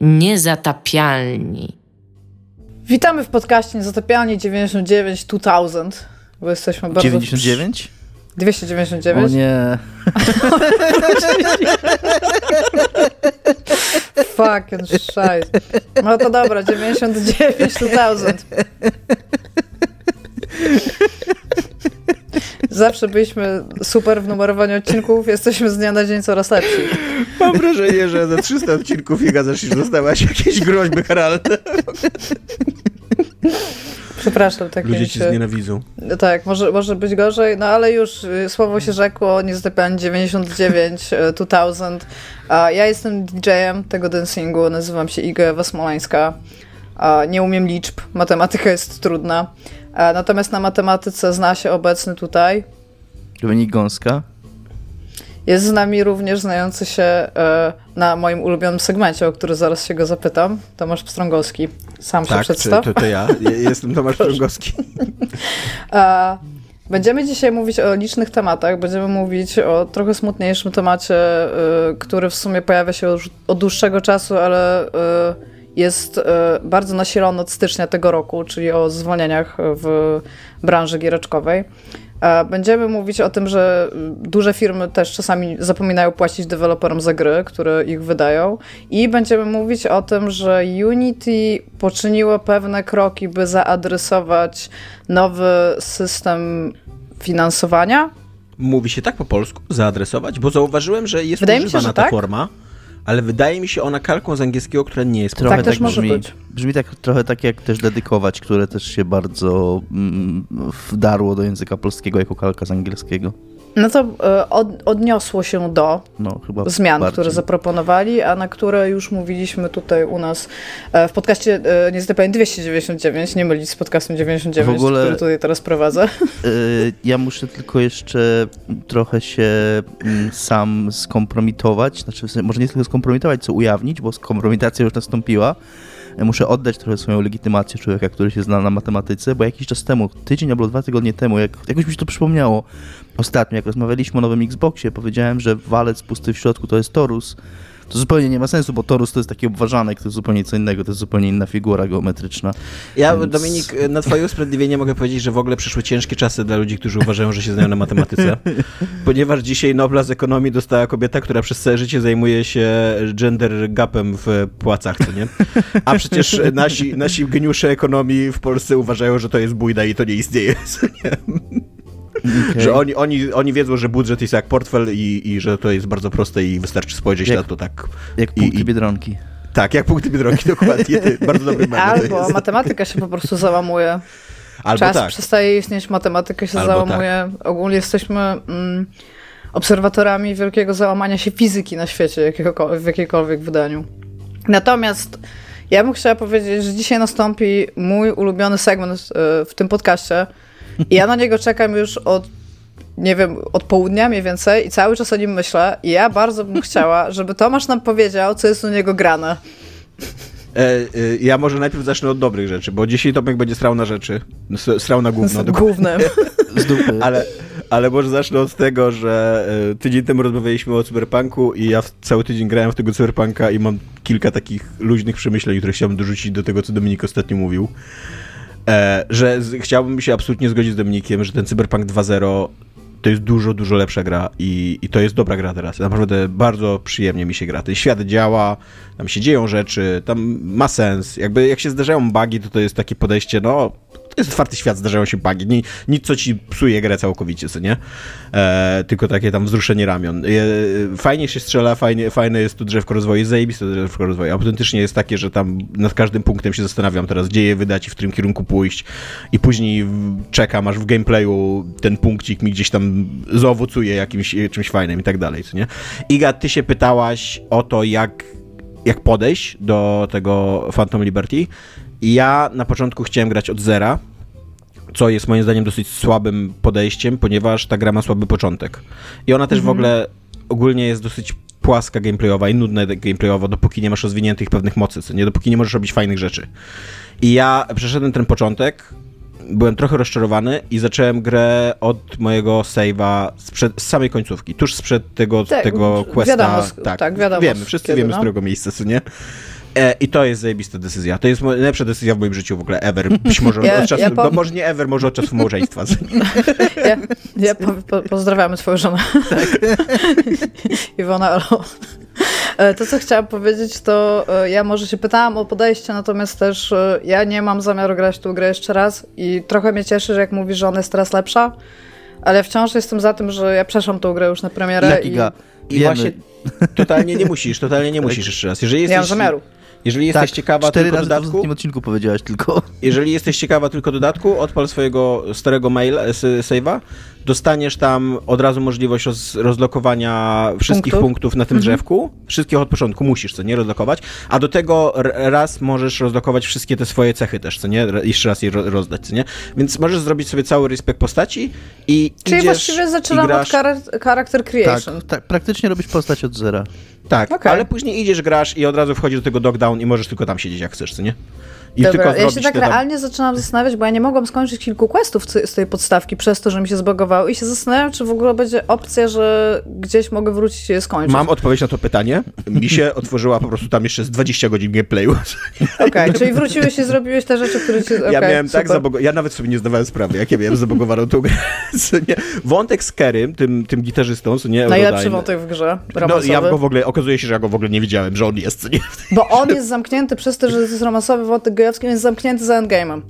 Niezatapialni. Witamy w podcaście Niezatapialni 99 2000, bo jesteśmy bardzo... 99? 299? O nie. Fucking shit. No to dobra, 99 2000. Zawsze byliśmy super w numerowaniu odcinków, jesteśmy z dnia na dzień coraz lepsi. Mam wrażenie, że za 300 odcinków Iga zaczniesz dostawać jakieś groźby karalne. Przepraszam, tak Ludzie cię się... znienawidzą. Tak, może, może być gorzej, no ale już y, słowo się rzekło, niezatapialnie 99, 2000. A ja jestem DJ-em tego dancingu, nazywam się Iga Ewa Smoleńska. Nie umiem liczb, matematyka jest trudna. A natomiast na matematyce zna się obecny tutaj. Dominik Gąska. Jest z nami również znający się e, na moim ulubionym segmencie, o który zaraz się go zapytam, Tomasz Pstrągowski. Sam tak, się przedstaw. To, to ja, jestem Tomasz Pstrągowski. A, będziemy dzisiaj mówić o licznych tematach. Będziemy mówić o trochę smutniejszym temacie, który w sumie pojawia się już od dłuższego czasu, ale jest y, bardzo nasilony od stycznia tego roku, czyli o zwolnieniach w branży giereczkowej. Będziemy mówić o tym, że duże firmy też czasami zapominają płacić deweloperom za gry, które ich wydają. I będziemy mówić o tym, że Unity poczyniło pewne kroki, by zaadresować nowy system finansowania. Mówi się tak po polsku, zaadresować, bo zauważyłem, że jest Wydaje używana mi się, że ta tak? forma ale wydaje mi się ona kalką z angielskiego, która nie jest trochę tak, tak też może brzmi, być. Brzmi tak trochę tak jak też dedykować, które też się bardzo mm, wdarło do języka polskiego jako kalka z angielskiego. No to e, od, odniosło się do no, zmian, bardziej. które zaproponowali, a na które już mówiliśmy tutaj u nas e, w podcaście e, niestety 299, nie mylić z podcastem 99, W ogóle- który tutaj teraz prowadzę. Y, Ja muszę tylko jeszcze trochę się mm, sam skompromitować, znaczy może nie tylko skompromitować, co ujawnić, bo kompromitacja już nastąpiła. Ja Muszę oddać trochę swoją legitymację człowieka, który się zna na matematyce, bo jakiś czas temu, tydzień albo dwa tygodnie temu, jak, jakoś mi się to przypomniało ostatnio, jak rozmawialiśmy o nowym Xboxie, powiedziałem, że walec pusty w środku to jest torus. To zupełnie nie ma sensu, bo torus to jest taki obważanek, to jest zupełnie co innego, to jest zupełnie inna figura geometryczna. Ja, Więc- Dominik, na twoje usprawiedliwienie mogę powiedzieć, że w ogóle przyszły ciężkie czasy dla ludzi, którzy uważają, że się znają na matematyce. Ponieważ dzisiaj Nobla z ekonomii dostała kobieta, która przez całe życie zajmuje się gender gapem w płacach, co nie? A przecież nasi, nasi geniusze ekonomii w Polsce uważają, że to jest bójda i to nie istnieje. co nie? Okej. Że oni, oni, oni wiedzą, że budżet jest jak portfel i, i że to jest bardzo proste i wystarczy spojrzeć Jak- na to tak. Jak I- punkty i- Biedronki. Tak, jak punkty Biedronki, dokładnie. Bardzo dobry to Albo jest. matematyka się po prostu załamuje. Albo Czas tak. przestaje istnieć, matematyka się Albo załamuje. Ogólnie jesteśmy mm, obserwatorami wielkiego załamania się fizyki na świecie, w jakiejkolwiek wydaniu. Natomiast ja bym chciała powiedzieć, że dzisiaj nastąpi mój ulubiony segment e, w tym podcaście i ja na niego czekam już od nie wiem, od południa mniej więcej i cały czas o nim myślę i ja bardzo bym chciała, żeby Tomasz nam powiedział, co jest u niego grane. E, e, ja może najpierw zacznę od dobrych rzeczy, bo dzisiaj Tomek będzie strał na rzeczy. Strał na gówno. Z głównym. Z dupy. Ale, ale może zacznę od tego, że e, tydzień temu rozmawialiśmy o cyberpunku i ja cały tydzień grałem w tego cyberpunka i mam kilka takich luźnych przemyśleń, które chciałbym dorzucić do tego, co Dominik ostatnio mówił. E, że z, chciałbym się absolutnie zgodzić z Dominikiem, że ten Cyberpunk 2.0 to jest dużo, dużo lepsza gra i, i to jest dobra gra teraz. Naprawdę bardzo przyjemnie mi się gra. Ten świat działa, tam się dzieją rzeczy, tam ma sens. Jakby jak się zdarzają bugi, to to jest takie podejście, no to jest otwarty świat, zdarzają się bugi. Ni, nic, co ci psuje grę całkowicie, co nie? E, tylko takie tam wzruszenie ramion. E, fajnie się strzela, fajnie, fajne jest tu drzewko rozwoju, jest zajebiste drzewko rozwoju. Autentycznie jest takie, że tam nad każdym punktem się zastanawiam teraz, gdzie je wydać i w którym kierunku pójść i później czekam, aż w gameplayu ten punkcik mi gdzieś tam zaowocuje jakimś czymś fajnym i tak dalej, co nie? Iga, ty się pytałaś o to, jak, jak podejść do tego Phantom Liberty. I ja na początku chciałem grać od zera, co jest moim zdaniem dosyć słabym podejściem, ponieważ ta gra ma słaby początek. I ona też w ogóle ogólnie jest dosyć płaska gameplayowa i nudna gameplayowo, dopóki nie masz rozwiniętych pewnych mocy, nie? Dopóki nie możesz robić fajnych rzeczy. I ja przeszedłem ten początek, byłem trochę rozczarowany i zacząłem grę od mojego save'a sprzed, z samej końcówki, tuż sprzed tego, Tak, tego questa. wiadomo, tak, wiadomo, Wiemy, wszyscy kiedy, wiemy, no. z którego miejsca, co nie? E, I to jest zajebista decyzja. To jest najlepsza decyzja w moim życiu w ogóle ever. Być może Ja- od czasu, ja po- no może nie ever, może od czasu małżeństwa. Ja, ja po, po, pozdrawiamy twoją żonę. Iwona Elo. E, To, co chciałam powiedzieć, to e, ja może się pytałam o podejście, natomiast też e, ja nie mam zamiaru grać tą grę jeszcze raz i trochę mnie cieszy, że jak mówisz, że ona jest teraz lepsza, ale wciąż jestem za tym, że ja przeszłam tą grę już na premierę i? I Wiemy. właśnie totalnie nie musisz, totalnie nie musisz jeszcze raz. Jeżeli nie mam jesteś, zamiaru. Jeżeli jesteś Tak, ciekawa cztery tylko razy w dodatku, ostatnim odcinku powiedziałaś tylko. jeżeli jesteś ciekawa tylko dodatku, odpal swojego starego maila, s- save'a, dostaniesz tam od razu możliwość roz, rozlokowania wszystkich Punktów? punktów na tym drzewku. Wszystkich od początku musisz, co nie, rozlokować. A do tego r- raz możesz rozlokować wszystkie te swoje cechy też, co nie, R- jeszcze raz je ro- rozdać, co nie. Więc możesz zrobić sobie cały respekt postaci i Czyli idziesz właściwie i zaczynam grasz... od char- character Tak, creation. tak, praktycznie robisz postać od zera. Tak, Okej. ale później idziesz, grasz i od razu wchodzi do tego dogdown i możesz tylko tam siedzieć jak chcesz, co nie? I Dobra, ja się tak te tam- realnie zaczynam zastanawiać, bo ja nie mogłam skończyć kilku questów z tej podstawki przez to, że mi się zbagowało i się zastanawiam, czy w ogóle będzie opcja, że gdzieś mogę wrócić i je skończyć. Mam odpowiedź na to pytanie. Mi się otworzyła po prostu tam jeszcze z 20 godzin gameplayu. Okej, czyli wróciłeś i zrobiłeś te rzeczy, które ci... ja okej, miałem tak super. zabogo- Ja nawet sobie nie zdawałem sprawy, jak ja miałem zabogowaną tą grę. Nie? Wątek z Kerym, tym, tym gitarzystą, co nie? Najlepszy wątek w grze, No, romansowy. ja go w ogóle, okazuje się, że ja go w ogóle nie wiedziałem, że on jest, nie? Bo on jest zamknięty przez to, że to jest romansowy wątek on jest zamknięty za endgame'em.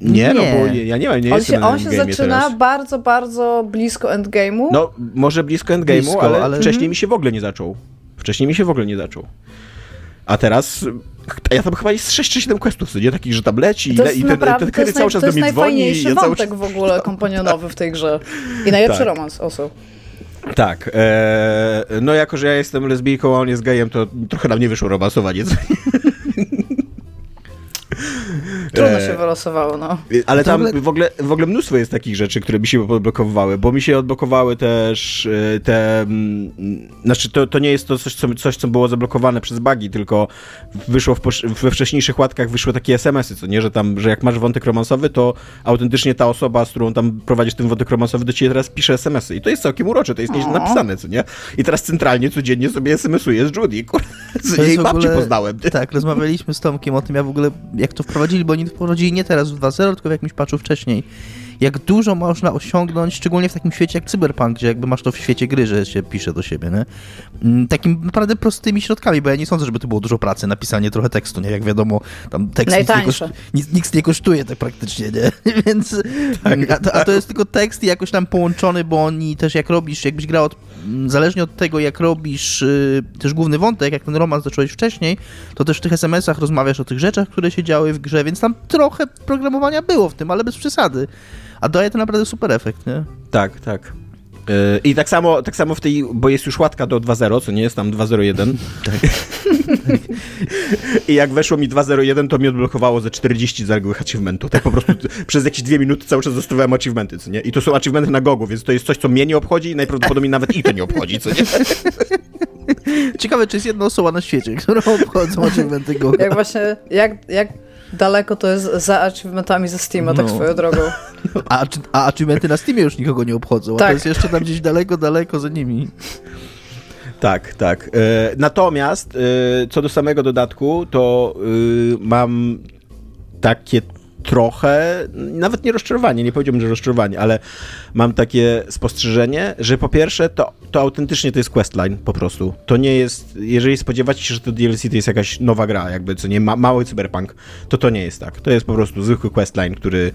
Nie, no Nie. bo ja nie wiem, nie On jestem się, on się zaczyna teraz. bardzo, bardzo blisko endgame'u. No, może blisko endgame'u, Blisko, ale, ale- wcześniej mi się w ogóle nie zaczął. Wcześniej mi się w ogóle nie zaczął. A teraz... Ja tam chyba jest 6 czy 7 questów, nie? Takich, że tam leci i, To jest i ten, ten to Kerry jest, cały czas to do jest mnie dzwoni i najfajniejszy ja cały wątek czas... w ogóle kompanionowy w tej grze. I najlepszy Tak. romans, also. Tak. E, no jako, że ja jestem lesbijką, a on jest gejem, to trochę nam nie wyszło romansowanie. Trudno E, się wylosowało, no. Ale tam w ogóle- w ogóle, ogóle mnóstwo jest takich rzeczy, które mi się odblokowywały, bo mi się odblokowały też e, te... mm, Znaczy, to, to nie jest to coś co, coś, co było zablokowane przez bugi, tylko wyszło w, we wcześniejszych łatkach wyszły takie SMS-y, co nie, że tam, że jak masz wątek romansowy, to autentycznie ta osoba, z którą tam prowadzisz ten wątek romansowy, do ciebie teraz pisze SMS-y. I to jest całkiem urocze, to jest nieźle napisane, co nie? I teraz centralnie, codziennie sobie SMS-uję z Judy, kurde, jej w babci ogóle- poznałem. ty. Tak, rozmawialiśmy z Tomkiem o tym, ja w ogóle, jak to wprowadzili, bo oni to wprowadzili nie teraz w 2.0, tylko w jakimś patchu wcześniej. Jak dużo można osiągnąć, szczególnie w takim świecie jak Cyberpunk, gdzie jakby masz to w świecie gry, że się pisze do siebie, nie? Mm, Takim naprawdę prostymi środkami, bo ja nie sądzę, żeby to było dużo pracy, napisanie trochę tekstu, nie? Jak wiadomo, tam tekst nic nie, koszt, nic, nic nie kosztuje tak praktycznie, nie? Więc, a, to, a to jest tylko tekst i jakoś tam połączony, bo oni też jak robisz, jakbyś grał od, zależnie od tego, jak robisz y, też główny wątek, jak ten romans zacząłeś wcześniej, to też w tych SMS-ach rozmawiasz o tych rzeczach, które się działy w grze, więc tam trochę programowania było w tym, ale bez przesady. A daje to naprawdę super efekt, nie? Tak, tak. I tak samo, tak samo w tej, bo jest już łatka do 2.0, co nie jest tam 2.01. Tak. I jak weszło mi 2.01, to mi odblokowało ze 40 zaległych achievementów. Tak po prostu przez jakieś dwie minuty cały czas dostawałem achievementy, co nie? I to są achievementy na gogu, więc to jest coś, co mnie nie obchodzi i najprawdopodobniej nawet i to nie obchodzi, co nie? Ciekawe, czy jest jedna osoba na świecie, którą obchodzą achievementy go. Jak właśnie, jak, jak daleko to jest za achievementami ze Steama, tak No. swoją drogą. A, czy- a achievementy na Steamie już nikogo nie obchodzą, a Tak. to jest jeszcze tam gdzieś daleko, daleko za nimi. Tak, tak. E, natomiast e, co do samego dodatku, to e, mam takie trochę, nawet nie rozczarowanie, nie powiedziałbym, że rozczarowanie, ale mam takie spostrzeżenie, że po pierwsze to, to autentycznie to jest questline po prostu. To nie jest, jeżeli spodziewacie się, że to DLC to jest jakaś nowa gra, jakby co nie, ma, mały cyberpunk, to to nie jest tak. To jest po prostu zwykły questline, który,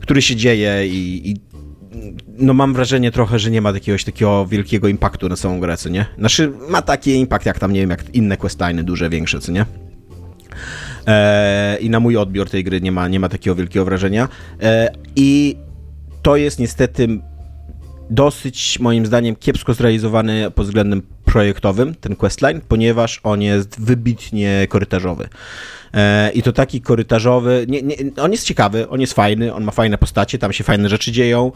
który się dzieje i, i no mam wrażenie trochę, że nie ma jakiegoś takiego wielkiego impaktu na całą grę, co nie? Znaczy ma taki impact jak tam, nie wiem, jak inne questliny duże, większe, co nie? E, I na mój odbiór tej gry nie ma, nie ma takiego wielkiego wrażenia. E, I to jest niestety dosyć, moim zdaniem, kiepsko zrealizowany pod względem projektowym, ten questline, ponieważ on jest wybitnie korytarzowy. E, I to taki korytarzowy, nie, nie, on jest ciekawy, on jest fajny, on ma fajne postacie, tam się fajne rzeczy dzieją,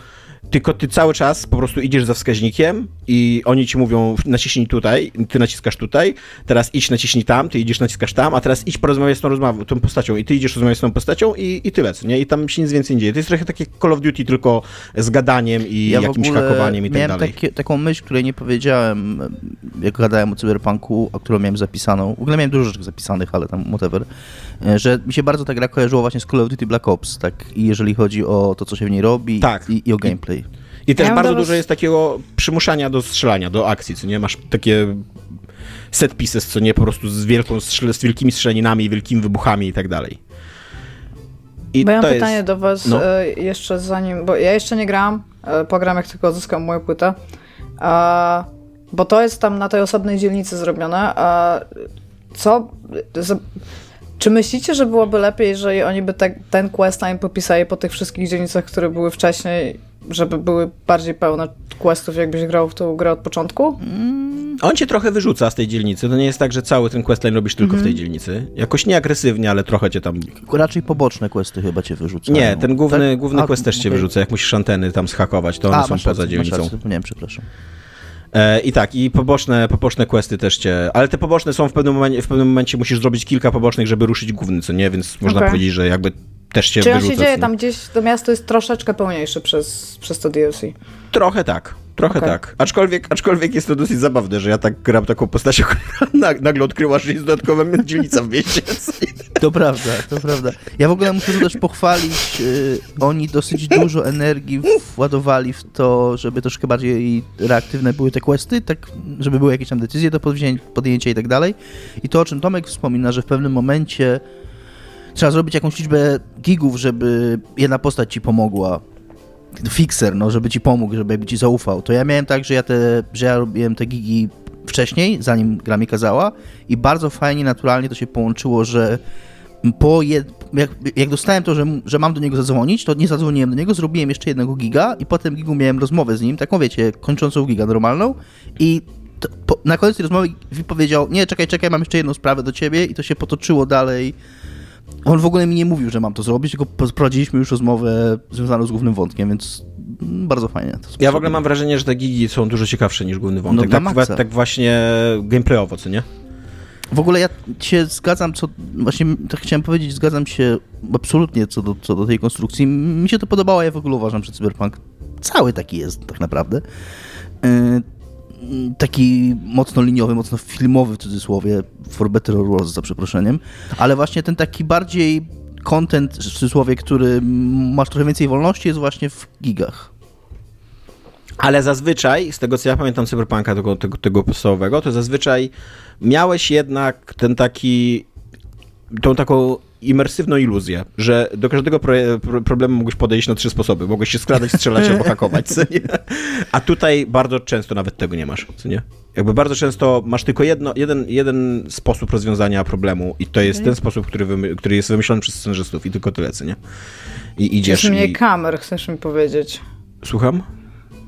tylko ty cały czas po prostu idziesz za wskaźnikiem i oni ci mówią naciśnij tutaj, ty naciskasz tutaj, teraz idź naciśnij tam, ty idziesz naciskasz tam, a teraz idź porozmawiać z tą, tą postacią i ty idziesz rozmawiać z tą postacią i, i tyle, co nie? I tam się nic więcej nie dzieje. To jest trochę takie Call of Duty tylko z gadaniem i Ja jakimś hakowaniem i tak miałem dalej. Takie, taką myśl, której nie powiedziałem. Jak gadałem o Cyberpunku, o którą miałem zapisaną, w ogóle miałem dużo rzeczy zapisanych, ale tam whatever, e, że mi się bardzo ta gra kojarzyła właśnie z Call of Duty Black Ops, tak, i jeżeli chodzi o to, co się w niej robi Tak. i, i o gameplay. I też Ja bardzo dużo jest takiego przymuszania do strzelania, do akcji, co nie? Masz takie set pieces, co nie? Po prostu z, wielką, strzel- z wielkimi strzelaninami, wielkimi wybuchami i tak dalej. I Bo ja mam pytanie jest... do was no. e, jeszcze zanim, bo ja jeszcze nie grałam, e, pogram jak tylko odzyskam moją płytę, a, bo to jest tam na tej osobnej dzielnicy zrobione, a co, czy myślicie, że byłoby lepiej, jeżeli oni by te, ten quest time popisali po tych wszystkich dzielnicach, które były wcześniej, żeby były bardziej pełne questów, jakbyś grał w tą grę od początku? On cię trochę wyrzuca z tej dzielnicy. To nie jest tak, że cały ten questline robisz tylko Mhm. w tej dzielnicy. Jakoś nie agresywnie, ale trochę cię tam... Raczej poboczne questy chyba cię wyrzucają. Nie, ten główny, Tak? główny A, quest też cię okej. wyrzuca. Jak musisz anteny tam schakować, to one A, są poza rację, dzielnicą. Nie wiem, przepraszam. E, I tak, i poboczne, poboczne questy też cię. Ale te poboczne są w pewnym momencie, w pewnym momencie musisz zrobić kilka pobocznych, żeby ruszyć główny, co nie? Więc można Okej. powiedzieć, że jakby też cię Czy on się dzieje tam gdzieś, to miasto jest troszeczkę pełniejsze przez, przez to DLC. Trochę tak. Trochę Okej. tak. Aczkolwiek, aczkolwiek jest to dosyć zabawne, że ja tak gram taką postacią, która nagle odkryła, że jest dodatkowa dzielnica w mieście. To prawda, to prawda. Ja w ogóle muszę też pochwalić, y, oni dosyć dużo energii władowali w to, żeby troszkę bardziej reaktywne były te questy, tak, żeby były jakieś tam decyzje do podjęcia i tak dalej. I to, o czym Tomek wspomina, że w pewnym momencie trzeba zrobić jakąś liczbę gigów, żeby jedna postać ci pomogła. Fixer, no, żeby ci pomógł, żeby ci zaufał. To ja miałem tak, że ja te, że ja robiłem te gigi wcześniej, zanim gra mi kazała i bardzo fajnie, naturalnie to się połączyło, że po jed... jak, jak dostałem to, że, że mam do niego zadzwonić, to nie zadzwoniłem do niego, zrobiłem jeszcze jednego giga i potem gigu miałem rozmowę z nim, taką wiecie, kończącą giga normalną i to, po, na koniec tej rozmowy Wi powiedział, nie, czekaj, czekaj, mam jeszcze jedną sprawę do ciebie i to się potoczyło dalej. On w ogóle mi nie mówił, że mam to zrobić, tylko prowadziliśmy już rozmowę związaną z głównym wątkiem, więc mm, bardzo fajnie. To Ja w ogóle mam wrażenie, że te gigi są dużo ciekawsze niż główny wątek. No, tak, tak właśnie gameplayowo, co nie? W ogóle ja się zgadzam, co właśnie tak chciałem powiedzieć, zgadzam się absolutnie co do, co do tej konstrukcji. Mi się to podobało, ja w ogóle uważam, że Cyberpunk cały taki jest tak naprawdę. Yy, taki mocno liniowy, mocno filmowy w cudzysłowie, for better or worse, za przeproszeniem, ale właśnie ten taki bardziej content, w cudzysłowie, który masz trochę więcej wolności, jest właśnie w gigach. Ale zazwyczaj, z tego co ja pamiętam Cyberpunka, tego, tego, tego podstawowego, to zazwyczaj miałeś jednak ten taki, tą taką imersywną iluzję, że do każdego pro, pro, problemu mogłeś podejść na trzy sposoby. Mogłeś się skradać, strzelać albo hakować, co nie? A tutaj bardzo często nawet tego nie masz, co nie? Jakby bardzo często masz tylko jedno, jeden, jeden sposób rozwiązania problemu i to jest ten sposób, który, który jest wymyślony przez scenarzystów i tylko tyle, co nie? I idziesz Jest mniej i... kamer, chcesz mi powiedzieć. Słucham?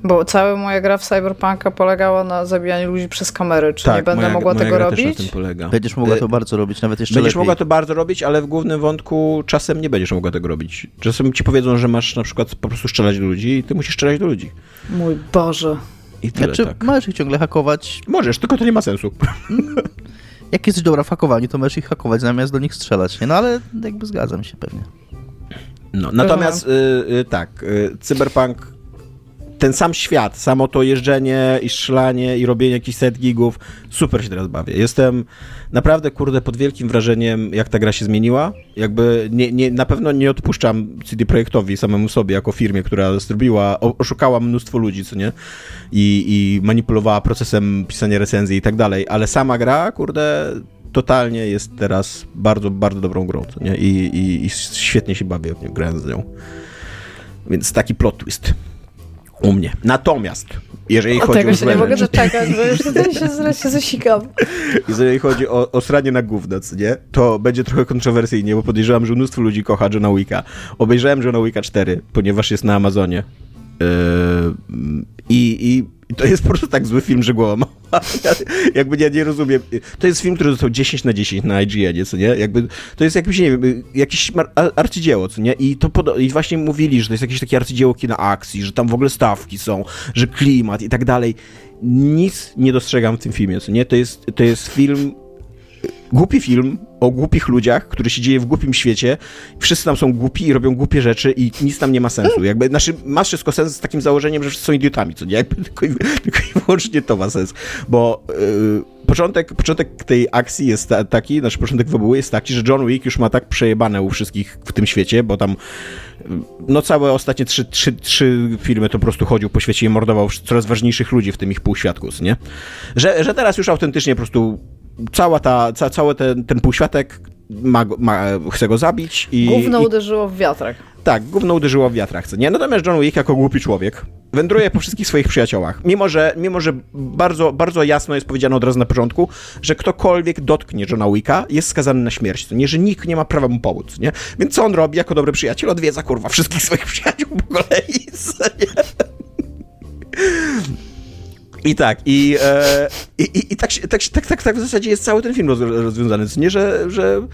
Bo cała moja gra w Cyberpunka polegała na zabijaniu ludzi przez kamery. Czy nie będę Tak, moja, mogła moja tego gra też na robić? tym polega. Będziesz mogła Y, to bardzo robić, nawet jeszcze Będziesz lepiej. mogła to bardzo robić, ale w głównym wątku czasem nie będziesz mogła tego robić. Czasem ci powiedzą, że masz na przykład po prostu strzelać do ludzi i ty musisz strzelać do ludzi. Mój Boże. I tyle, Znaczy, tak. możesz ich ciągle hakować. Możesz, tylko to nie ma sensu. Jak jesteś dobra w hakowaniu, to możesz ich hakować zamiast do nich strzelać, nie? No ale jakby zgadzam się pewnie. No, natomiast y, y, tak, y, Cyberpunk, ten sam świat, samo to jeżdżenie i strzelanie i robienie jakichś set gigów, super się teraz bawię. Jestem naprawdę, kurde, pod wielkim wrażeniem, jak ta gra się zmieniła. Jakby nie, nie, na pewno nie odpuszczam CD Projektowi samemu sobie, jako firmie, która zrobiła, oszukała mnóstwo ludzi, co nie? I, I manipulowała procesem pisania recenzji i tak dalej, ale sama gra, kurde, totalnie jest teraz bardzo, bardzo dobrą grą, nie? I, i, i świetnie się bawię grając z nią. Więc taki plot twist u mnie. Natomiast, jeżeli O chodzi tego o się nie mogę doczekać, bo już tutaj się zaraz się zasikam. jeżeli chodzi o, o sranie na gówno, co nie? To będzie trochę kontrowersyjnie, bo podejrzewam, że mnóstwo ludzi kocha Johna Wicka. Obejrzałem Johna Wicka 4, ponieważ jest na Amazonie. Yy, i, i, I to jest po prostu tak zły film, że głowa mała. Jakby ja nie rozumiem. To jest film, który został 10 na 10 na IGN, co nie? Jakby, to jest jakieś, nie wiem, jakieś arcydzieło, co nie? I, to podo- I właśnie mówili, że to jest jakieś takie arcydzieło kina akcji, że tam w ogóle stawki są, że klimat i tak dalej. Nic nie dostrzegam w tym filmie, co nie? To jest, to jest film Głupi film o głupich ludziach, który się dzieje w głupim świecie. Wszyscy tam są głupi i robią głupie rzeczy i nic tam nie ma sensu. Jakby, znaczy, ma wszystko sens z takim założeniem, że wszyscy są idiotami, co nie? Jakby, tylko, i, tylko i wyłącznie to ma sens. Bo yy, początek, początek tej akcji jest ta, taki, znaczy początek fabuły jest taki, że John Wick już ma tak przejebane u wszystkich w tym świecie, bo tam no całe ostatnie trzy, trzy, trzy filmy to po prostu chodził po świecie i mordował coraz ważniejszych ludzi, w tym ich półświadku, nie? Że, że teraz już autentycznie po prostu cała ta, ca, cały ten, ten półświatek ma, ma, chce go zabić i... Gówno i, uderzyło w wiatrak. Tak, gówno uderzyło w wiatrach, co nie? Natomiast John Wick jako głupi człowiek wędruje po wszystkich swoich przyjaciołach. Mimo, że, mimo, że bardzo, bardzo jasno jest powiedziane od razu na początku, że ktokolwiek dotknie Johna Wicka jest skazany na śmierć, co nie? Że nikt nie ma prawa mu pomóc, nie? Więc co on robi jako dobry przyjaciel? Odwiedza, kurwa, wszystkich swoich przyjaciół po kolei, co nie? I tak, i, e, i, i, tak, tak, tak, tak, tak w zasadzie jest cały ten film rozwiązany, nie, że, że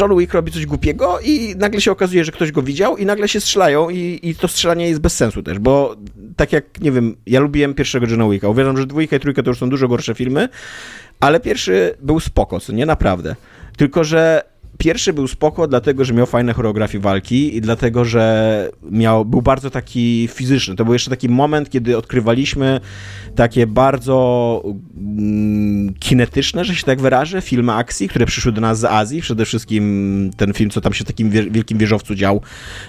John Wick robi coś głupiego i nagle się okazuje, że ktoś go widział i nagle się strzelają i, i to strzelanie jest bez sensu też, bo tak jak, nie wiem, ja lubiłem pierwszego Johna Wicka, uważam, że dwójka i trójka to już są dużo gorsze filmy, ale pierwszy był spoko, co nie, naprawdę. Tylko, że Pierwszy był spoko, dlatego że miał fajne choreografie walki i dlatego, że miał, był bardzo taki fizyczny. To był jeszcze taki moment, kiedy odkrywaliśmy takie bardzo mm, kinetyczne, że się tak wyrażę, filmy akcji, które przyszły do nas z Azji. Przede wszystkim ten film, co tam się w takim wielkim wieżowcu dział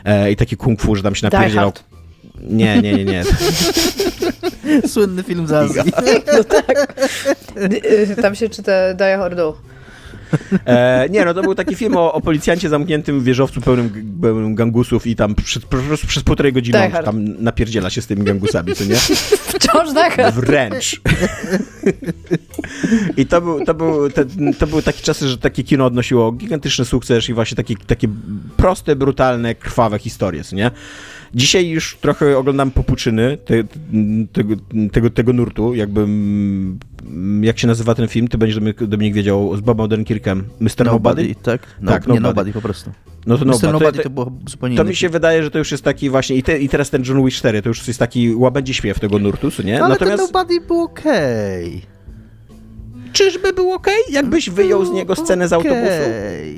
e, i taki kung fu, że tam się napierdzielał. Nie, nie, nie, nie. Słynny film z Azji. No tak. Tam się czyta Daja Hordu. E, nie, no to był taki film o, o policjancie zamkniętym w wieżowcu pełnym, pełnym gangusów i tam przez, przez, przez półtorej godziny on tam napierdziela się z tymi gangusami, co nie? Wciąż tak. Wręcz. I to był, to, był, te, to były takie czasy, że takie kino odnosiło gigantyczny sukces i właśnie takie, takie proste, brutalne, krwawe historie, co nie? Dzisiaj już trochę oglądam popuczyny te, tego, tego, tego nurtu, jakby jak się nazywa ten film, ty będziesz Dominik wiedział, z Bobem Odenkirkiem, Mr. Nobody? Nobody? Tak, no, tak nie Nobody. nobody po prostu. No to Mr. Nobody, to, to, było zupełnie To mi się wydaje, że to już jest taki właśnie, i, te, i teraz ten John Wick 4, to już jest taki łabędzi śpiew tego nurtu, co nie? Ale Natomiast... ten Nobody był okej. Okay. Czyżby był ok? Jakbyś wyjął z niego scenę z autobusu?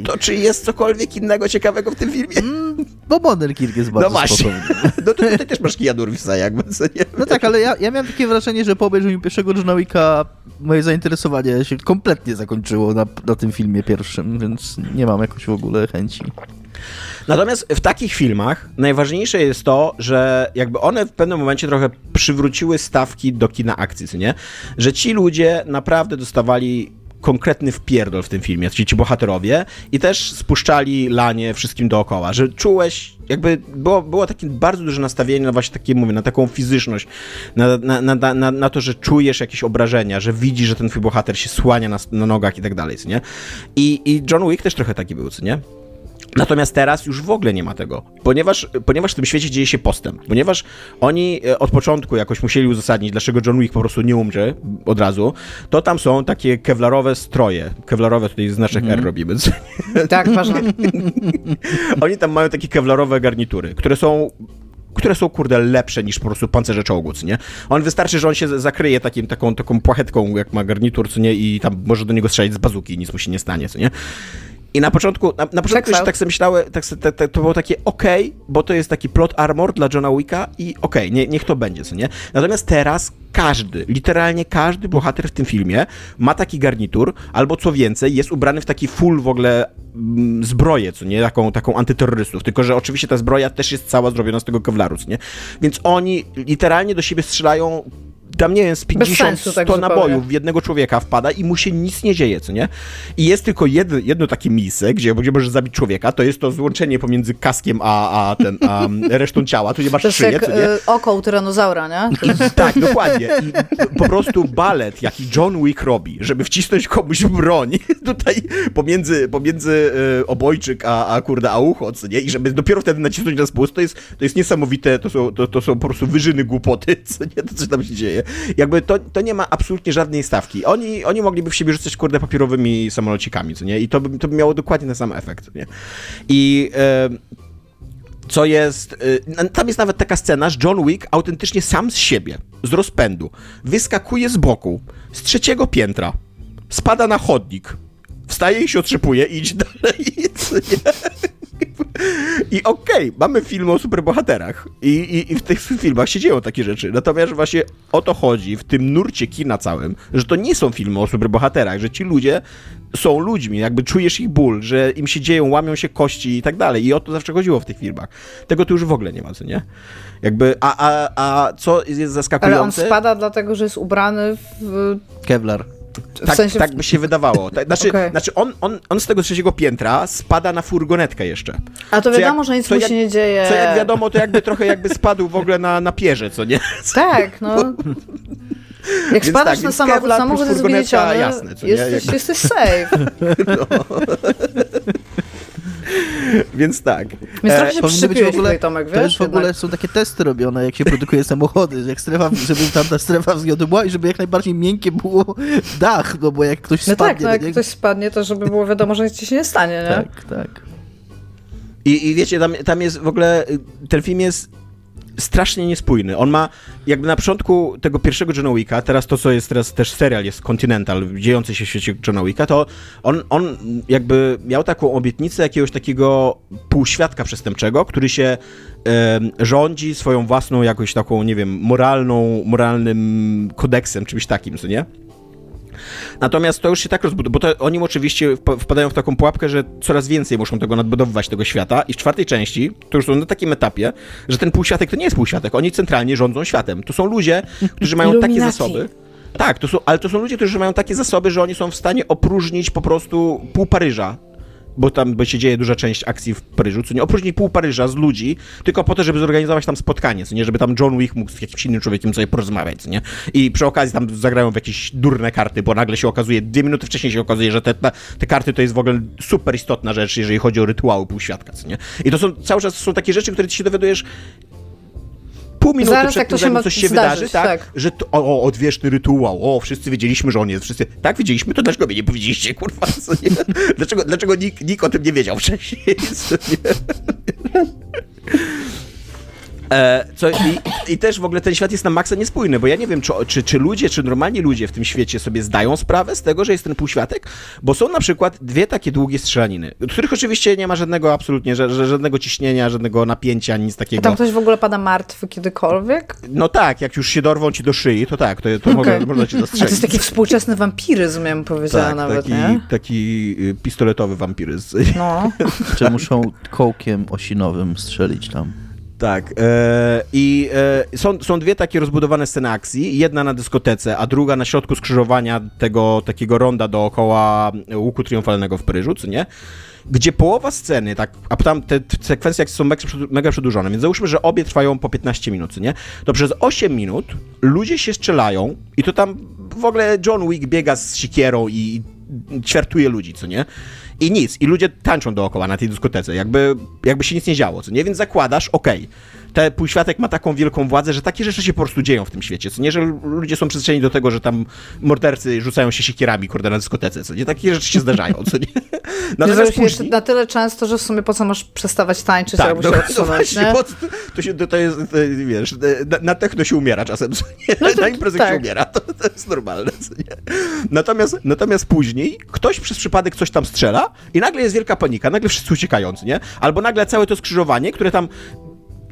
To czy jest cokolwiek innego ciekawego w tym filmie? Bo Modern Kirk jest bardzo no właśnie. No to ty też masz Keanu Reevesa jakby, co nie? No tak, ale ja, ja miałem takie wrażenie, że po obejrzeniu pierwszego Johna Wicka moje zainteresowanie się kompletnie zakończyło na, na tym filmie pierwszym, więc nie mam jakoś w ogóle chęci. Natomiast w takich filmach najważniejsze jest to, że jakby one w pewnym momencie trochę przywróciły stawki do kina akcji, nie? Że ci ludzie naprawdę dostawali konkretny wpierdol w tym filmie, ci, ci bohaterowie i też spuszczali lanie wszystkim dookoła, że czułeś, jakby było, było takie bardzo duże nastawienie na właśnie takie, mówię, na taką fizyczność, na, na, na, na, na to, że czujesz jakieś obrażenia, że widzisz, że ten twój bohater się słania na, na nogach i tak dalej, nie? I, I John Wick też trochę taki był, co nie? Natomiast teraz już w ogóle nie ma tego, ponieważ, ponieważ w tym świecie dzieje się postęp, ponieważ oni e, od początku jakoś musieli uzasadnić, dlaczego John Wick po prostu nie umrze od razu, to tam są takie kewlarowe stroje, kewlarowe tutaj znaczek mm. R robimy. Tak, ważne. oni tam mają takie kewlarowe garnitury, które są które są, kurde, lepsze niż po prostu pancerze czołgu, nie? On wystarczy, że on się zakryje takim, taką, taką płachetką, jak ma garnitur, co nie? I tam może do niego strzelić z bazuki i nic mu się nie stanie, co nie? I na początku, na, na początku jeszcze tak sobie myślałem, tak, tak, tak, to było takie okej, okay, bo to jest taki plot armor dla Johna Wicka i okej, okay, nie, niech to będzie, co nie? Natomiast teraz każdy, literalnie każdy bohater w tym filmie ma taki garnitur, albo co więcej, jest ubrany w taki full w ogóle mm, zbroję, co nie? Taką, taką antyterrorystów. Tylko, że oczywiście ta zbroja też jest cała zrobiona z tego kewlaru, co nie? Więc oni literalnie do siebie strzelają tam nie wiem, z 50, 100 tak nabojów w jednego człowieka wpada i mu się nic nie dzieje, co nie? I jest tylko jedno, jedno takie miejsce, gdzie, gdzie możesz zabić człowieka, to jest to złączenie pomiędzy kaskiem a, a, ten, a resztą ciała, tu nie masz to szyję, jak, co nie? Y, oko u tyranozaura, nie? I, tak, dokładnie. I po prostu balet, jaki John Wick robi, żeby wcisnąć komuś broń tutaj pomiędzy, pomiędzy y, obojczyk a, a kurde, a ucho, co nie? I żeby dopiero wtedy nacisnąć na spust, to jest, to jest niesamowite, to są, to, to są po prostu wyżyny głupoty, co nie? To co tam się dzieje. Jakby to, to nie ma absolutnie żadnej stawki. Oni, oni mogliby w siebie rzucać, kurde, papierowymi samolocikami, co nie? I to by, to by miało dokładnie ten sam efekt, nie? I... co jest. Y, tam jest nawet taka scena, że John Wick autentycznie sam z siebie, z rozpędu, wyskakuje z boku, z trzeciego piętra, spada na chodnik, Wstaje i się otrzepuje i idzie dalej. Nie? I okej, okay, mamy filmy o superbohaterach I, i, i w tych filmach się dzieją takie rzeczy. Natomiast właśnie o to chodzi w tym nurcie kina całym, że to nie są filmy o superbohaterach, że ci ludzie są ludźmi, jakby czujesz ich ból, że im się dzieją, łamią się kości i tak dalej. I o to zawsze chodziło w tych filmach. Tego tu już w ogóle nie ma, co nie? Jakby, a, a, a co jest zaskakujące... Ale on spada dlatego, że jest ubrany w... Kevlar. W tak, sensie... tak by się wydawało. Znaczy, okay. znaczy on, on, on z tego trzeciego piętra spada na furgonetkę jeszcze. A to wiadomo, jak, że nic mu się nie dzieje. Co jak wiadomo, to jakby trochę jakby spadł w ogóle na, na pierze, co nie? Tak, no. Jak spadasz tak, na samochód, samochód jest wyniesiony, jasne, co jesteś, nie? jesteś safe. No. Więc tak. Więc trochę się e, w ogóle, Tomek, wiesz? To jest w ogóle, jednak. są takie testy robione, jak się produkuje samochody, jak strefa, żeby tam ta strefa względu była i żeby jak najbardziej miękkie było dach, no bo jak ktoś no spadnie... Tak, no jak ktoś spadnie, to żeby było wiadomo, że nic ci się nie stanie, nie? Tak, tak. I, I wiecie, tam, tam jest w ogóle, ten film jest strasznie niespójny. On ma, jakby na początku tego pierwszego Johna Wicka, teraz to, co jest teraz też serial, jest Continental, dziejący się w świecie Johna Wicka, to on, on jakby miał taką obietnicę jakiegoś takiego półświadka przestępczego, który się rządzi swoją własną jakąś taką, nie wiem, moralną, moralnym kodeksem, czymś takim, co nie? Natomiast to już się tak rozbudowuje, bo to oni oczywiście wpadają w taką pułapkę, że coraz więcej muszą tego nadbudowywać, tego świata i w czwartej części to już są na takim etapie, że ten półświatek to nie jest półświatek, oni centralnie rządzą światem. To są ludzie, którzy mają takie zasoby. Tak, to są, ale to są ludzie, którzy mają takie zasoby, że oni są w stanie opróżnić po prostu pół Paryża bo tam by się dzieje duża część akcji w Paryżu, co nie opróżnić pół Paryża z ludzi, tylko po to, żeby zorganizować tam spotkanie, co nie, żeby tam John Wick mógł z jakimś innym człowiekiem sobie porozmawiać, co nie, i przy okazji tam zagrają w jakieś durne karty, bo nagle się okazuje, dwie minuty wcześniej się okazuje, że te, te karty to jest w ogóle super istotna rzecz, jeżeli chodzi o rytuały półświadka, co nie, i to są, cały czas są takie rzeczy, które ty się dowiadujesz pół minuty Zaraz, przed tym, zanim coś się zdarzyć, wydarzy, tak, tak. że to, o, odwieczny rytuał, o, wszyscy wiedzieliśmy, że on jest, wszyscy, tak, wiedzieliśmy, to dlaczego mnie nie powiedzieliście, kurwa? Dlaczego, dlaczego nikt, nikt o tym nie wiedział wcześniej? E, co, i, I też w ogóle ten świat jest na maksa niespójny, bo ja nie wiem, czy, czy, czy ludzie, czy normalni ludzie w tym świecie sobie zdają sprawę z tego, że jest ten półświatek, bo są na przykład dwie takie długie strzelaniny, których oczywiście nie ma żadnego absolutnie, żadnego ciśnienia, żadnego napięcia, nic takiego. A tam ktoś w ogóle pada martwy kiedykolwiek? No tak, jak już się dorwą ci do szyi, to tak, to, to okay. można, można cię zastrzelić. A to jest taki współczesny wampiryzm, ja bym powiedziała tak, nawet, taki, nie? taki y, pistoletowy wampiryzm. No. Czy muszą kołkiem osinowym strzelić tam? Tak. E, I e, są, są dwie takie rozbudowane sceny akcji. Jedna na dyskotece, a druga na środku skrzyżowania tego takiego ronda dookoła łuku triumfalnego w Paryżu, co nie? Gdzie połowa sceny, tak, a tam te, te sekwencje są mega, mega przedłużone, więc załóżmy, że obie trwają po 15 minut, nie? To przez 8 minut ludzie się strzelają i to tam w ogóle John Wick biega z sikierą i ćwiartuje ludzi, co nie? I nic. I ludzie tańczą dookoła na tej dyskotece, jakby, jakby się nic nie działo, co nie? Więc zakładasz, okej, okay, ten półświatek ma taką wielką władzę, że takie rzeczy się po prostu dzieją w tym świecie, co nie, że ludzie są przyzwyczajeni do tego, że tam mordercy rzucają się siekierami, kurde, na dyskotece, co nie? Takie rzeczy się zdarzają, co nie? Natomiast później... jeszcze na tyle często, że w sumie po co masz przestawać tańczyć tak, albo no, się odsunąć, no właśnie, to, się, to, jest, to, wiesz, na, na techno się umiera czasem, co nie? No to, na imprezę tak. się umiera, to, to jest normalne, co nie? Natomiast, natomiast później ktoś przez przypadek coś tam strzela i nagle jest wielka panika, nagle wszyscy uciekający, nie? Albo nagle całe to skrzyżowanie, które tam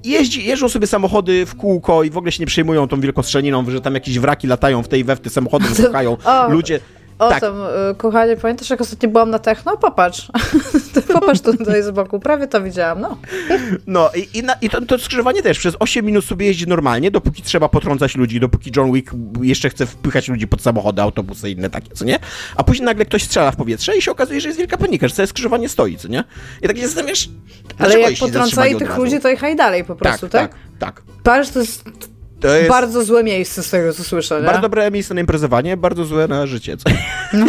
jeździ, jeżdżą sobie samochody w kółko i w ogóle się nie przejmują tą wielką strzeliną, że tam jakieś wraki latają w tej we w te samochody, wybuchają. Ludzie, o tak. tym, y, kochanie, pamiętasz jak ostatnio byłam na techno? Popatrz. Popatrz tutaj z boku, prawie to widziałam, no. No i, i, na, i to, to, skrzyżowanie też przez 8 minut sobie jeździ normalnie, dopóki trzeba potrącać ludzi, dopóki John Wick jeszcze chce wpychać ludzi pod samochody, autobusy i inne takie, co nie? A później nagle ktoś strzela w powietrze i się okazuje, że jest wielka panika, że całe skrzyżowanie stoi, co nie? I tak się zastanawiasz, Ale jak potrącali tych ludzi, to jechali dalej po prostu, tak? Tak, tak. tak. Paryż to jest to jest bardzo złe miejsce z tego, co słyszę. Nie? Bardzo dobre miejsce na imprezowanie, bardzo złe na życie. No.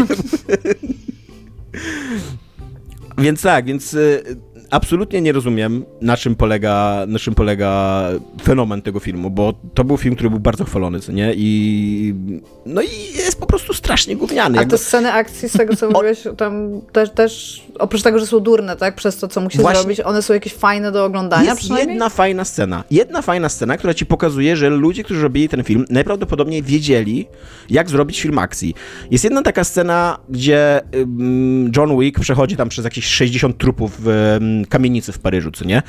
więc tak, więc y, absolutnie nie rozumiem, na czym polega, na czym polega fenomen tego filmu, bo to był film, który był bardzo chwalony, co nie? I no i jest po prostu strasznie gówniany. A te sceny akcji, z tego co mówiłeś, tam też, też oprócz tego, że są durne, tak, przez to, co musi Właśnie. zrobić, one są jakieś fajne do oglądania Jest jedna fajna scena. Jedna fajna scena, która ci pokazuje, że ludzie, którzy robili ten film, najprawdopodobniej wiedzieli, jak zrobić film akcji. Jest jedna taka scena, gdzie John Wick przechodzi tam przez jakieś 60 trupów w kamienicy w Paryżu, co nie?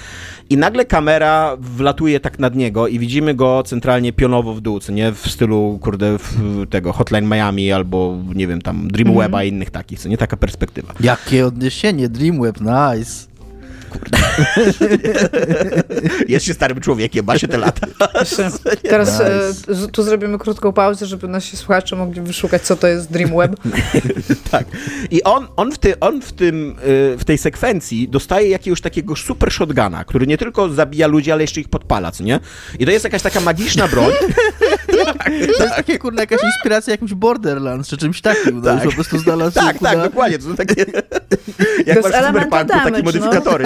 I nagle kamera wlatuje tak nad niego i widzimy go centralnie pionowo w dół, co nie? W stylu, kurde, w, tego Hotline Miami albo, nie wiem, tam Dreamweba i innych takich, co nie? Taka perspektywa. Jakie odniesienie, Dreamweb, nice. Jest się starym człowiekiem, ma się te lata. Teraz Nice. e, z- tu zrobimy krótką pauzę, żeby nasi słuchacze mogli wyszukać, co to jest Dreamweb. Tak. I on, on, w, ty, on w, tym, y, w tej sekwencji dostaje jakiegoś takiego super shotguna, który nie tylko zabija ludzi, ale jeszcze ich podpala, co nie? I to jest jakaś taka magiczna broń. To jest takie, kurde, jakaś inspiracja jakimś Borderlands, czy czymś takim. No, Tak. po prostu znalazł tak, kurde, tak, dokładnie. To są takie... Jak jest masz w cyberpunku takie no. modyfikatory.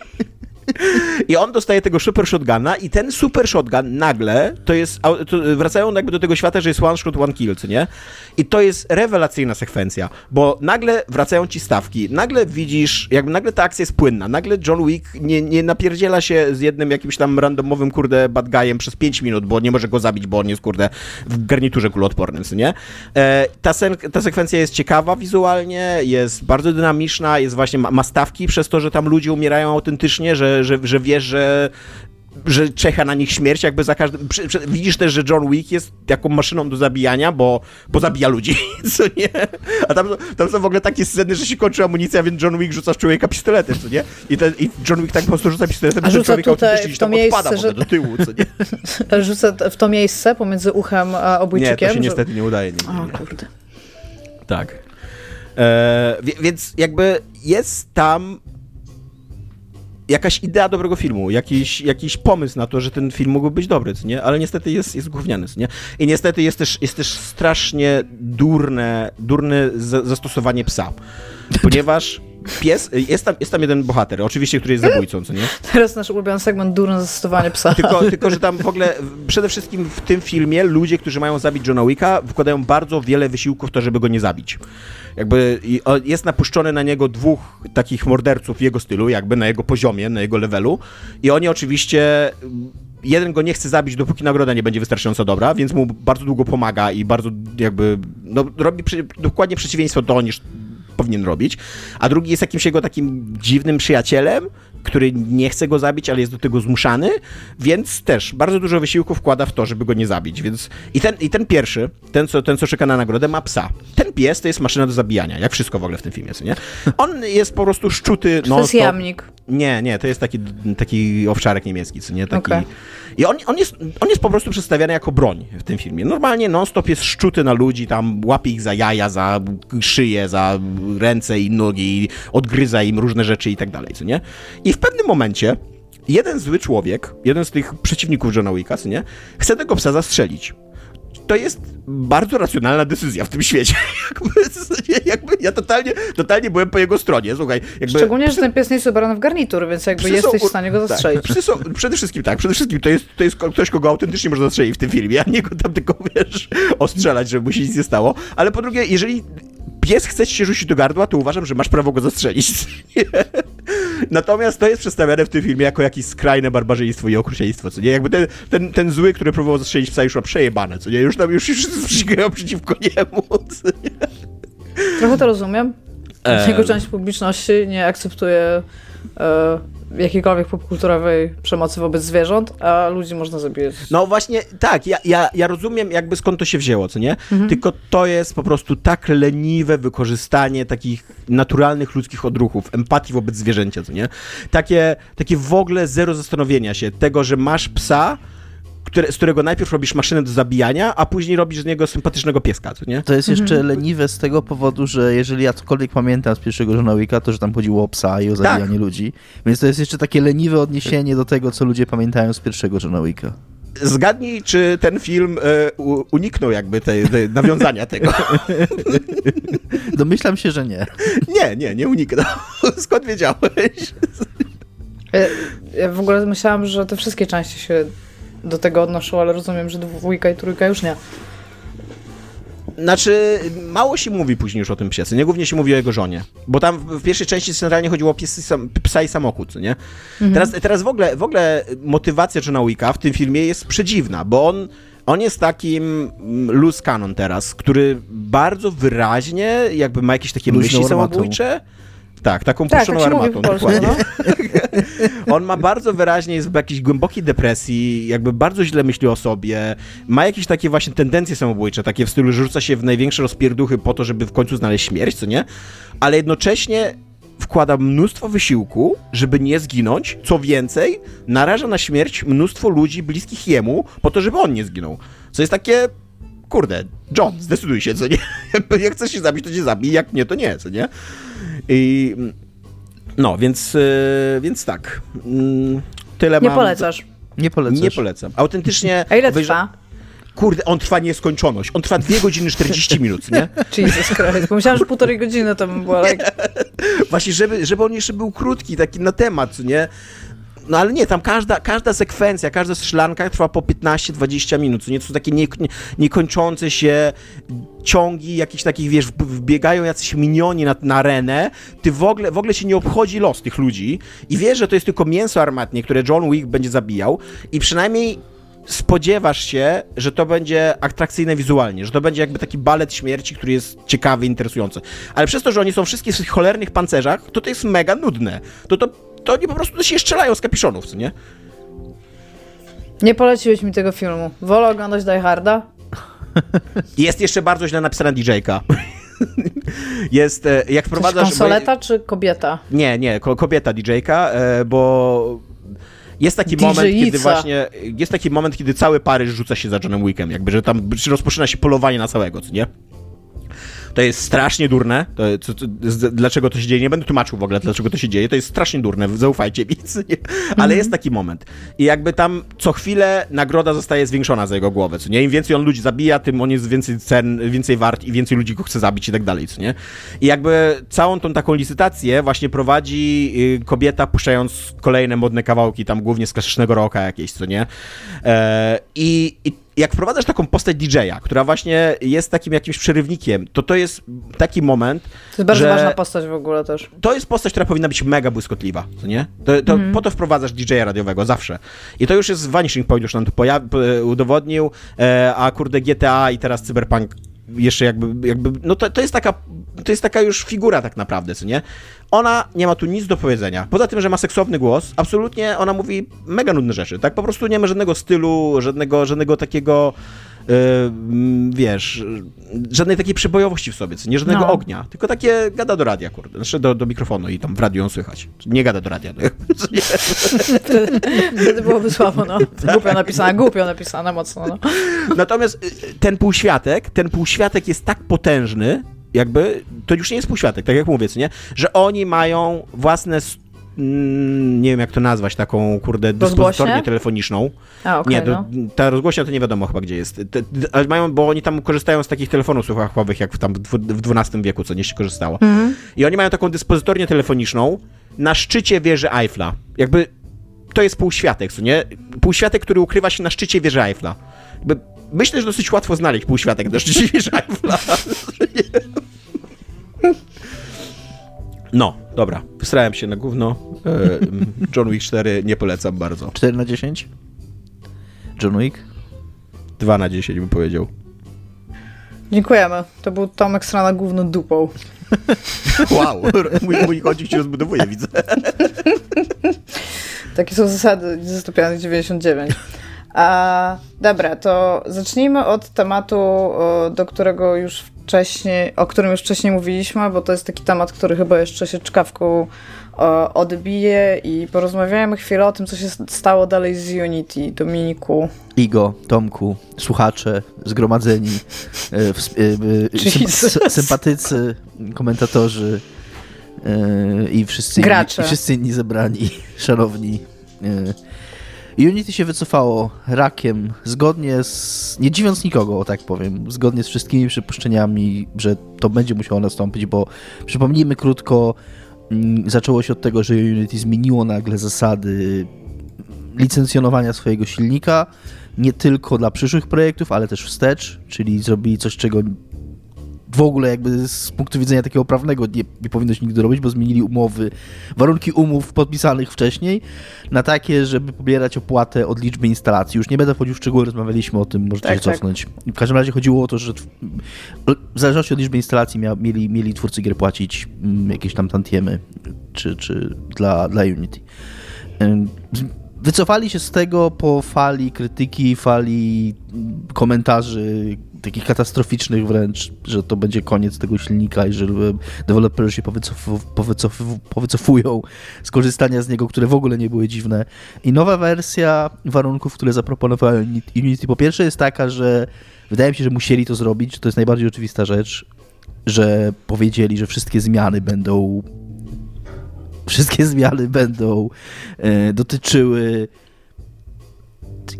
I on dostaje tego super shotguna i ten super shotgun nagle, to jest, to wracają jakby do tego świata, że jest one shot, one kill, co nie? I to jest rewelacyjna sekwencja, bo nagle wracają ci stawki, nagle widzisz, jakby nagle ta akcja jest płynna, nagle John Wick nie, nie napierdziela się z jednym jakimś tam randomowym, kurde, bad guyem przez 5 minut, bo nie może go zabić, bo on jest, kurde, w garniturze kuloodpornym, co nie? E, ta, sen, ta sekwencja jest ciekawa wizualnie, jest bardzo dynamiczna, jest właśnie, ma, ma stawki przez to, że tam ludzie umierają autentycznie, że, że, że wiesz, że że czeka na nich śmierć, jakby za każdym... Widzisz też, że John Wick jest taką maszyną do zabijania, bo, bo zabija ludzi, co nie? A tam, tam są w ogóle takie sceny, że się kończy amunicja, więc John Wick rzuca w człowieka pistoletem, co nie? I, ten, i John Wick tak po prostu rzuca pistoletem, A że rzuca człowiek tutaj autentycznie w gdzieś to tam miejsce, odpada że- do tyłu, co nie? Rzucę t- w to miejsce pomiędzy uchem a Nie, obojczykiem. to się że- niestety nie udaje. Nie, nie, O nie. kurde. Tak. E, więc jakby jest tam jakaś idea dobrego filmu, jakiś, jakiś pomysł na to, że ten film mógłby być dobry, nie? Ale niestety jest, jest gówniany, nie? I niestety jest też, jest też strasznie durne, durne za- zastosowanie psa, ponieważ pies, jest tam, jest tam jeden bohater, oczywiście, który jest zabójcą, co nie? Teraz nasz ulubiony segment durne zastosowanie psa. Tylko, tylko, że tam w ogóle przede wszystkim w tym filmie ludzie, którzy mają zabić Johna Wicka, wkładają bardzo wiele wysiłków w to, żeby go nie zabić. Jakby jest napuszczone na niego dwóch takich morderców w jego stylu, jakby na jego poziomie, na jego levelu i oni oczywiście mm, jeden go nie chce zabić, dopóki nagroda nie będzie wystarczająco dobra, więc mu bardzo długo pomaga i bardzo jakby no, robi przy, dokładnie przeciwieństwo to niż powinien robić, a drugi jest jakimś jego takim dziwnym przyjacielem, który nie chce go zabić, ale jest do tego zmuszany, więc też bardzo dużo wysiłku wkłada w to, żeby go nie zabić, więc i ten, i ten pierwszy, ten co, ten co czeka na nagrodę, ma psa. Ten pies to jest maszyna do zabijania, jak wszystko w ogóle w tym filmie, co nie? On jest po prostu szczuty To jest jamnik. Nie, nie, to jest taki, taki owczarek niemiecki, co nie? Taki... Okej. I on, on, jest, on jest po prostu przedstawiany jako broń w tym filmie. Normalnie non-stop jest szczuty na ludzi, tam łapie ich za jaja, za szyję, za ręce i nogi, odgryza im różne rzeczy i tak dalej, co nie? I w pewnym momencie jeden zły człowiek, jeden z tych przeciwników Johna Wicka, co nie? Chce tego psa zastrzelić. To jest bardzo racjonalna decyzja w tym świecie. jakby, jakby ja totalnie, totalnie byłem po jego stronie, słuchaj. Jakby Szczególnie, że ten pies nie jest ubrany w garnitur, więc jakby Psy są jesteś u- w stanie go zastrzelić. Tak, psy są, przede wszystkim tak, przede wszystkim to jest, to jest ktoś, kogo autentycznie można zastrzelić w tym filmie, a nie go tam tylko, wiesz, ostrzelać, żeby mu się nic nie stało. Ale po drugie, jeżeli pies chce ci się rzucić do gardła, to uważam, że masz prawo go zastrzelić. Natomiast to jest przedstawiane w tym filmie jako jakieś skrajne barbarzyństwo i okrucieństwo, co nie? Jakby ten, ten, ten zły, który próbował zastrzelić psa, już ma przejebane, co nie? Już tam już wszyscy przygają przeciwko niemu, co nie? Trochę to rozumiem. Em. Jego część publiczności nie akceptuje e, jakiejkolwiek popkulturowej przemocy wobec zwierząt, a ludzi można zabijać. No właśnie, tak, ja, ja, ja rozumiem jakby skąd to się wzięło, co nie? Tylko to jest po prostu tak leniwe wykorzystanie takich naturalnych ludzkich odruchów, empatii wobec zwierzęcia, co nie? Takie, takie w ogóle zero zastanowienia się tego, że masz psa, które, z którego najpierw robisz maszynę do zabijania, a później robisz z niego sympatycznego pieska, co nie? To jest jeszcze leniwe z tego powodu, że jeżeli ja cokolwiek pamiętam z pierwszego Johna Wicka, to że tam chodziło o psa i o zabijanie ludzi. Więc to jest jeszcze takie leniwe odniesienie do tego, co ludzie pamiętają z pierwszego Johna Wicka. Zgadnij, czy ten film e, u, uniknął jakby tej, tej nawiązania tego. Domyślam się, że nie. Nie, nie, nie uniknął. skąd wiedziałeś? Ja, ja w ogóle myślałam, że te wszystkie części się do tego odnoszą, ale rozumiem, że dwójka i trójka już nie. Znaczy, mało się mówi później już o tym psie, nie? Głównie się mówi o jego żonie. Bo tam w pierwszej części centralnie chodziło o piesy, sam, psa i samochód, co nie? Teraz, teraz w, ogóle, w ogóle motywacja Johna Wicka w tym filmie jest przedziwna, bo on, on jest takim mm, loose cannon teraz, który bardzo wyraźnie jakby ma jakieś takie Luźną myśli armatą. Tak, taką Tak, puszczoną tak armatą. dokładnie. no. On ma bardzo wyraźnie, jest w jakiejś głębokiej depresji, jakby bardzo źle myśli o sobie, ma jakieś takie właśnie tendencje samobójcze, takie w stylu, że rzuca się w największe rozpierduchy po to, żeby w końcu znaleźć śmierć, co nie? Ale jednocześnie wkłada mnóstwo wysiłku, żeby nie zginąć, co więcej, naraża na śmierć mnóstwo ludzi bliskich jemu, po to, żeby on nie zginął. Co jest takie, kurde, John, zdecyduj się, co nie? Jak chcesz się zabić, to cię zabij, jak nie, to nie, co nie? I... No, więc, yy, więc tak. Mm, Tyle Nie mam. polecasz. Nie polecasz. Nie polecam. Autentycznie. A ile obejrza- trwa? Kurde, on trwa nieskończoność. On trwa 2 godziny 40 minut, nie? Jesus Christ. Pomyślałam, że półtorej godziny to bym była like, Właśnie, żeby, żeby on jeszcze był krótki, taki na temat, co nie? No ale nie, tam każda, każda sekwencja, każda strzelanka trwa po 15-20 minut, nie? To są takie nie, nie, niekończące się ciągi jakichś takich, wiesz, wb- wbiegają jacyś minioni na, na arenę, ty w ogóle, w ogóle się nie obchodzi los tych ludzi i wiesz, że to jest tylko mięso armatnie, które John Wick będzie zabijał i przynajmniej spodziewasz się, że to będzie atrakcyjne wizualnie, że to będzie jakby taki balet śmierci, który jest ciekawy, interesujący. Ale przez to, że oni są wszystkie w tych cholernych pancerzach, to to jest mega nudne. To, to, to oni po prostu się strzelają z kapiszonów, co nie? Nie poleciłeś mi tego filmu. Wolę oglądać Die Harda? Jest jeszcze bardzo źle napisana DJ-ka. jest, e, jak wprowadzasz... konsoleta czy kobieta? Nie, nie, ko- kobieta DJ-ka, e, bo jest taki moment, kiedy właśnie, jest taki moment, kiedy cały Paryż rzuca się za Johnem Wickiem, jakby, że tam rozpoczyna się polowanie na całego, co nie? To jest strasznie durne. To, co, z, dlaczego to się dzieje? Nie będę tłumaczył w ogóle, dlaczego to się dzieje. To jest strasznie durne, zaufajcie mi. co Nie? Ale jest taki moment. I jakby tam co chwilę nagroda zostaje zwiększona za jego głowę. Co nie? Im więcej on ludzi zabija, tym on jest więcej cen, więcej wart i więcej ludzi go chce zabić i tak dalej. Co nie? I jakby całą tą taką licytację właśnie prowadzi y, kobieta, puszczając kolejne modne kawałki, tam głównie z klasycznego rocka jakieś, co nie? E, I, i jak wprowadzasz taką postać DJ-a, która właśnie jest takim jakimś przerywnikiem, to to jest taki moment, To jest bardzo że ważna postać w ogóle też. to jest postać, która powinna być mega błyskotliwa, co nie? To, to Po to wprowadzasz DJ-a radiowego, zawsze. I to już jest Vanishing Point, już nam to poja- udowodnił, e, a kurde GTA i teraz Cyberpunk jeszcze jakby, jakby no to, to jest taka, to jest taka już figura tak naprawdę, co nie? Ona nie ma tu nic do powiedzenia. Poza tym, że ma seksowny głos, absolutnie ona mówi mega nudne rzeczy, tak? Po prostu nie ma żadnego stylu, żadnego, żadnego takiego e, mm, wiesz, żadnej takiej przebojowości w sobie, nie żadnego No. ognia, tylko takie gada do radia, kurde, znaczy do, do mikrofonu i tam w radiu ją słychać. Nie gada do radia. No. Wtedy byłoby słabo, no. Głupio napisane, głupio napisane mocno, no. Natomiast y, ten półświatek, ten półświatek jest tak potężny, jakby, to już nie jest półświatek, tak jak mówię, co nie? Że oni mają własne, mm, nie wiem jak to nazwać, taką, kurde, dyspozytornię telefoniczną. A, okej, nie, to, no. ta rozgłośnia to nie wiadomo chyba gdzie jest. Te, ale mają, bo oni tam korzystają z takich telefonów słuchawkowych, jak w, tam w XII wieku, co nie się korzystało. Mhm. I oni mają taką dyspozytornię telefoniczną na szczycie wieży Eiffla. Jakby to jest półświatek, co nie? Półświatek, który ukrywa się na szczycie wieży Eiffla. Jakby, myślę, że dosyć łatwo znaleźć półświatek wieży Eiffla. No, dobra. Wysrałem się na gówno. E, John Wick 4 nie polecam bardzo. 4 na 10? John Wick? 2 na 10 bym powiedział. Dziękujemy. To był Tomek strona główną dupą. Wow, mój, mój kącik się rozbudowuje, widzę. Takie są zasady Dystopianych 99. A, dobra, to zacznijmy od tematu, do którego już wcześniej, o którym już wcześniej mówiliśmy, bo to jest taki temat, który chyba jeszcze się czkawką odbije i porozmawiajmy chwilę o tym, co się stało dalej z Unity, Dominiku. Igo, Tomku, słuchacze, zgromadzeni, e, e, e, sympatycy, komentatorzy i wszyscy, Gracze. Inni, i wszyscy inni zebrani, szanowni. Unity się wycofało rakiem, zgodnie z, nie dziwiąc nikogo, o tak powiem, zgodnie z wszystkimi przypuszczeniami, że to będzie musiało nastąpić, bo przypomnijmy krótko, Mm, zaczęło się od tego, że Unity zmieniło nagle zasady licencjonowania swojego silnika, nie tylko dla przyszłych projektów, ale też wstecz, czyli zrobili coś, czego w ogóle jakby z punktu widzenia takiego prawnego nie, nie powinno się nigdy robić, bo zmienili umowy, warunki umów podpisanych wcześniej na takie, żeby pobierać opłatę od liczby instalacji. Już nie będę wchodził w szczegóły, rozmawialiśmy o tym, możecie Tak, się cofnąć. W każdym razie chodziło o to, że w, w zależności od liczby instalacji mia, mieli, mieli twórcy gier płacić mm, jakieś tam tantiemy czy, czy dla, dla Unity. Wycofali się z tego po fali krytyki, fali komentarzy takich katastroficznych wręcz, że to będzie koniec tego silnika i że deweloperzy się powycof powycof powycofują z korzystania z niego, które w ogóle nie były dziwne. I nowa wersja warunków, które zaproponowała Unity po pierwsze jest taka, że wydaje mi się, że musieli to zrobić, to jest najbardziej oczywista rzecz, że powiedzieli, że wszystkie zmiany będą wszystkie zmiany będą e, dotyczyły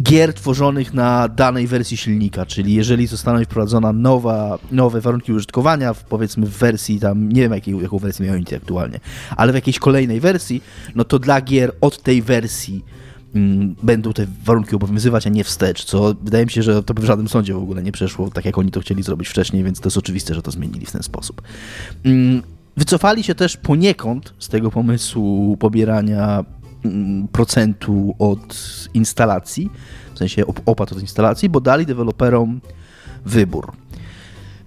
gier tworzonych na danej wersji silnika, czyli jeżeli zostaną wprowadzona nowa, nowe warunki użytkowania, powiedzmy w wersji tam, nie wiem jakiej, jaką wersję miał Unity aktualnie, ale w jakiejś kolejnej wersji, no to dla gier od tej wersji mm, będą te warunki obowiązywać, a nie wstecz, co wydaje mi się, że to by w żadnym sądzie w ogóle nie przeszło, tak jak oni to chcieli zrobić wcześniej, więc to jest oczywiste, że to zmienili w ten sposób. Mm, Wycofali się też poniekąd z tego pomysłu pobierania mm, procentu od instalacji, w sensie opłat od instalacji, bo dali deweloperom wybór.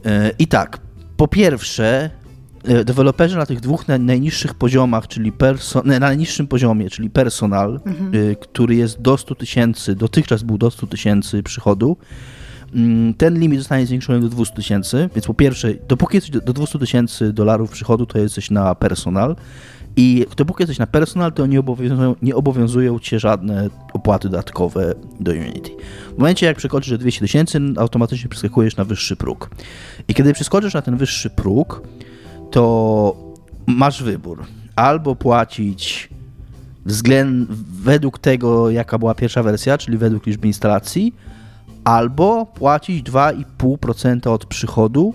E, I tak, po pierwsze, e, deweloperzy na tych dwóch najniższych poziomach, czyli na najniższym poziomie, czyli personal, mhm. E, który jest do 100 tysięcy, dotychczas był do 100 tysięcy przychodu, ten limit zostanie zwiększony do 200 tysięcy, więc po pierwsze, dopóki jesteś do 200 tysięcy dolarów przychodu, to jesteś na personal i dopóki jesteś na personal, to nie obowiązują, nie obowiązują cię żadne opłaty dodatkowe do Unity. W momencie, jak przekroczysz 200 tysięcy, automatycznie przeskakujesz na wyższy próg. I kiedy przeskoczysz na ten wyższy próg, to masz wybór. Albo płacić względ, według tego, jaka była pierwsza wersja, czyli według liczby instalacji, albo płacić 2,5% od przychodu.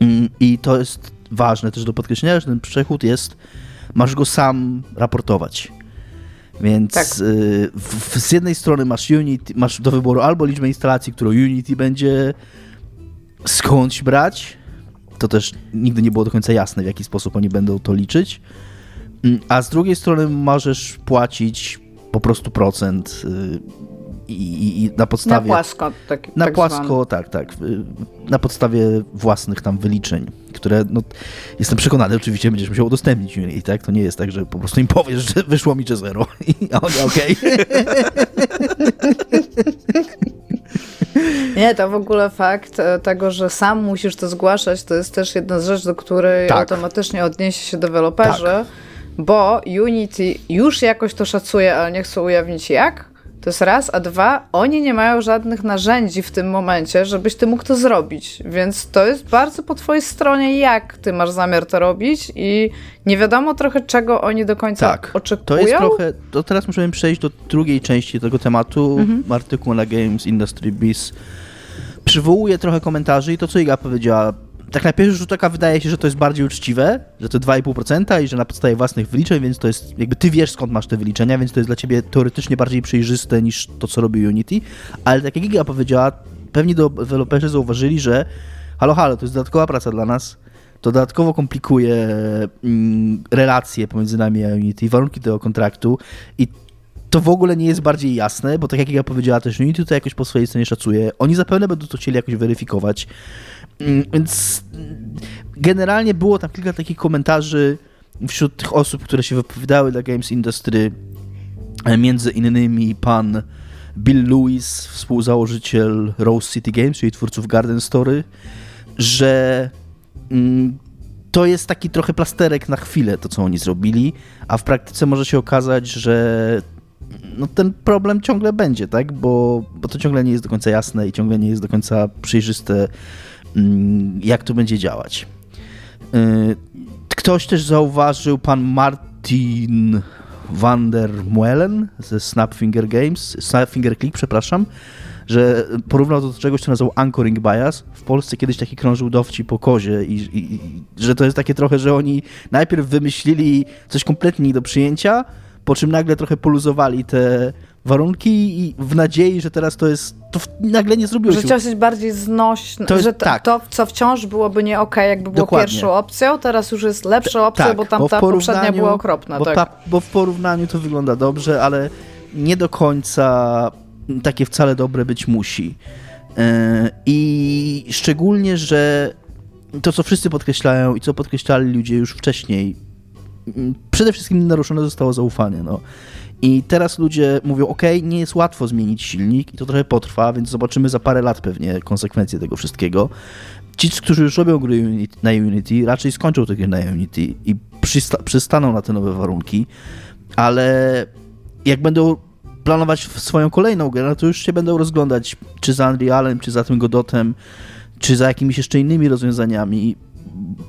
Mm, I to jest ważne też do podkreślenia, że ten przychód jest, masz go sam raportować. Więc tak. y, w, z jednej strony masz Unity, masz do wyboru albo liczbę instalacji, którą Unity będzie skądś brać. To też nigdy nie było do końca jasne, w jaki sposób oni będą to liczyć. Mm, a z drugiej strony możesz płacić po prostu procent y, i, i, na podstawie... Na płasko. Tak, na tak płasko, tak, tak. Na podstawie własnych tam wyliczeń, które, no, jestem przekonany, oczywiście będziesz musiał udostępnić i tak, to nie jest tak, że po prostu im powiesz, że wyszło mi, że zero i oni, okej. Nie, to w ogóle fakt e, tego, że sam musisz to zgłaszać, to jest też jedna z rzeczy, do której tak. automatycznie odniesie się deweloperzy, tak. bo Unity już jakoś to szacuje, ale nie chce ujawnić jak, to jest raz, a dwa, oni nie mają żadnych narzędzi w tym momencie, żebyś ty mógł to zrobić. Więc to jest bardzo po twojej stronie, jak ty masz zamiar to robić i nie wiadomo trochę, czego oni do końca tak, oczekują. To jest trochę, to teraz możemy przejść do drugiej części tego tematu. Mhm. Artykuł na Games Industry Biz przywołuje trochę komentarzy i to, co Iga powiedziała, tak na pierwszy rzut oka wydaje się, że to jest bardziej uczciwe, że to 2,5% i że na podstawie własnych wyliczeń, więc to jest, jakby ty wiesz skąd masz te wyliczenia, więc to jest dla ciebie teoretycznie bardziej przejrzyste niż to, co robi Unity, ale tak jak Giga powiedziała, pewni deweloperzy zauważyli, że halo, halo, to jest dodatkowa praca dla nas, to dodatkowo komplikuje mm, relacje pomiędzy nami a Unity, warunki tego kontraktu i to w ogóle nie jest bardziej jasne, bo tak jak ja powiedziała też, Unity to jakoś po swojej stronie szacuje. Oni zapewne będą to chcieli jakoś weryfikować. Mm, więc generalnie było tam kilka takich komentarzy wśród tych osób, które się wypowiadały dla Games Industry, e, między innymi pan Bill Lewis, współzałożyciel Rose City Games, czyli twórców Garden Story, że mm, to jest taki trochę plasterek na chwilę, to co oni zrobili, a w praktyce może się okazać, że no ten problem ciągle będzie, tak? Bo, bo to ciągle nie jest do końca jasne i ciągle nie jest do końca przejrzyste, jak to będzie działać. Y, ktoś też zauważył, pan Martin van der Muellen ze Snapfinger Games, Snapfinger Click, przepraszam, że porównał to do czegoś, co nazywał anchoring bias. W Polsce kiedyś taki krążył dowcip po kozie i, i, i że to jest takie trochę, że oni najpierw wymyślili coś kompletnie nie do przyjęcia, po czym nagle trochę poluzowali te warunki i w nadziei, że teraz to jest, to nagle nie zrobiło że się. Że coś bardziej znośne, to że to, tak. to, co wciąż byłoby nie okej, okay, jakby było Dokładnie. pierwszą opcją, teraz już jest lepsza opcja, tak, bo tamta bo poprzednia była okropna. Bo, tak. ta, bo w porównaniu to wygląda dobrze, ale nie do końca takie wcale dobre być musi. Yy, I szczególnie, że to, co wszyscy podkreślają i co podkreślali ludzie już wcześniej, mm, przede wszystkim naruszone zostało zaufanie. No. I teraz ludzie mówią, ok, nie jest łatwo zmienić silnik i to trochę potrwa, więc zobaczymy za parę lat pewnie konsekwencje tego wszystkiego. Ci, którzy już robią gry na Unity, raczej skończą te gry na Unity i przysta przystaną na te nowe warunki, ale jak będą planować swoją kolejną grę, no to już się będą rozglądać czy za Unrealem, czy za tym Godotem, czy za jakimiś jeszcze innymi rozwiązaniami,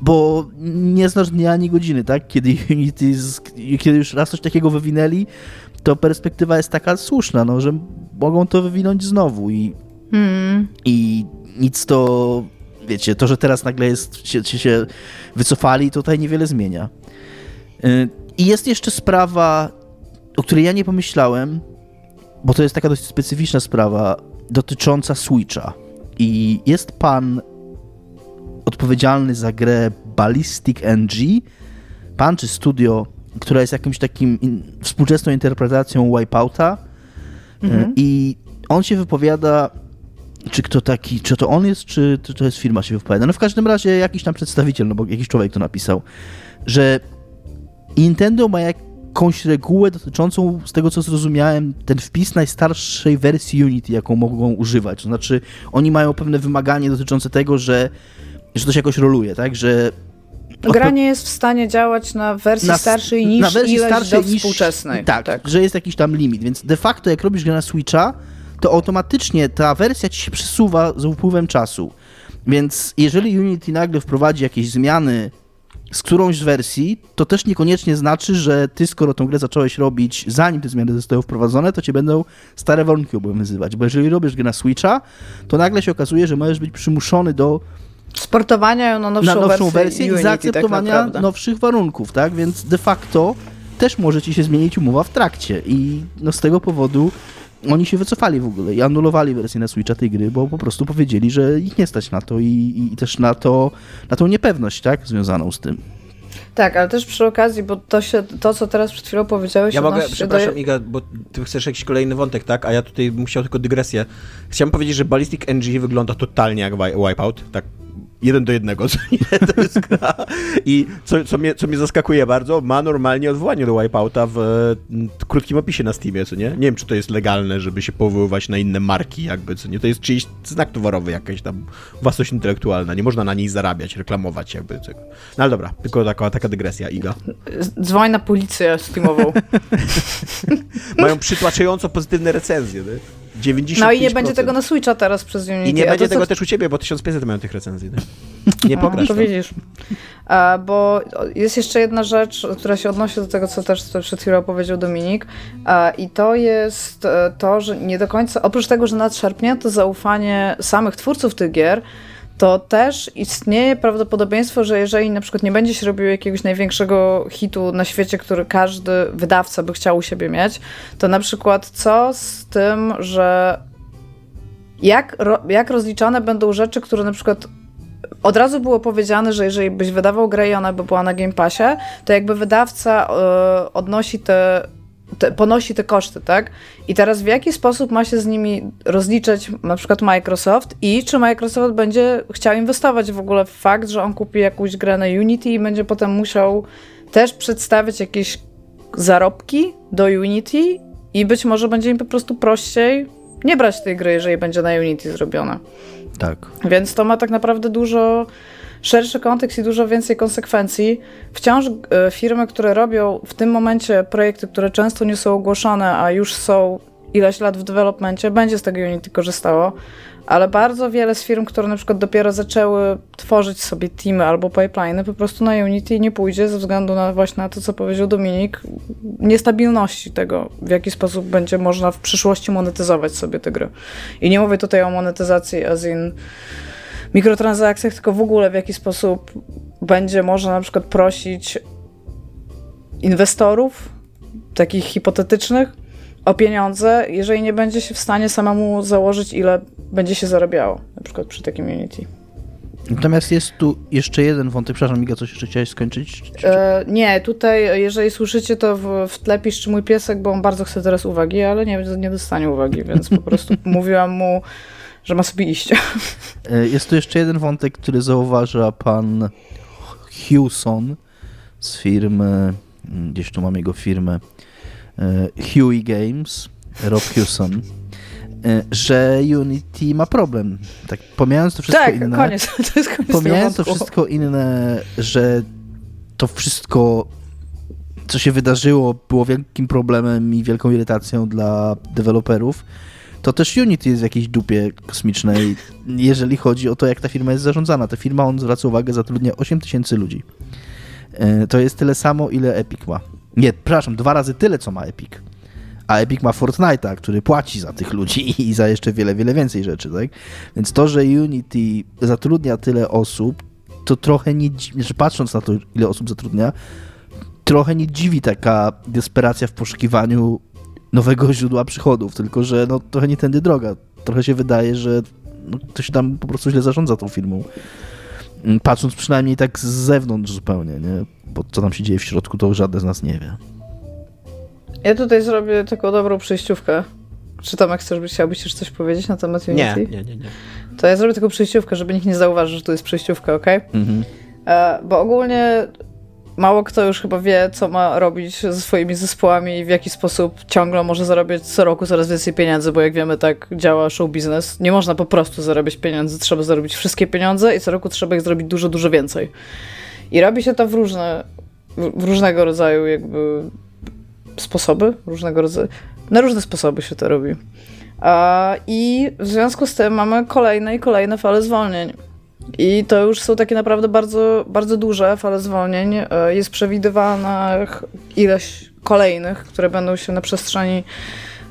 bo nie znasz dnia ani godziny, tak? Kiedy Unity, kiedy już raz coś takiego wywinęli, to perspektywa jest taka słuszna, no, że mogą to wywinąć znowu i, hmm. i nic to, wiecie, to, że teraz nagle jest, się, się wycofali, tutaj niewiele zmienia. I jest jeszcze sprawa, o której ja nie pomyślałem, bo to jest taka dość specyficzna sprawa dotycząca Switcha. I jest pan odpowiedzialny za grę Ballistic NG, pan czy studio, która jest jakimś takim in, współczesną interpretacją Wipeouta mhm. i on się wypowiada, czy kto taki, czy to on jest, czy, to jest firma się wypowiada. No w każdym razie jakiś tam przedstawiciel, no bo jakiś człowiek to napisał, że Nintendo ma jak, jakąś regułę dotyczącą, z tego co zrozumiałem, ten wpis najstarszej wersji Unity, jaką mogą używać. To znaczy, oni mają pewne wymaganie dotyczące tego, że, że to się jakoś roluje, tak? Że Gra nie jest w stanie działać na wersji na, starszej niż na wersji starszej niż, współczesnej. Tak, tak, że jest jakiś tam limit, więc de facto jak robisz grę na Switcha, to automatycznie ta wersja ci się przesuwa z upływem czasu. Więc jeżeli Unity nagle wprowadzi jakieś zmiany z którąś z wersji, to też niekoniecznie znaczy, że ty, skoro tą grę zacząłeś robić, zanim te zmiany zostały wprowadzone, to cię będą stare warunki obowiązywać. Bo jeżeli robisz grę na Switcha, to nagle się okazuje, że możesz być przymuszony do sportowania ją na nowszą, na nowszą wersję, wersję i zaakceptowania tak nowszych warunków, tak? Więc de facto też może ci się zmienić umowa w trakcie i no z tego powodu oni się wycofali w ogóle i anulowali wersję na Switcha tej gry, bo po prostu powiedzieli, że ich nie stać na to i, i też na, to, na tą niepewność, tak, związaną z tym. Tak, ale też przy okazji, bo to, się, to co teraz przed chwilą powiedziałeś... Ja mogę, przepraszam do... Iga, bo ty chcesz jakiś kolejny wątek, tak? A ja tutaj musiał tylko dygresję. Chciałem powiedzieć, że Ballistic NG wygląda totalnie jak Wipeout, tak jeden do jednego, co nie, to jest gra. I co, co, mnie, co mnie zaskakuje bardzo, ma normalnie odwołanie do Wipeouta w, w krótkim opisie na Steamie, co nie? Nie wiem, czy to jest legalne, żeby się powoływać na inne marki, jakby, co nie? To jest czyjś znak towarowy, jakaś tam własność intelektualna, nie można na niej zarabiać, reklamować, jakby. Tego. No ale dobra, tylko taka, taka dygresja, Iga. Dzwoń na policję Steamową. Mają przytłaczająco pozytywne recenzje, nie? 95%. No i nie będzie tego na Switcha teraz przez Unity. I nie będzie tego też u ciebie, bo 1500 mają tych recenzji. Nie, nie pograsz. No, to widzisz. A, bo jest jeszcze jedna rzecz, która się odnosi do tego, co też przed chwilą powiedział Dominik. A, I to jest e, to, że nie do końca, oprócz tego, że nadszarpnięto zaufanie samych twórców tych gier, to też istnieje prawdopodobieństwo, że jeżeli na przykład nie będzie się robił jakiegoś największego hitu na świecie, który każdy wydawca by chciał u siebie mieć, to na przykład co z tym, że jak, jak rozliczane będą rzeczy, które na przykład od razu było powiedziane, że jeżeli byś wydawał grę i ona by była na Game Passie, to jakby wydawca y, odnosi te te, ponosi te koszty, tak? I teraz w jaki sposób ma się z nimi rozliczać na przykład Microsoft i czy Microsoft będzie chciał inwestować w ogóle w fakt, że on kupi jakąś grę na Unity i będzie potem musiał też przedstawić jakieś zarobki do Unity i być może będzie im po prostu prościej nie brać tej gry, jeżeli będzie na Unity zrobiona. Tak. Więc to ma tak naprawdę dużo szerszy kontekst i dużo więcej konsekwencji. Wciąż e, firmy, które robią w tym momencie projekty, które często nie są ogłoszone, a już są ileś lat w developmencie, będzie z tego Unity korzystało. ale bardzo wiele z firm, które na przykład dopiero zaczęły tworzyć sobie teamy albo pipeliny, po prostu na Unity nie pójdzie ze względu na właśnie na to, co powiedział Dominik, niestabilności tego, w jaki sposób będzie można w przyszłości monetyzować sobie te gry. I nie mówię tutaj o monetyzacji as in mikrotransakcjach, tylko w ogóle w jaki sposób będzie można na przykład prosić inwestorów, takich hipotetycznych, o pieniądze, jeżeli nie będzie się w stanie samemu założyć, ile będzie się zarabiało, na przykład przy takim Unity. Natomiast jest tu jeszcze jeden wątek, przepraszam Miga, coś jeszcze chciałeś skończyć? E, nie, tutaj jeżeli słyszycie to w, w tle piszczy mój piesek, bo on bardzo chce teraz uwagi, ale nie, nie dostanie uwagi, więc po prostu mówiłam mu, że ma sobie iść. E, jest tu jeszcze jeden wątek, który zauważa pan Hewson z firmy, mm, gdzieś tu mam jego firmę, e, Huey Games, Rob Hewson, e, że Unity ma problem. Tak, pomijając to wszystko tak, inne. koniec. To jest koniec Pomijając to wszystko inne, że to wszystko, co się wydarzyło, było wielkim problemem i wielką irytacją dla deweloperów, to też Unity jest w jakiejś dupie kosmicznej, jeżeli chodzi o to, jak ta firma jest zarządzana. Ta firma, on zwraca uwagę, zatrudnia 8 tysięcy ludzi. E, To jest tyle samo, ile Epic ma. Nie, przepraszam, dwa razy tyle, co ma Epic. A Epic ma Fortnite'a, który płaci za tych ludzi i za jeszcze wiele, wiele więcej rzeczy, tak? Więc to, że Unity zatrudnia tyle osób, to trochę nie dziwi, że patrząc na to, ile osób zatrudnia, trochę nie dziwi taka desperacja w poszukiwaniu nowego źródła przychodów, tylko że no, trochę nie tędy droga. Trochę się wydaje, że no, ktoś tam po prostu źle zarządza tą firmą. Mm, Patrząc przynajmniej tak z zewnątrz zupełnie, nie? Bo co tam się dzieje w środku, to żaden z nas nie wie. Ja tutaj zrobię taką dobrą przejściówkę. Czy Tomek chcesz, byś chciałbyś już coś powiedzieć na temat Unity? Nie, nie, nie, nie. To ja zrobię taką przejściówkę, żeby nikt nie zauważył, że to jest przejściówka, ok? Mhm. E, bo ogólnie mało kto już chyba wie, co ma robić ze swoimi zespołami i w jaki sposób ciągle może zarabiać co roku coraz więcej pieniędzy, bo jak wiemy, tak działa show biznes. Nie można po prostu zarabiać pieniędzy, trzeba zarobić wszystkie pieniądze i co roku trzeba ich zrobić dużo, dużo więcej. I robi się to w różne, w różnego rodzaju jakby sposoby, różnego rodzaju, na różne sposoby się to robi. I w związku z tym mamy kolejne i kolejne fale zwolnień. I to już są takie naprawdę bardzo, bardzo duże fale zwolnień. E, Jest przewidywana ch- ileś kolejnych, które będą się na przestrzeni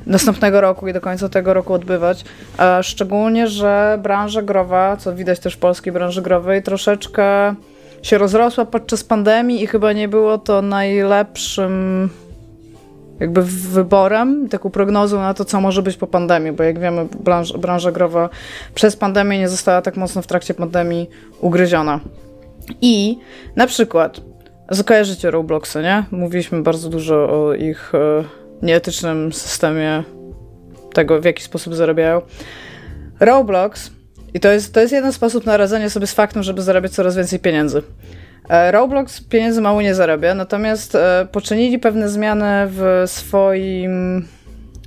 następnego roku i do końca tego roku odbywać. E, Szczególnie, że branża growa, co widać też w polskiej branży growej, troszeczkę się rozrosła podczas pandemii i chyba nie było to najlepszym jakby wyborem, taką prognozą na to, co może być po pandemii, bo jak wiemy, branża, branża growa przez pandemię nie została tak mocno w trakcie pandemii ugryziona. I na przykład, zakojarzycie Robloxy, nie? Mówiliśmy bardzo dużo o ich e, nieetycznym systemie tego, w jaki sposób zarabiają. Roblox, i to jest, to jest jeden sposób na radzenie sobie z faktem, żeby zarabiać coraz więcej pieniędzy. E, Roblox pieniędzy mało nie zarabia, natomiast e, poczynili pewne zmiany w swoim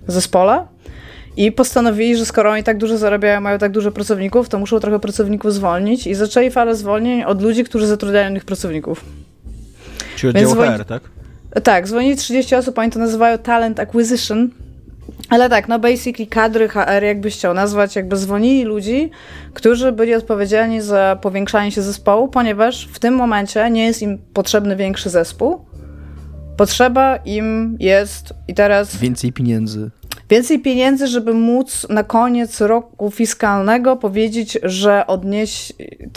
zespole i postanowili, że skoro oni tak dużo zarabiają, mają tak dużo pracowników, to muszą trochę pracowników zwolnić i zaczęli falę zwolnień od ludzi, którzy zatrudniają innych pracowników. Czyli oddział HR, tak? Tak, zwolnili 30 osób, oni to nazywają talent acquisition. Ale tak, no basically kadry HR, jakbyś chciał nazwać, jakby zwolnili ludzi, którzy byli odpowiedzialni za powiększanie się zespołu, ponieważ w tym momencie nie jest im potrzebny większy zespół. Potrzeba im jest i teraz Więcej pieniędzy. więcej pieniędzy, żeby móc na koniec roku fiskalnego powiedzieć, że odnieś,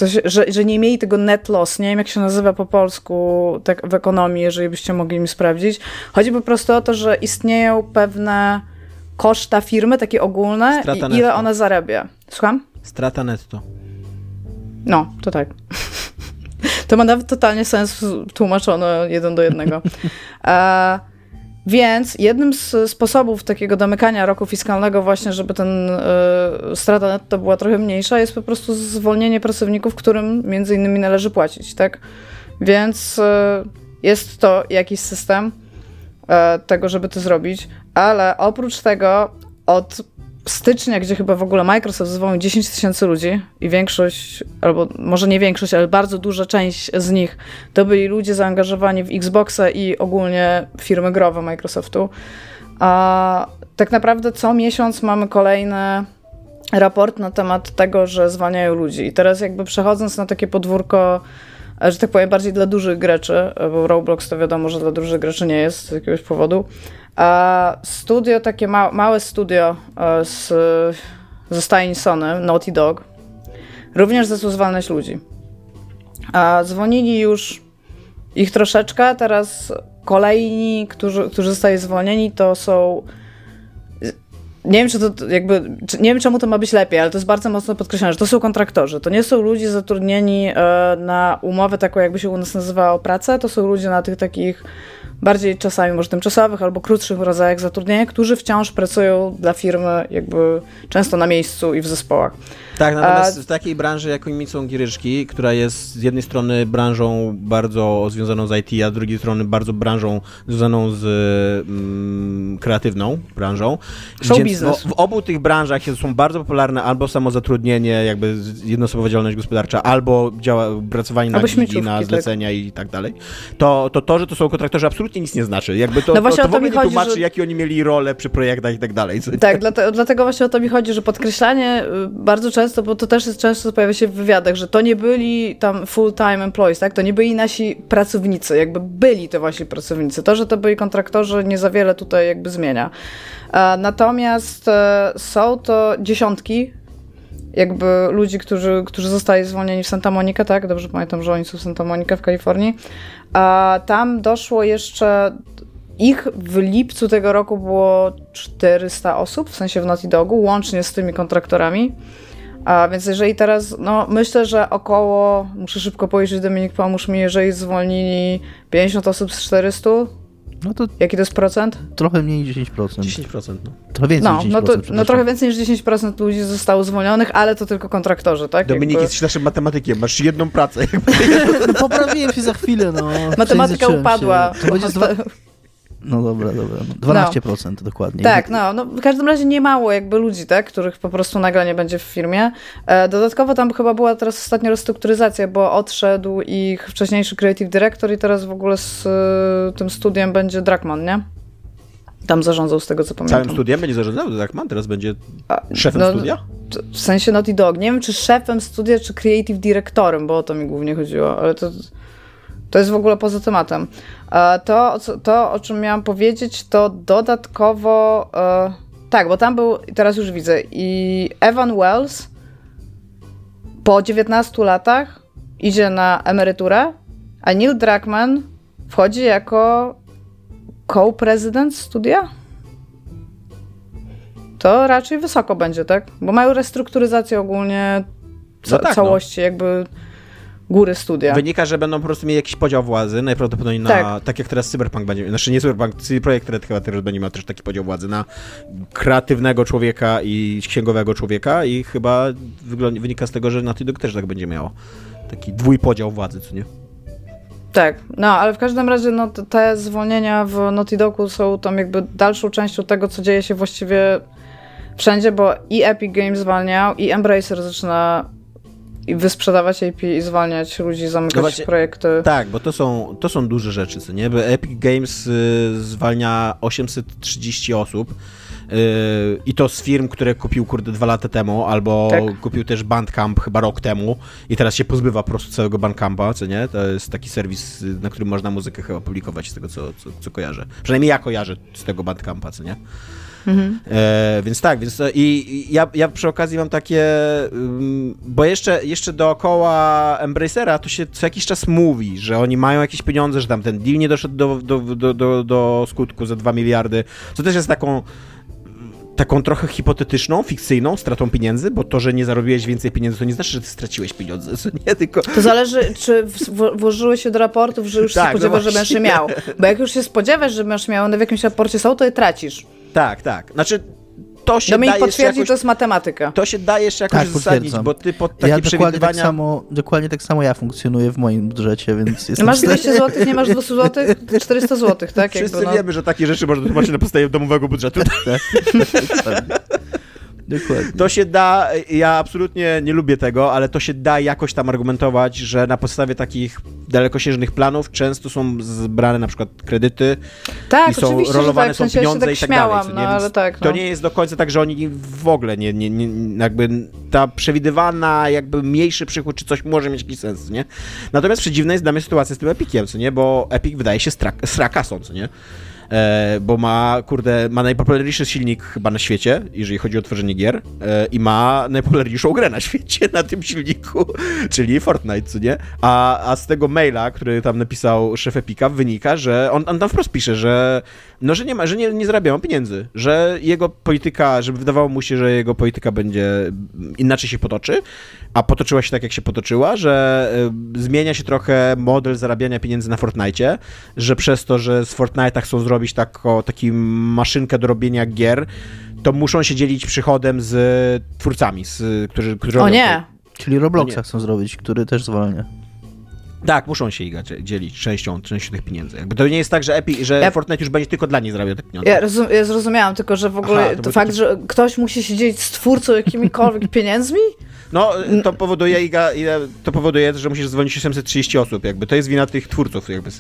się, że, że nie mieli tego net loss. Nie wiem, jak się nazywa po polsku tak w ekonomii, jeżeli byście mogli mi sprawdzić. Chodzi po prostu o to, że istnieją pewne koszta firmy, takie ogólne Strata i ile netto. ona zarabia. Słucham? Strata netto. No, to tak. To ma nawet totalnie sens tłumaczone jeden do jednego. E, więc jednym z sposobów takiego domykania roku fiskalnego właśnie, żeby ten e, strata netto była trochę mniejsza, jest po prostu zwolnienie pracowników, którym między innymi należy płacić, tak? Więc e, jest to jakiś system tego, żeby to zrobić, ale oprócz tego od stycznia, gdzie chyba w ogóle Microsoft zwolnił 10 tysięcy ludzi i większość, albo może nie większość, ale bardzo duża część z nich to byli ludzie zaangażowani w Xboxa i ogólnie firmy growe Microsoftu. A tak naprawdę co miesiąc mamy kolejne raport na temat tego, że zwalniają ludzi. I teraz jakby przechodząc na takie podwórko, że tak powiem, bardziej dla dużych graczy, bo Roblox to wiadomo, że dla dużych graczy nie jest z jakiegoś powodu, a studio, takie ma małe studio z, ze stajni Naughty Dog, również zaczął zwalniać ludzi. A zwolnili już ich troszeczkę, teraz kolejni, którzy, którzy zostali zwolnieni, to są nie wiem, czy to jakby, nie wiem czemu to ma być lepiej, ale to jest bardzo mocno podkreślone, że to są kontraktorzy. To nie są ludzie zatrudnieni e, na umowę taką, jakby się u nas nazywało pracę, to są ludzie na tych takich bardziej czasami może tymczasowych albo krótszych rodzajach zatrudnienia, którzy wciąż pracują dla firmy jakby często na miejscu i w zespołach. Tak, natomiast a... w takiej branży jak są Giryczki, która jest z jednej strony branżą bardzo związaną z IT, a z drugiej strony bardzo branżą związaną z mm, kreatywną branżą. Show business. W, w, obu tych branżach są bardzo popularne albo samozatrudnienie, jakby jednoosobowa działalność gospodarcza, albo działa, pracowanie na na tak. zlecenia tak. i tak dalej. To, to to, że to są kontraktorzy absolutnie nic nie znaczy. Jakby to, no właśnie to, to w ogóle nie tłumaczy, że... jakie oni mieli role przy projektach i tak dalej. Tak, dlatego, dlatego właśnie o to mi chodzi, że podkreślanie y, bardzo często, bo to też jest często pojawia się w wywiadach, że to nie byli tam full-time employees, tak? To nie byli nasi pracownicy, jakby byli to właśnie pracownicy. To, że to byli kontraktorzy nie za wiele tutaj jakby zmienia. Natomiast e, są to dziesiątki jakby ludzi, którzy, którzy zostali zwolnieni w Santa Monica, tak? Dobrze pamiętam, że oni są w Santa Monica w Kalifornii. A tam doszło jeszcze ich w lipcu tego roku było 400 osób, w sensie w Naughty Dogu, łącznie z tymi kontraktorami. A więc jeżeli teraz, no myślę, że około, muszę szybko powiedzieć, Dominik, pomóż mi, jeżeli zwolnili 50 osób z 400, no to Jaki to jest procent? Trochę mniej niż 10%. 10%, no. Trochę więcej no, niż 10%. No, to, no trochę więcej niż 10% ludzi zostało zwolnionych, ale to tylko kontraktorzy, tak? Dominik, Jakby... jesteś naszym matematykiem, masz jedną pracę. no poprawiłem się za chwilę, no. Matematyka upadła. Się. To będzie dwa... No dobra, dobra. 12% no. dokładnie. Tak, no, no w każdym razie nie mało jakby ludzi, tak, których po prostu nagle nie będzie w firmie. E, dodatkowo tam chyba była teraz ostatnia restrukturyzacja, bo odszedł ich wcześniejszy creative director i teraz w ogóle z y, tym studiem będzie Drakman, nie? Tam zarządzał z tego, co pamiętam. Całym studiem będzie zarządzał Drakman? Teraz będzie szefem no, studia? W sensie Naughty Dog. Nie wiem, czy szefem studia, czy creative directorem, bo o to mi głównie chodziło, ale to... To jest w ogóle poza tematem. E, to, to o czym miałam powiedzieć, to dodatkowo. E, tak, bo tam był, teraz już widzę, i Evan Wells po 19 latach idzie na emeryturę, a Neil Druckmann wchodzi jako co-prezydent studia? To raczej wysoko będzie, tak? Bo mają restrukturyzację ogólnie ca- no tak, no. całości, no. jakby góry studia. Wynika, że będą po prostu mieli jakiś podział władzy, najprawdopodobniej na, tak, tak jak teraz Cyberpunk będzie, znaczy nie Cyberpunk, projekt Red chyba teraz będzie miał też taki podział władzy na kreatywnego człowieka i księgowego człowieka i chyba wynika z tego, że Naughty Dog też tak będzie miało. Taki dwójpodział władzy, co nie? Tak, no ale w każdym razie no, te zwolnienia w Naughty Dogu są tam jakby dalszą częścią tego, co dzieje się właściwie wszędzie, bo i Epic Games zwalniał, i Embracer zaczyna i wysprzedawać IP i zwalniać ludzi, zamykać no właśnie, projekty. Tak, bo to są, to są duże rzeczy, co nie? Bo Epic Games y, zwalnia 830 osób y, i to z firm, które kupił kurde dwa lata temu, albo tak. kupił też Bandcamp chyba rok temu i teraz się pozbywa po prostu całego Bandcampa, co nie? To jest taki serwis, na którym można muzykę chyba publikować z tego, co, co, co kojarzę. Przynajmniej ja kojarzę z tego Bandcampa, co nie? Mhm. E, więc tak, więc i, ja, ja przy okazji mam takie, bo jeszcze, jeszcze dookoła Embracera to się co jakiś czas mówi, że oni mają jakieś pieniądze, że tam ten deal nie doszedł do, do, do, do, do skutku za 2 miliardy, co też jest taką taką trochę hipotetyczną, fikcyjną stratą pieniędzy, bo to, że nie zarobiłeś więcej pieniędzy, to nie znaczy, że ty straciłeś pieniądze, nie tylko... To zależy, czy włożyłeś się do raportów, że już tak, się no spodziewasz, no że będziesz miał. Bo jak już się spodziewasz, że będziesz miał, one w jakimś raporcie są, to je tracisz. Tak, tak. Znaczy, to się Dominik da potwierdzi, jakoś, to jest matematyka. To się da jeszcze jakoś tak, uzasadnić, bo ty pod takie ja przewidywania... Dokładnie tak, samo, dokładnie tak samo ja funkcjonuję w moim budżecie, więc jestem Masz 200 zł, nie masz 200 zł? 400 zł, tak? Wszyscy Jakby, no. wiemy, że takie rzeczy można tłumaczyć na podstawie domowego budżetu. tak, Dokładnie. To się da, ja absolutnie nie lubię tego, ale to się da jakoś tam argumentować, że na podstawie takich dalekosiężnych planów często są zbrane na przykład kredyty Tak, i są że rolowane tak, w są sensie ja się pieniądze tak i tak śmiałam, dalej. no nie? Tak, To no. nie jest do końca tak, że oni w ogóle nie, nie, nie jakby ta przewidywana jakby mniejszy przychód czy coś może mieć jakiś sens, nie? Natomiast przeciwna jest dla mnie sytuacja z tym Epiciem, co nie? Bo Epic wydaje się strak, srakasą, co nie? E, bo ma, kurde, ma najpopularniejszy silnik chyba na świecie, jeżeli chodzi o tworzenie gier e, i ma najpopularniejszą grę na świecie na tym silniku, czyli Fortnite, co nie? A, a z tego maila, który tam napisał szef Epica, wynika, że on, on tam wprost pisze, że no, że nie ma, że nie, nie zarabiają pieniędzy, że jego polityka, żeby wydawało mu się, że jego polityka będzie inaczej się potoczy, a potoczyła się tak, jak się potoczyła, że y, zmienia się trochę model zarabiania pieniędzy na Fortnite, że przez to, że z Fortnite'a chcą zrobić tako, taki maszynkę do robienia gier, to muszą się dzielić przychodem z twórcami, z, którzy, którzy O robią nie, Czyli Robloxa nie. chcą zrobić, który też zwalnia. Tak, muszą się ich dzielić częścią, częścią tych pieniędzy. Jakby to nie jest tak, że, Epic, że Ja- Fortnite już będzie tylko dla nich zarabiał te pieniądze. ja, rozum, ja zrozumiałam, tylko że w ogóle Aha, to to fakt, taki- że ktoś musi się dzielić z twórcą jakimikolwiek pieniędzmi? No, to powoduje, to powoduje, że musisz dzwonić 830 osób, jakby. To jest wina tych twórców, jakby.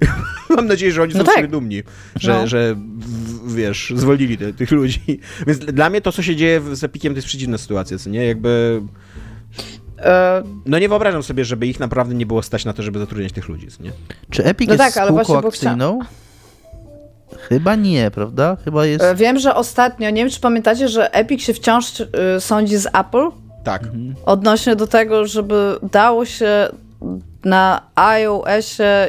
Mam nadzieję, że oni są No tak. siebie dumni, że, No. że w, wiesz, zwolnili te, tych ludzi. Więc dla mnie to, co się dzieje z Epikiem, to jest przeciwna sytuacja, co nie? Jakby... E, No nie wyobrażam sobie, żeby ich naprawdę nie było stać na to, żeby zatrudniać tych ludzi, co nie? Czy Epic No jest tak, ale spółką akcyjną? Chyba nie, prawda? Chyba jest... e, wiem, że ostatnio, nie wiem czy pamiętacie, że Epic się wciąż y, sądzi z Apple Tak. odnośnie do tego, żeby dało się na iOSie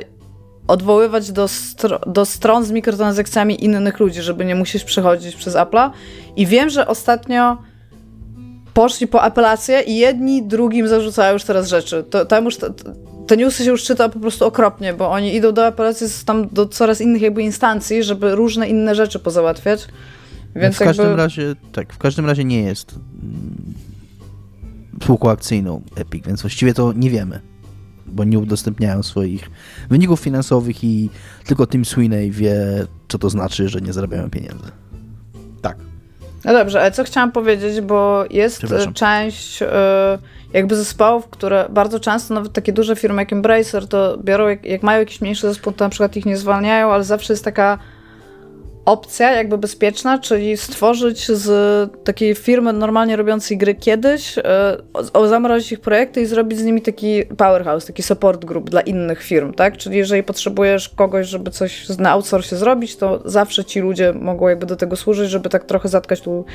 odwoływać do, stro- do stron z mikrotransakcjami innych ludzi, żeby nie musieć przechodzić przez Apple'a. I wiem, że ostatnio poszli po apelację i jedni drugim zarzucają już teraz rzeczy. To, tam już te, te newsy się już czyta po prostu okropnie, bo oni idą do apelacji tam do coraz innych jakby instancji, żeby różne inne rzeczy pozałatwiać. Więc w każdym jakby... razie, tak, w każdym razie nie jest mm, spółką akcyjną Epic, więc właściwie to nie wiemy, bo nie udostępniają swoich wyników finansowych i tylko Tim Sweeney wie, co to znaczy, że nie zarabiają pieniędzy. Tak. No dobrze, ale co chciałam powiedzieć, bo jest część e, jakby zespołów, które bardzo często, nawet takie duże firmy jak Embracer, to biorą, jak, jak mają jakiś mniejszy zespół, to na przykład ich nie zwalniają, ale zawsze jest taka opcja jakby bezpieczna, czyli stworzyć z takiej firmy normalnie robiącej gry kiedyś, e, zamrozić ich projekty i zrobić z nimi taki powerhouse, taki support group dla innych firm, tak? Czyli jeżeli potrzebujesz kogoś, żeby coś na outsourcie zrobić, to zawsze ci ludzie mogą jakby do tego służyć, żeby tak trochę zatkać tu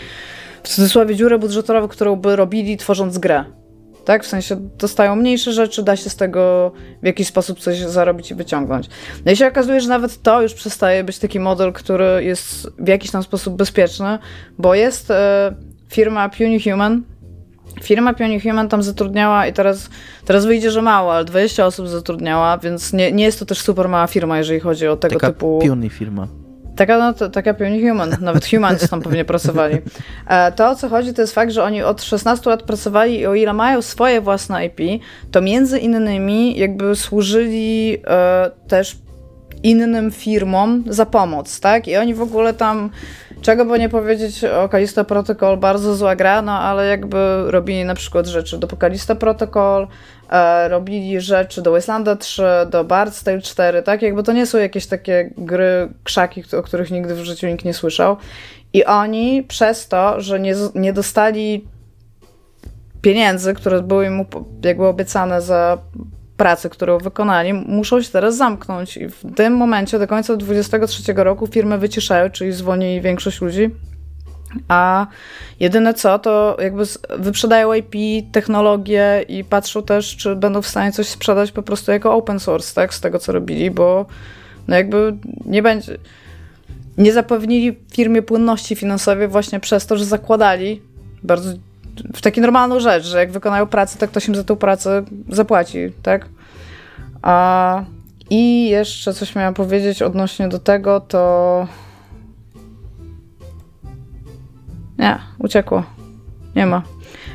w cudzysłowie dziurę budżetową, którą by robili tworząc grę. Tak? W sensie dostają mniejsze rzeczy, da się z tego w jakiś sposób coś zarobić i wyciągnąć. No i się okazuje, że nawet to już przestaje być taki model, który jest w jakiś tam sposób bezpieczny, bo jest e, firma Punihuman. Firma Punihuman tam zatrudniała i teraz, teraz wyjdzie, że mało, ale 20 osób zatrudniała, więc nie, nie jest to też super mała firma, jeżeli chodzi o tego Taka typu... piony firma. Taka, no, to, taka pewnie human, nawet humans tam pewnie pracowali. E, To, o co chodzi, to jest fakt, że oni od 16 lat pracowali i o ile mają swoje własne IP, to między innymi jakby służyli e, też innym firmom za pomoc, tak? I oni w ogóle tam, czego by nie powiedzieć o Callisto Protocol, bardzo zła gra, no ale jakby robili na przykład rzeczy do Callisto Protocol, robili rzeczy do Wastelanda 3, do Bard's Tale 4, tak? Jakby to nie są jakieś takie gry, krzaki, o których nigdy w życiu nikt nie słyszał. I oni przez to, że nie, nie dostali pieniędzy, które były im jakby obiecane za pracę, którą wykonali, muszą się teraz zamknąć. I w tym momencie do końca 2023 roku firmy wyciszają, czyli zwolnili większość ludzi. A jedyne co, to jakby wyprzedają IP, technologię i patrzą też, czy będą w stanie coś sprzedać po prostu jako open source, tak, z tego co robili, bo no jakby nie będzie. Nie zapewnili firmie płynności finansowej właśnie przez to, że zakładali bardzo w taki normalną rzecz, że jak wykonają pracę, to ktoś im za tą pracę zapłaci, tak? A, I jeszcze coś miałam powiedzieć odnośnie do tego, to. Nie, uciekło. Nie ma.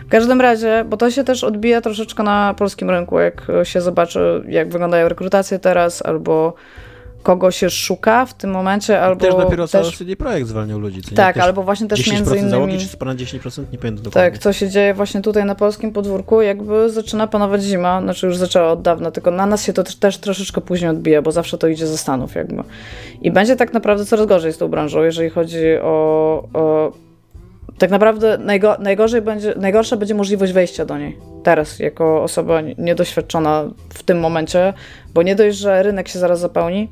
W każdym razie, bo to się też odbija troszeczkę na polskim rynku, jak się zobaczy, jak wyglądają rekrutacje teraz, albo kogo się szuka w tym momencie, albo też dopiero też... cały CD Projekt zwalniał ludzi. Tak, albo właśnie też 10% między innymi... załogi, czy ponad 10%? Nie pamiętam dokładnie. Tak, co się dzieje właśnie tutaj na polskim podwórku, jakby zaczyna panować zima, znaczy już zaczęła od dawna, tylko na nas się to też troszeczkę później odbija, bo zawsze to idzie ze Stanów jakby. I będzie tak naprawdę coraz gorzej z tą branżą, jeżeli chodzi o... o tak naprawdę najgo, najgorzej będzie, najgorsza będzie możliwość wejścia do niej teraz, jako osoba niedoświadczona w tym momencie, bo nie dość, że rynek się zaraz zapełni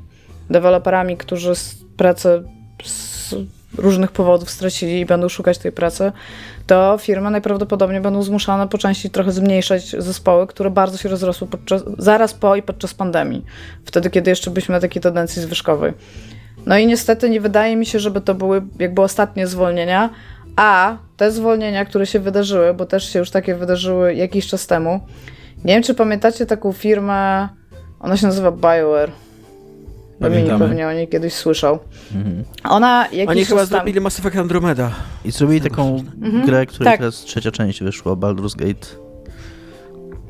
deweloperami, którzy pracę z różnych powodów stracili i będą szukać tej pracy, to firmy najprawdopodobniej będą zmuszane po części trochę zmniejszać zespoły, które bardzo się rozrosły podczas, zaraz po i podczas pandemii, wtedy, kiedy jeszcze byliśmy na takiej tendencji zwyżkowej. No i niestety nie wydaje mi się, żeby to były jakby ostatnie zwolnienia, a te zwolnienia, które się wydarzyły, bo też się już takie wydarzyły jakiś czas temu, nie wiem, czy pamiętacie taką firmę, ona się nazywa BioWare. Dominik pewnie o niej kiedyś słyszał. Mhm. Ona jakiś Oni chyba tam... zrobili Mass Effect Andromeda. I zrobili taką mhm. grę, której tak. teraz trzecia część wyszła, Baldur's Gate.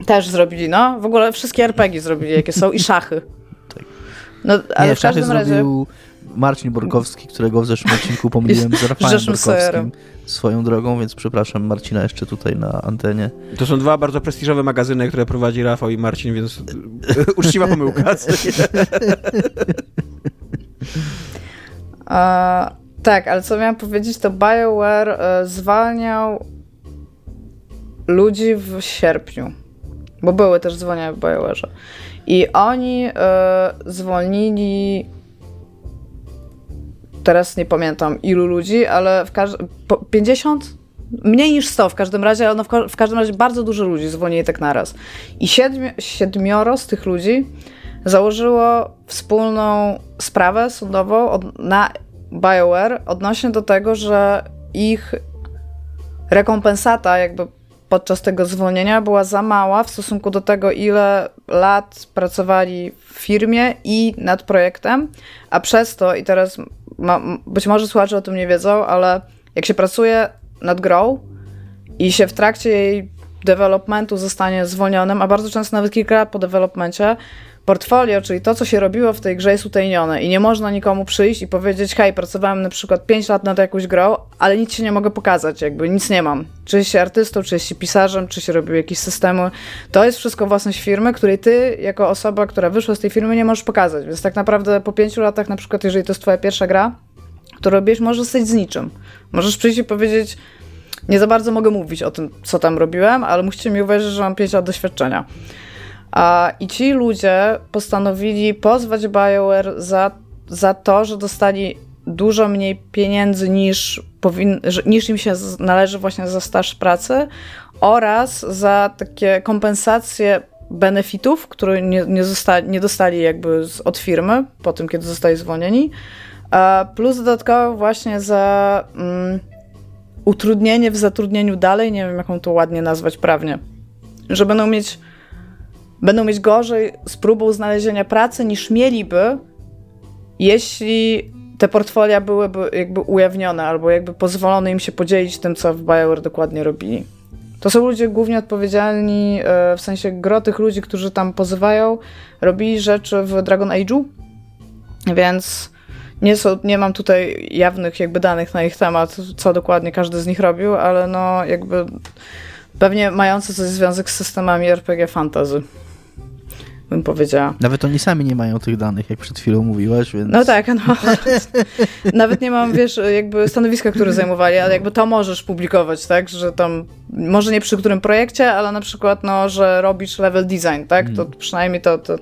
Też zrobili, no. W ogóle wszystkie RPG zrobili, jakie są, i szachy. Tak. No, ale Nie, w każdym razie... zrobił Marcin Borkowski, którego w zeszłym odcinku pomyliłem z Rafałem Borkowskim swoją drogą, więc przepraszam Marcina jeszcze tutaj na antenie. To są dwa bardzo prestiżowe magazyny, które prowadzi Rafał i Marcin, więc uczciwa pomyłka. A, tak, ale co miałam powiedzieć, to BioWare e, zwalniał ludzi w sierpniu, bo były też zwolnienia w BioWare'ze. I oni e, zwolnili teraz nie pamiętam ilu ludzi, ale w każdym 50? Mniej niż 100 w każdym razie, ale no w, w, każdym razie bardzo dużo ludzi zwolnili tak naraz. I siedmi, siedmioro z tych ludzi założyło wspólną sprawę sądową od, na BioWare odnośnie do tego, że ich rekompensata jakby podczas tego zwolnienia była za mała w stosunku do tego, ile lat pracowali w firmie i nad projektem, a przez to, i teraz ma, być może słuchacze o tym nie wiedzą, ale jak się pracuje nad grą i się w trakcie jej developmentu zostanie zwolnionym, a bardzo często nawet kilka lat po developmencie, portfolio, czyli to, co się robiło w tej grze jest utajnione i nie można nikomu przyjść i powiedzieć, hej, pracowałem na przykład 5 lat nad jakąś grą, ale nic się nie mogę pokazać, jakby nic nie mam. Czy się artystą, czy się pisarzem, czy się robił jakieś systemy. To jest wszystko własność firmy, której ty, jako osoba, która wyszła z tej firmy, nie możesz pokazać. Więc tak naprawdę po 5 latach, na przykład, jeżeli to jest twoja pierwsza gra, to robisz, możesz zostać z niczym. Możesz przyjść i powiedzieć, nie za bardzo mogę mówić o tym, co tam robiłem, ale musicie mi uwierzyć, że mam 5 lat doświadczenia. A, I ci ludzie postanowili pozwać BioWare za, za to, że dostali dużo mniej pieniędzy niż, powin, niż im się należy właśnie za staż pracy oraz za takie kompensacje benefitów, które nie, nie, nie dostali jakby z, od firmy po tym, kiedy zostali zwolnieni, plus dodatkowo właśnie za mm, utrudnienie w zatrudnieniu dalej, nie wiem jaką to ładnie nazwać prawnie, że będą mieć będą mieć gorzej z próbą znalezienia pracy niż mieliby, jeśli te portfolia byłyby jakby ujawnione albo jakby pozwolono im się podzielić tym, co w BioWare dokładnie robili. To są ludzie głównie odpowiedzialni, e, w sensie gro tych ludzi, którzy tam pozywają, robili rzeczy w Dragon Age'u, więc nie, są, nie mam tutaj jawnych jakby danych na ich temat, co dokładnie każdy z nich robił, ale no jakby pewnie mający coś związek z systemami RPG fantasy bym powiedziała. Nawet oni sami nie mają tych danych, jak przed chwilą mówiłaś, więc... No tak, no. Nawet nie mam, wiesz, jakby stanowiska, które zajmowali, ale jakby to możesz publikować, tak, że tam, może nie przy którym projekcie, ale na przykład, no, że robisz level design, tak, to hmm. przynajmniej to... to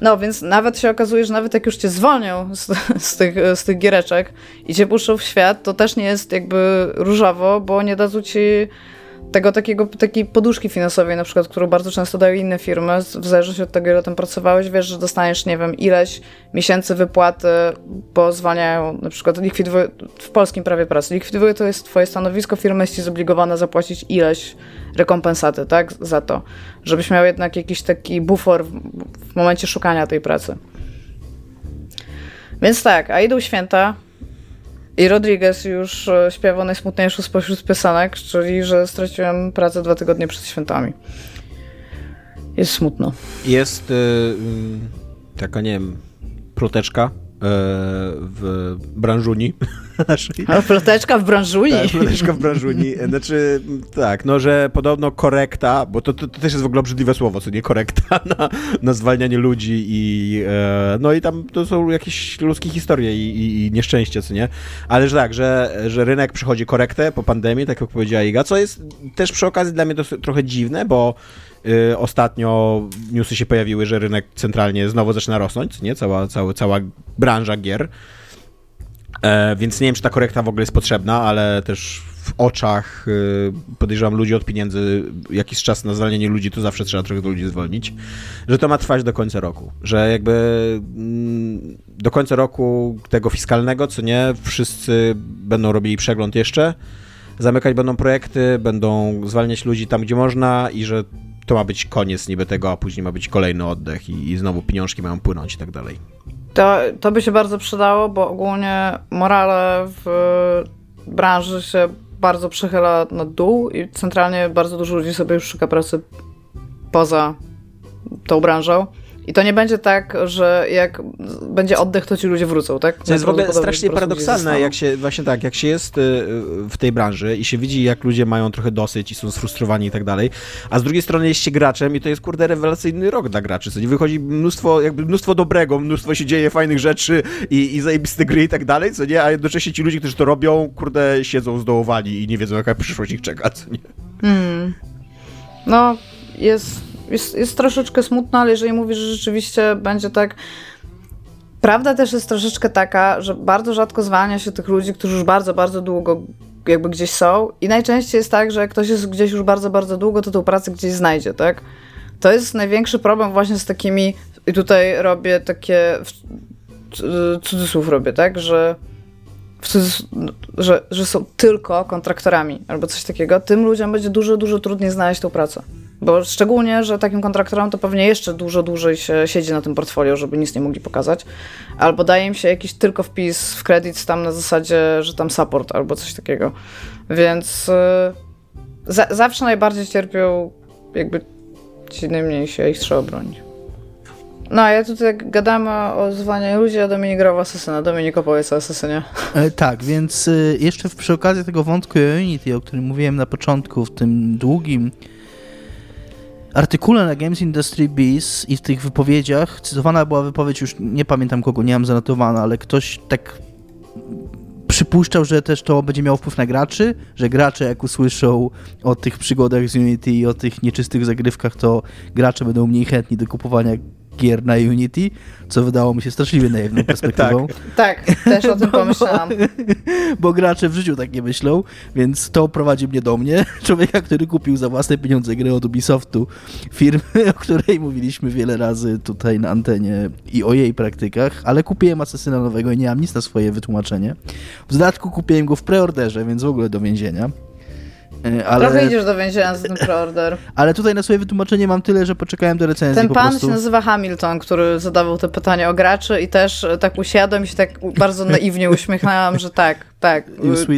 no, więc nawet się okazuje, że nawet jak już cię zwolnią z, z, tych, z tych giereczek i cię puszczą w świat, to też nie jest jakby różowo, bo nie dadzą ci tego takiego, takiej poduszki finansowej na przykład, którą bardzo często dają inne firmy, w zależności od tego, ile tam pracowałeś, wiesz, że dostaniesz, nie wiem, ileś miesięcy wypłaty, bo zwalniają, na przykład likwiduje, w polskim prawie pracy, likwiduje to jest twoje stanowisko, firma jest ci zobligowana zapłacić ileś rekompensaty, tak, za to, żebyś miał jednak jakiś taki bufor w, w momencie szukania tej pracy. Więc tak, a idą święta, i Rodriguez już e, śpiewał najsmutniejszą spośród piosenek, czyli że straciłem pracę dwa tygodnie przed świętami. Jest smutno. Jest yy, taka, nie wiem, ploteczka w branżuni naszej. A ploteczka w branżuni. Tak, ploteczka w branżuni. Znaczy, tak, no, że podobno korekta, bo to, to, to, też jest w ogóle obrzydliwe słowo, co nie korekta na, na zwalnianie ludzi i e, no i tam to są jakieś ludzkie historie i, i, i nieszczęście, co nie? Ale że tak, że, że rynek przychodzi korektę po pandemii, tak jak powiedziała Iga, co jest też przy okazji dla mnie to trochę dziwne, bo y, ostatnio newsy się pojawiły, że rynek centralnie znowu zaczyna rosnąć, nie? Cała, cała, cała branża gier. E, więc nie wiem, czy ta korekta w ogóle jest potrzebna, ale też w oczach y, podejrzewam ludzi od pieniędzy, jakiś czas na zwalnianie ludzi, to zawsze trzeba trochę ludzi zwolnić, że to ma trwać do końca roku. Że jakby mm, do końca roku tego fiskalnego, co nie, wszyscy będą robili przegląd jeszcze, zamykać będą projekty, będą zwalniać ludzi tam, gdzie można i że to ma być koniec niby tego, a później ma być kolejny oddech i, i znowu pieniążki mają płynąć i tak dalej. To, to by się bardzo przydało, bo ogólnie morale w branży się bardzo przechyla na dół i centralnie bardzo dużo ludzi sobie już szuka pracy poza tą branżą. I to nie będzie tak, że jak będzie oddech, to ci ludzie wrócą, tak? To jest w ogóle strasznie paradoksalne, jak się, właśnie tak, jak się jest y, w tej branży i się widzi, jak ludzie mają trochę dosyć i są sfrustrowani i tak dalej, a z drugiej strony jest się graczem i to jest, kurde, rewelacyjny rok dla graczy, co nie wychodzi mnóstwo, jakby mnóstwo dobrego, mnóstwo się dzieje fajnych rzeczy i, i zajebiste gry i tak dalej, co nie, a jednocześnie ci ludzie, którzy to robią, kurde, siedzą zdołowani i nie wiedzą, jaka przyszłość ich czeka, co nie. Hmm. No, jest jest, jest troszeczkę smutno, ale jeżeli mówisz, że rzeczywiście będzie tak. Prawda też jest troszeczkę taka, że bardzo rzadko zwalnia się tych ludzi, którzy już bardzo, bardzo długo jakby gdzieś są i najczęściej jest tak, że jak ktoś jest gdzieś już bardzo, bardzo długo, to tą pracę gdzieś znajdzie, tak? To jest największy problem właśnie z takimi, i tutaj robię takie, cudzysłów robię, tak, że, że, że są tylko kontraktorami albo coś takiego, tym ludziom będzie dużo, dużo trudniej znaleźć tą pracę. Bo szczególnie, że takim kontraktorom to pewnie jeszcze dużo dłużej się siedzi na tym portfolio, żeby nic nie mogli pokazać. Albo daje im się jakiś tylko wpis w kredyt tam na zasadzie, że tam support albo coś takiego. Więc za, zawsze najbardziej cierpią jakby ci najmniejsi, ich trzeba bronić. No, a ja tutaj gadamy o zwaniu ludzi, a Dominik grał w Asasyna. Dominik opowiedz o Asasynie. E, tak, więc y, jeszcze przy okazji tego wątku Unity, o którym mówiłem na początku, w tym długim artykule na Games Industry Biz i w tych wypowiedziach cytowana była wypowiedź, już nie pamiętam kogo, nie mam zanotowana, ale ktoś tak przypuszczał, że też to będzie miało wpływ na graczy, że gracze jak usłyszą o tych przygodach z Unity i o tych nieczystych zagrywkach, to gracze będą mniej chętni do kupowania gier na Unity, co wydało mi się straszliwie naiwną perspektywą. tak. tak, też o tym pomyślałam. Bo gracze w życiu tak nie myślą, więc to prowadzi mnie do mnie, człowieka, który kupił za własne pieniądze grę od Ubisoftu, firmy, o której mówiliśmy wiele razy tutaj na antenie i o jej praktykach, ale kupiłem Asesyna nowego i nie mam nic na swoje wytłumaczenie. W dodatku kupiłem go w preorderze, więc w ogóle do więzienia. E, ale... Trochę idziesz do więzienia za ten preorder. Ale tutaj na swoje wytłumaczenie mam tyle, że poczekałem do recenzji Ten pan się nazywa Hamilton, który zadawał te pytania o graczy i też tak usiadłem i się tak bardzo naiwnie uśmiechnęłam, że tak, tak,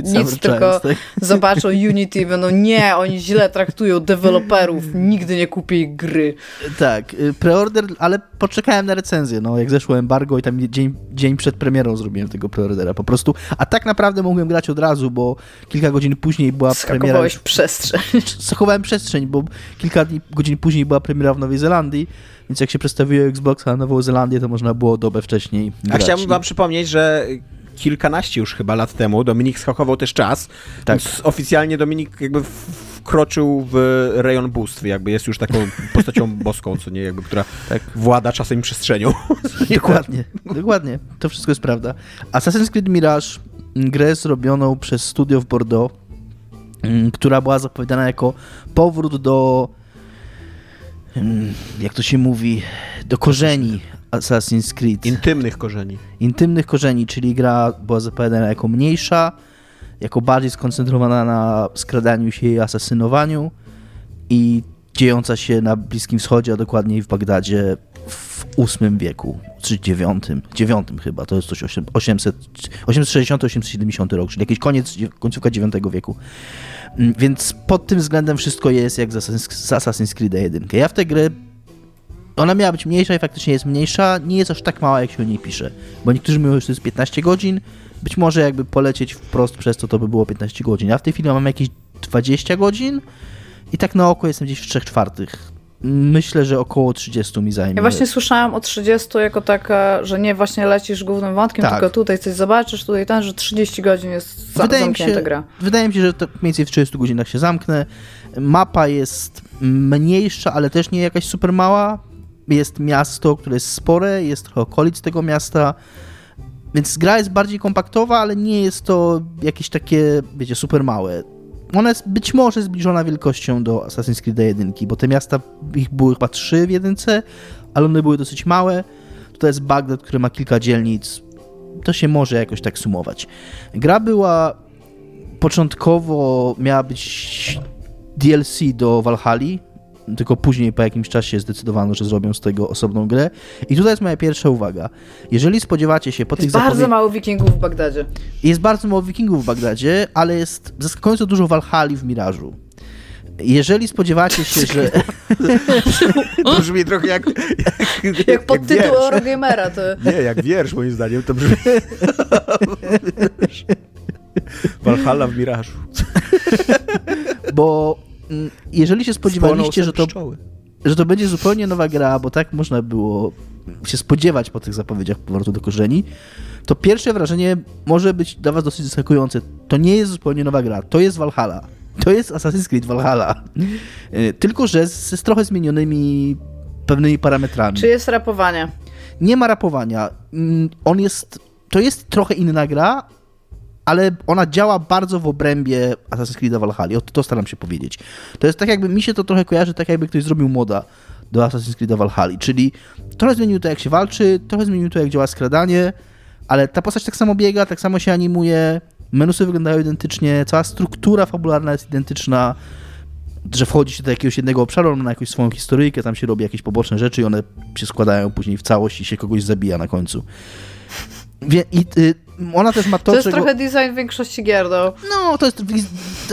nic tylko tak? zobaczą Unity i będą, nie, oni źle traktują deweloperów, nigdy nie kupię ich gry. Tak, y, preorder, ale poczekałem na recenzję, no jak zeszło embargo i tam dzień, dzień przed premierą zrobiłem tego preordera po prostu, a tak naprawdę mogłem grać od razu, bo kilka godzin później była premiera Zachowałeś przestrzeń. Zachowałem przestrzeń, bo kilka dni, godzin później była premiera w Nowej Zelandii, więc jak się przedstawiło Xboxa na Nową Zelandię, to można było dobę wcześniej grać. A chciałbym wam przypomnieć, że kilkanaście już chyba lat temu Dominik schakował też czas, tak. oficjalnie Dominik jakby wkroczył w rejon bóstw, jakby jest już taką postacią boską, co nie, jakby, która tak. włada czasem i przestrzenią. dokładnie, dokładnie, to wszystko jest prawda. Assassin's Creed Mirage, grę zrobioną przez studio w Bordeaux, Mm, która była zapowiadana jako powrót do mm, jak to się mówi, do korzeni Assassin's Creed. Intymnych korzeni. Intymnych korzeni, czyli gra była zapowiadana jako mniejsza, jako bardziej skoncentrowana na skradaniu się i asasynowaniu i dziejąca się na Bliskim Wschodzie, a dokładniej w Bagdadzie w VIII wieku, czy IX, IX chyba, to jest coś 860-870 rok, czyli jakiś koniec, końcówka IX wieku. Mm, więc pod tym względem wszystko jest jak z Assassin's Creed 1. Ja w tę grę ona miała być mniejsza i faktycznie jest mniejsza, nie jest aż tak mała, jak się o niej pisze. Bo niektórzy mówią, że to jest 15 godzin, być może jakby polecieć wprost przez to, to by było 15 godzin. Ja w tej chwili mam jakieś 20 godzin i tak na oko jestem gdzieś w 3 czwartych. Myślę, że około 30 mi zajmie. Ja właśnie słyszałam o 30 jako taka, że nie właśnie lecisz głównym wątkiem, Tak. tylko tutaj coś zobaczysz, tutaj ten, że 30 godzin jest za, Wydaje zamknięta się, gra. wydaje mi się, że to mniej więcej w 30 godzinach się zamknę. Mapa jest mniejsza, ale też nie jakaś super mała. Jest miasto, które jest spore, jest trochę okolic tego miasta. Więc gra jest bardziej kompaktowa, ale nie jest to jakieś takie, wiecie, super małe. Ona jest być może zbliżona wielkością do Assassin's Creed 1, bo te miasta, ich były chyba trzy w jedynce, ale one były dosyć małe. Tutaj jest Bagdad, który ma kilka dzielnic. To się może jakoś tak sumować. Gra była początkowo miała być DLC do Valhalla, tylko później po jakimś czasie zdecydowano, że zrobią z tego osobną grę. I tutaj jest moja pierwsza uwaga. Jeżeli spodziewacie się po tych Jest bardzo zapowiedziach... mało wikingów w Bagdadzie. Jest bardzo mało wikingów w Bagdadzie, ale jest zaskakująco dużo Walhali w Mirażu. Jeżeli spodziewacie się, że... To brzmi trochę jak... Jak, Jak podtytuł. Eurogamera, to... Nie, jak wiersz moim zdaniem, to brzmi... Valhalla w Mirażu. Bo jeżeli się spodziewaliście, że to, Pszczoły. że to będzie zupełnie nowa gra, bo tak można było się spodziewać po tych zapowiedziach powrotu do korzeni, to pierwsze wrażenie może być dla was dosyć zaskakujące. To nie jest zupełnie nowa gra, to jest Valhalla. To jest Assassin's Creed Valhalla. Y, Tylko, że z, z trochę zmienionymi pewnymi parametrami. Czy jest rapowanie? nie ma rapowania. Mm, On jest. To jest trochę inna gra, ale ona działa bardzo w obrębie Assassin's Creed Valhalla. O, to staram się powiedzieć. To jest tak, jakby mi się to trochę kojarzy, tak jakby ktoś zrobił moda do Assassin's Creed Valhalla. Czyli trochę zmienił to, jak się walczy, trochę zmienił to, jak działa skradanie, ale ta postać tak samo biega, tak samo się animuje. Menusy wyglądają identycznie, cała struktura fabularna jest identyczna że wchodzi się do jakiegoś jednego obszaru, on ma jakąś swoją historyjkę, tam się robi jakieś poboczne rzeczy i one się składają później w całość i się kogoś zabija na końcu. I y, ona też ma to, To, jest czego... trochę design większości gier, no. No, to jest...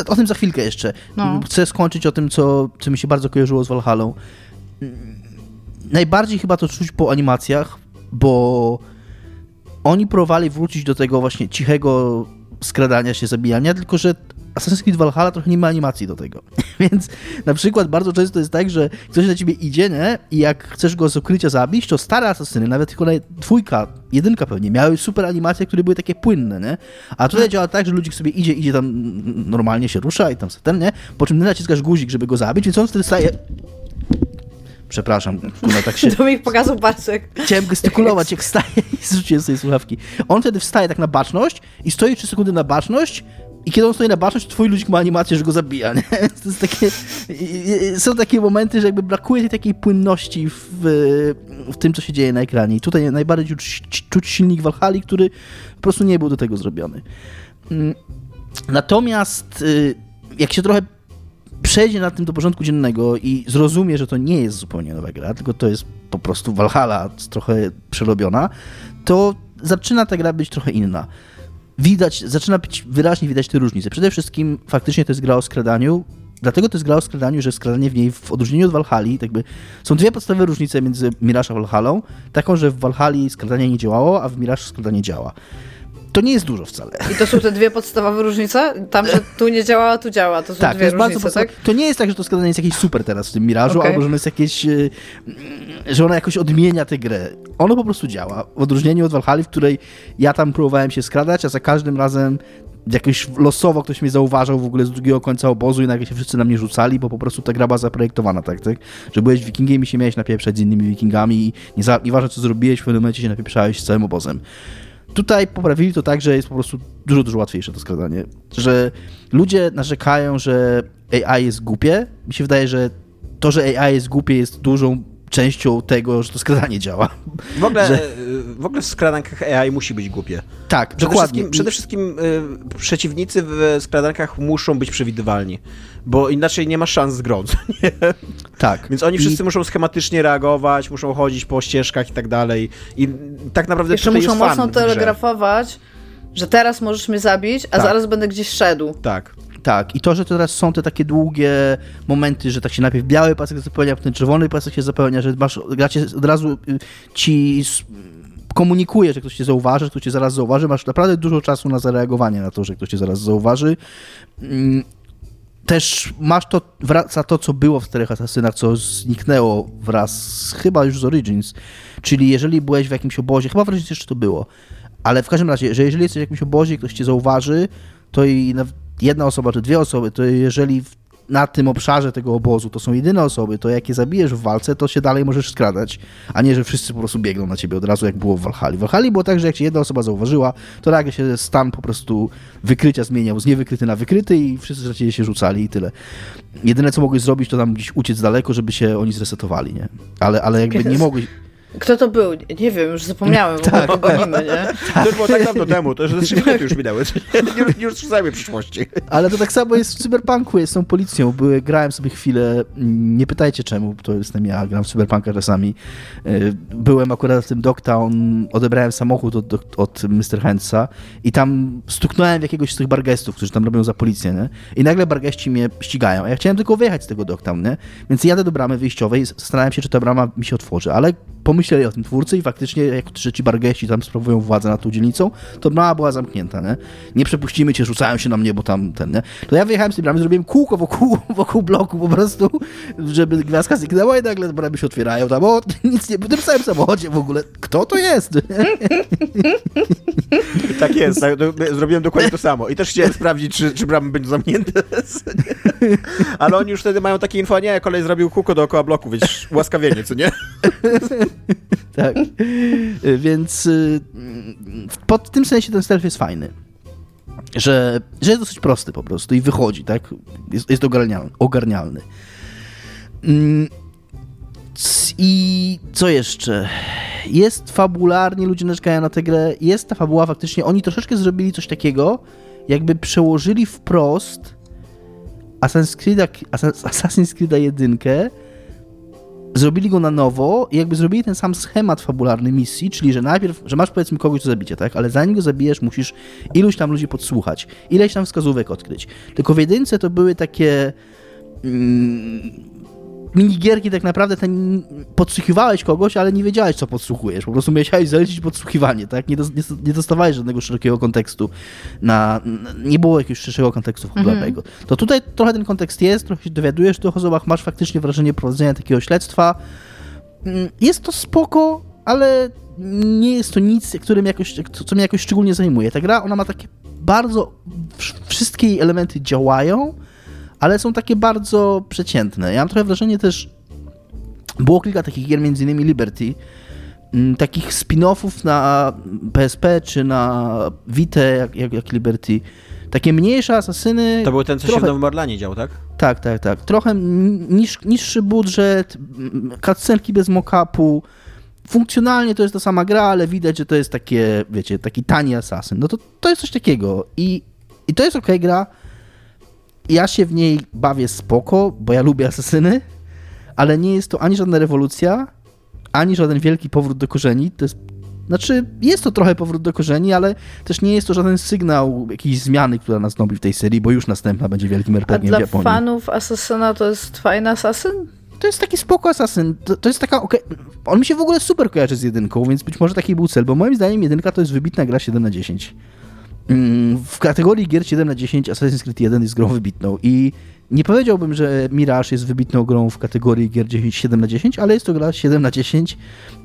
O tym za chwilkę jeszcze. No. Chcę skończyć o tym, co, co mi się bardzo kojarzyło z Valhallą. Najbardziej chyba to czuć po animacjach, bo oni próbowali wrócić do tego właśnie cichego skradania się, zabijania, tylko że Assassin's Creed Valhalla trochę nie ma animacji do tego. Więc na przykład bardzo często jest tak, że ktoś na ciebie idzie, nie? I jak chcesz go z ukrycia zabić, to stare asasyny, nawet tylko dwójka, jedynka pewnie, miały super animacje, które były takie płynne, nie? A tutaj działa tak, że ludzik sobie idzie, idzie tam normalnie się rusza i tam ten, nie? Po czym ty naciskasz guzik, żeby go zabić, więc on wtedy staje... Przepraszam, kurwa, tak się... Dominik pokazał palcek. Chciałem gestykulować, jak staje i zrzuciłem sobie słuchawki. On wtedy wstaje tak na baczność i stoi 3 sekundy na baczność i kiedy on stoi na baczność, twój ludzik ma animację, że go zabija, nie? To jest takie... Są takie momenty, że jakby brakuje tej takiej płynności w, w tym, co się dzieje na ekranie. I tutaj najbardziej czuć, czuć silnik Valhalla, który po prostu nie był do tego zrobiony. Mm, Natomiast y, jak się trochę przejdzie na tym do porządku dziennego i zrozumie, że to nie jest zupełnie nowa gra, tylko to jest po prostu Valhalla trochę przerobiona, to zaczyna ta gra być trochę inna. Widać, zaczyna być wyraźnie widać te różnice. Przede wszystkim faktycznie to jest gra o skradaniu, dlatego to jest gra o skradaniu, że skradanie w niej w odróżnieniu od Valhalla, jakby są dwie podstawowe różnice między Mirage a Valhallą, taką, że w Valhalla skradanie nie działało, a w Mirage skradanie działa. To nie jest dużo wcale. I to są te dwie podstawowe różnice? Tam, że tu nie działa, a tu działa. To są Tak, to dwie bardzo różnice, podstawowe. tak? To nie jest tak, że to skradanie jest jakieś super teraz w tym Mirażu, Okej. albo że ono jest jakieś, e, że ona jakoś odmienia tę grę. Ono po prostu działa. W odróżnieniu od Valhalla, w której ja tam próbowałem się skradać, a za każdym razem jakoś losowo ktoś mnie zauważał w ogóle z drugiego końca obozu i nagle się wszyscy na mnie rzucali, bo po prostu ta gra była zaprojektowana tak, tak? Że byłeś wikingiem i się miałeś napieprzać z innymi wikingami i nieważne co zrobiłeś, w pewnym momencie się napieprzałeś z całym obozem. Tutaj poprawili to tak, że jest po prostu dużo, dużo łatwiejsze to skradanie. Że ludzie narzekają, że AI jest głupie. Mi się wydaje, że to, że AI jest głupie jest dużą częścią tego, że to skradanie działa. W ogóle, Że- w ogóle w skradankach AI musi być głupie. Tak, Przede dokładnie. wszystkim, przede wszystkim y, przeciwnicy w skradankach muszą być przewidywalni, bo inaczej nie ma szans z grą. nie? tak. Więc oni I- wszyscy muszą schematycznie reagować, muszą chodzić po ścieżkach i tak dalej. I tak naprawdę Jeszcze tutaj muszą jest mocno telegrafować, że teraz możesz mnie zabić, a Tak. zaraz będę gdzieś szedł. Tak. Tak, i to, że teraz są te takie długie momenty, że tak się najpierw biały pasek zapełnia, potem czerwony pasek się zapełnia, że masz, gracie od razu y, ci komunikuje, że ktoś cię zauważy, że ktoś cię zaraz zauważy, masz naprawdę dużo czasu na zareagowanie na to, że ktoś cię zaraz zauważy. Też masz to, wraca to, co było w Czterech Asasynach, co zniknęło wraz chyba już z Origins, czyli jeżeli byłeś w jakimś obozie, chyba w Origins jeszcze to było, ale w każdym razie, że jeżeli jesteś w jakimś obozie i ktoś cię zauważy, to i jedna osoba czy dwie osoby, to jeżeli na tym obszarze tego obozu to są jedyne osoby, to jak je zabijesz w walce, to się dalej możesz skradać, a nie, że wszyscy po prostu biegną na ciebie od razu, jak było w Valhalla. W Valhalla było tak, że jak cię jedna osoba zauważyła, to nagle się stan po prostu wykrycia zmieniał z niewykryty na wykryty i wszyscy ciebie się rzucali i tyle. Jedyne, co mogłeś zrobić, to tam gdzieś uciec daleko, żeby się oni zresetowali, nie? Ale, ale jakby nie mogłeś... Kto to był? Nie wiem, już zapomniałem, bo tak. gonimy, nie? To już było tak dawno temu, to już ze 3 minuty już minęły. Nie, nie rozstrzygajmy przyszłości. Ale to tak samo jest w Cyberpunku, jest z tą policją. Były, grałem sobie chwilę, mm, nie pytajcie czemu, to jestem ja, gram w Cyberpunka czasami. Y, Byłem akurat w tym Dogtown, odebrałem samochód od, od, od Mr. Handsa i tam stuknąłem w jakiegoś z tych bargestów, którzy tam robią za policję, nie? I nagle bargeści mnie ścigają, a ja chciałem tylko wyjechać z tego Dogtown, nie? Więc jadę do bramy wyjściowej i zastanawiam się, czy ta brama mi się otworzy, ale pomyśleli o tym twórcy i faktycznie, jak trzeci bargeści tam sprawują władzę nad tą dzielnicą, to brama była zamknięta, nie? Nie przepuścimy cię, rzucają się na mnie, bo tam ten, nie? To ja wyjechałem z tej bramy, zrobiłem kółko wokół, wokół bloku po prostu, żeby gwiazdka zniknęła i nagle bramy się otwierają tam, o, nic nie, w tym samym samochodzie w ogóle, kto to jest? Tak jest, tak, do, zrobiłem dokładnie to samo. I też chciałem sprawdzić, czy, czy bramy będą zamknięte. Ale oni już wtedy mają takie info, nie, kolej zrobił kółko dookoła bloku, więc łaskawienie, co nie? tak. Y, Więc y, pod tym sensie ten stealth jest fajny. Że, że jest dosyć prosty po prostu i wychodzi, tak? Jest, jest ogarnialny. ogarnialny. Mm, I co jeszcze? Jest fabularnie, ludzie narzekają na tę grę, jest ta fabuła faktycznie, oni troszeczkę zrobili coś takiego, jakby przełożyli wprost Assassin's Creed'a, Assassin's Creed'a 1 zrobili go na nowo i jakby zrobili ten sam schemat fabularny misji, czyli że najpierw, że masz powiedzmy kogoś do zabicia, tak? Ale zanim go zabijesz, musisz iluś tam ludzi podsłuchać, ileś tam wskazówek odkryć. Tylko w jedynce to były takie mm, minigierki tak naprawdę, ten, podsłuchiwałeś kogoś, ale nie wiedziałeś, co podsłuchujesz. Po prostu musiałeś zalecić podsłuchiwanie, tak? Nie, dos, nie, nie dostawałeś żadnego szerokiego kontekstu. Na, nie było jakiegoś szerszego kontekstu fabularnego. To tutaj trochę ten kontekst jest, trochę się dowiadujesz w tych osobach, masz faktycznie wrażenie prowadzenia takiego śledztwa. Mm, Jest to spoko, ale nie jest to nic, którym jakoś, co mnie jakoś szczególnie zajmuje. Ta gra, ona ma takie bardzo... wsz- Wszystkie jej elementy działają, ale są takie bardzo przeciętne. Ja mam trochę wrażenie też, było kilka takich gier, między innymi Liberty, mm, takich spin-offów na PSP czy na Vita, jak, jak, jak Liberty. Takie mniejsze asasyny. To był ten, co się w trochę- Orlanie dział, tak? tak, tak, tak. Trochę niż, niższy budżet, m, cutscenki bez mock-upu. Funkcjonalnie to jest ta sama gra, ale widać, że to jest takie, wiecie, taki tani asasyn. No to, to jest coś takiego. I, i to jest okej gra. Ja się w niej bawię spoko, bo ja lubię asasyny, ale nie jest to ani żadna rewolucja, ani żaden wielki powrót do korzeni. To jest, znaczy, jest to trochę powrót do korzeni, ale też nie jest to żaden sygnał jakiejś zmiany, która nastąpi w tej serii, bo już następna będzie wielkim RPG w dla Japonii. fanów Asasyna to jest fajny asasyn? To jest taki spoko asasyn. To, to jest taka, okej, on mi się w ogóle super kojarzy z jedynką, więc być może taki był cel, bo moim zdaniem jedynka to jest wybitna gra 7 na 10. Mm, W kategorii gier 7 na 10 Assassin's Creed 1 jest grą wybitną i nie powiedziałbym, że Mirage jest wybitną grą w kategorii gier 10, 7 na 10, ale jest to gra 7 na 10,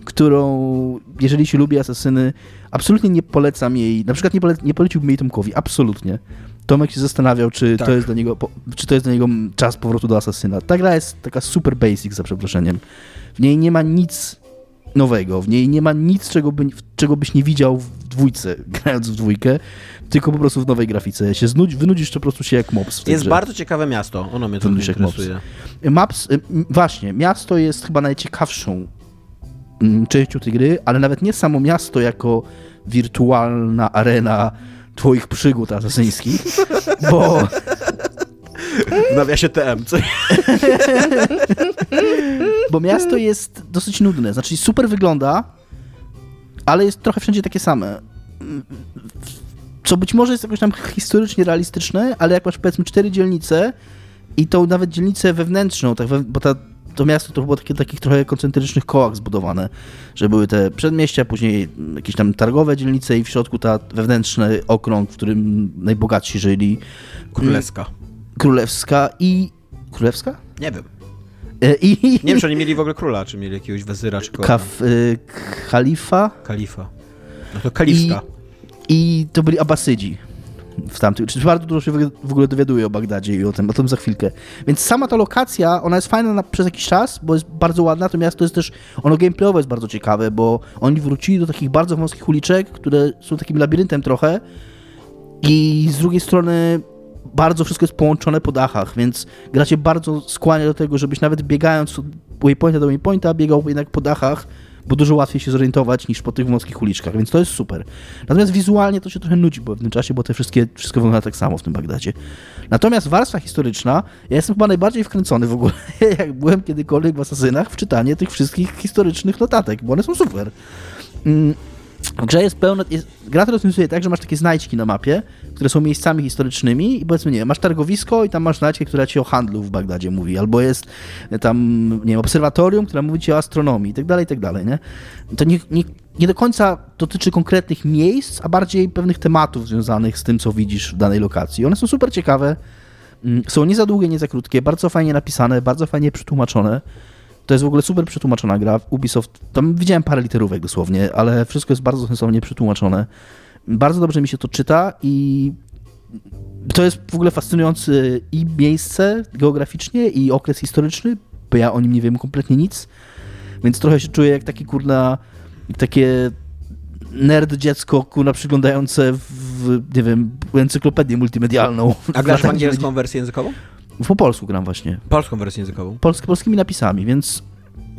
którą, jeżeli się lubi asasyny, absolutnie nie polecam jej, na przykład nie, pole, nie poleciłbym jej Tomkowi, absolutnie. Tomek się zastanawiał, czy, Tak. to jest dla niego, czy to jest dla niego czas powrotu do asasyna. Ta gra jest taka super basic, za przeproszeniem. W niej nie ma nic nowego, w niej nie ma nic, czego, by, czego byś nie widział w dwójce, grając w dwójkę, tylko po prostu w nowej grafice. Się znudź, wynudzisz po prostu się jak mops Jest grze. bardzo ciekawe miasto, ono mnie to interesuje. Maps, y, właśnie, miasto jest chyba najciekawszą mm, częścią tej gry, ale nawet nie samo miasto jako wirtualna arena twoich przygód asasyńskich, bo W nawiasie TM, co? Bo miasto jest dosyć nudne. Znaczy super wygląda, ale jest trochę wszędzie takie same. co być może jest jakoś tam historycznie realistyczne, ale jak masz powiedzmy cztery dzielnice i tą nawet dzielnicę wewnętrzną, tak, bo ta, to miasto to było takie, takich trochę koncentrycznych kołach zbudowane, że były te przedmieścia, później jakieś tam targowe dzielnice i w środku ta wewnętrzny okrąg, w którym najbogatsi żyli. Królewska. Królewska i... Królewska? Nie wiem. E, I... Nie wiem, czy oni mieli w ogóle króla, czy mieli jakiegoś wezyra, czy kogoś. Kaf, y, Khalifa Kalifa. No to kalifska. i to byli Abasydzi w tamtym. Czy bardzo dużo się w ogóle dowiaduje o Bagdadzie i o tym, o tym za chwilkę. Więc sama ta lokacja, ona jest fajna na, przez jakiś czas, bo jest bardzo ładna, natomiast to jest też, ono gameplayowo jest bardzo ciekawe, bo oni wrócili do takich bardzo wąskich uliczek, które są takim labiryntem trochę i z drugiej strony bardzo wszystko jest połączone po dachach, więc gracie bardzo skłania do tego, żebyś nawet biegając od waypointa do waypointa biegał jednak po dachach, bo dużo łatwiej się zorientować niż po tych wąskich uliczkach, więc to jest super. Natomiast wizualnie to się trochę nudzi po pewnym czasie, bo te wszystkie, wszystko wygląda tak samo w tym Bagdadzie. Natomiast warstwa historyczna, ja jestem chyba najbardziej wkręcony w ogóle, jak byłem kiedykolwiek w Asasynach, w czytanie tych wszystkich historycznych notatek, bo one są super. Mm, w grze jest pełno. Jest, gra to rozwiązuje tak, że masz takie znajdźki na mapie, które są miejscami historycznymi i powiedzmy, nie masz targowisko i tam masz znajdźkę, która ci o handlu w Bagdadzie mówi, albo jest tam, nie wiem, obserwatorium, która mówi ci o astronomii i tak dalej, i tak dalej, nie? To nie, nie, nie do końca dotyczy konkretnych miejsc, a bardziej pewnych tematów związanych z tym, co widzisz w danej lokacji. One są super ciekawe, mm, są nie za długie, nie za krótkie, bardzo fajnie napisane, bardzo fajnie przetłumaczone. To jest w ogóle super przetłumaczona gra. Ubisoft, tam widziałem parę literówek dosłownie, ale wszystko jest bardzo sensownie przetłumaczone. Bardzo dobrze mi się to czyta i to jest w ogóle fascynujące i miejsce geograficznie, i okres historyczny, bo ja o nim nie wiem kompletnie nic, więc trochę się czuję jak taki kurna, takie nerd dziecko, kurna, przyglądające w, nie wiem, encyklopedię multimedialną. A grasz w angielską wersję językową? Po polsku gram właśnie. Polską wersję językową. Polsk, polskimi napisami, więc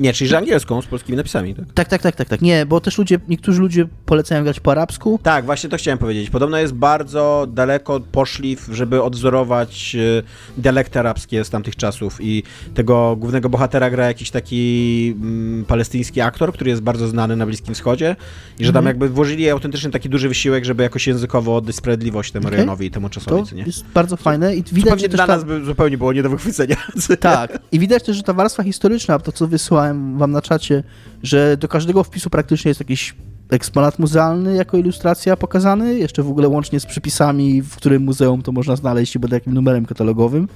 Nie, czyli że angielską z polskimi napisami, tak? tak, tak, tak, tak, tak. Nie, bo też ludzie, niektórzy ludzie polecają grać po arabsku. Tak, właśnie to chciałem powiedzieć. Podobno jest bardzo daleko poszli, żeby odwzorować e, dialekty arabskie z tamtych czasów i tego głównego bohatera gra jakiś taki mm, palestyński aktor, który jest bardzo znany na Bliskim Wschodzie i że tam Mhm. jakby włożyli autentycznie taki duży wysiłek, żeby jakoś językowo oddać sprawiedliwość temu Okej. rejonowi i temu To czasowi, co nie? jest bardzo fajne i To widać, że też dla ta... nas by zupełnie było nie do wychwycenia. Tak, i widać też, że ta warstwa historyczna, to co wysłałem wam na czacie, że do każdego wpisu praktycznie jest jakiś eksponat muzealny jako ilustracja pokazany, jeszcze w ogóle łącznie z przypisami, w którym muzeum to można znaleźć i pod jakim numerem katalogowym.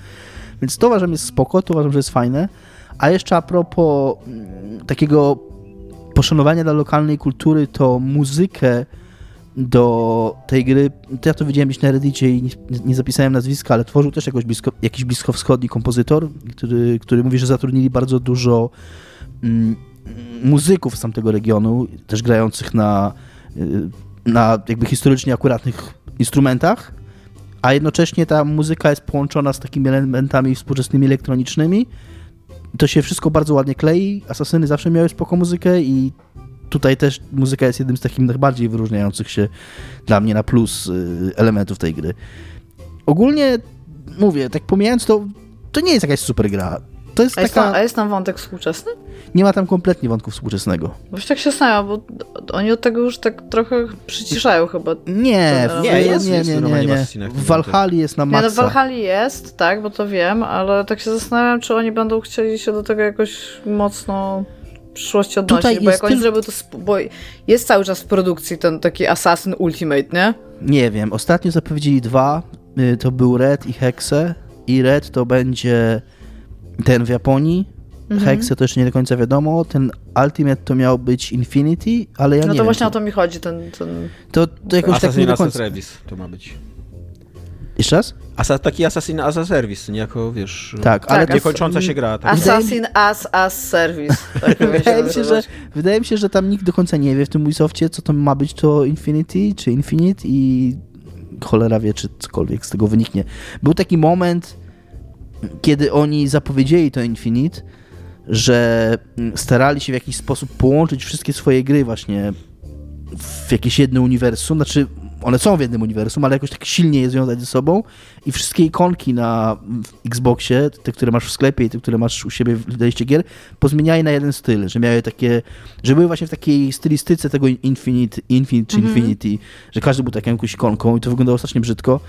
Więc to uważam jest spoko, to uważam, że jest fajne. A jeszcze a propos mm, takiego poszanowania dla lokalnej kultury, to muzykę do tej gry, to ja to widziałem gdzieś na Reddicie i nie, zapisałem nazwiska, ale tworzył też jakoś blisko, jakiś bliskowschodni kompozytor, który, który mówi, że zatrudnili bardzo dużo muzyków z tamtego regionu, też grających na, y, na jakby historycznie akuratnych instrumentach, a jednocześnie ta muzyka jest połączona z takimi elementami współczesnymi elektronicznymi. To się wszystko bardzo ładnie klei. Asasyny zawsze miały spoko muzykę i tutaj też muzyka jest jednym z takich najbardziej wyróżniających się dla mnie na plus y, elementów tej gry. Ogólnie mówię, tak pomijając to, to nie jest jakaś super gra. To jest A jest, tam, taka. a jest tam wątek współczesny? Nie ma tam kompletnie wątku współczesnego. Bo się tak się zastanawiam, bo oni od tego już tak trochę przyciszają chyba. Nie, nie, nie, jest- nie, nie, nie, nie. W Valhalla jest na Nie, no w maksa. Valhalla jest, tak, bo to wiem, ale tak się zastanawiam, czy oni będą chcieli się do tego jakoś mocno w przyszłości odnosić, Tutaj bo jest jak oni to, sp- bo jest cały czas w produkcji ten taki Assassin Ultimate, nie? Nie wiem, ostatnio zapowiedzieli dwa. Y, To był Red i Hexe. I Red to będzie ten w Japonii. Mhm. Hexe to jeszcze nie do końca wiadomo. Ten Ultimate to miał być Infinity, ale ja No nie to wiem. właśnie o to mi chodzi, ten, ten... To, to jakoś tak nie Assassin do as a końca. Service to ma być. Jeszcze raz? Asa, taki Assassin as a Service, niejako, wiesz... Tak, ale Tak, Niekończąca się gra. Tak? Wydaje mi- Assassin as as Service. Tak Wydaje mi, się, że, wydaje mi się, że tam nikt do końca nie wie w tym Ubisoftie, co to ma być to Infinity czy Infinite i cholera wie, czy cokolwiek z tego wyniknie. Był taki moment, kiedy oni zapowiedzieli to Infinite, że mm, starali się w jakiś sposób połączyć wszystkie swoje gry właśnie w jakieś jedno uniwersum. Znaczy, one są w jednym uniwersum, ale jakoś tak silnie je związać ze sobą i wszystkie ikonki na Xboxie, te, które masz w sklepie i te, które masz u siebie w liście gier, pozmieniali na jeden styl, że miały takie, że były właśnie w takiej stylistyce tego Infinite, Infinite czy mhm. Infinity, że każdy był taką jakąś ikonką i to wyglądało strasznie brzydko.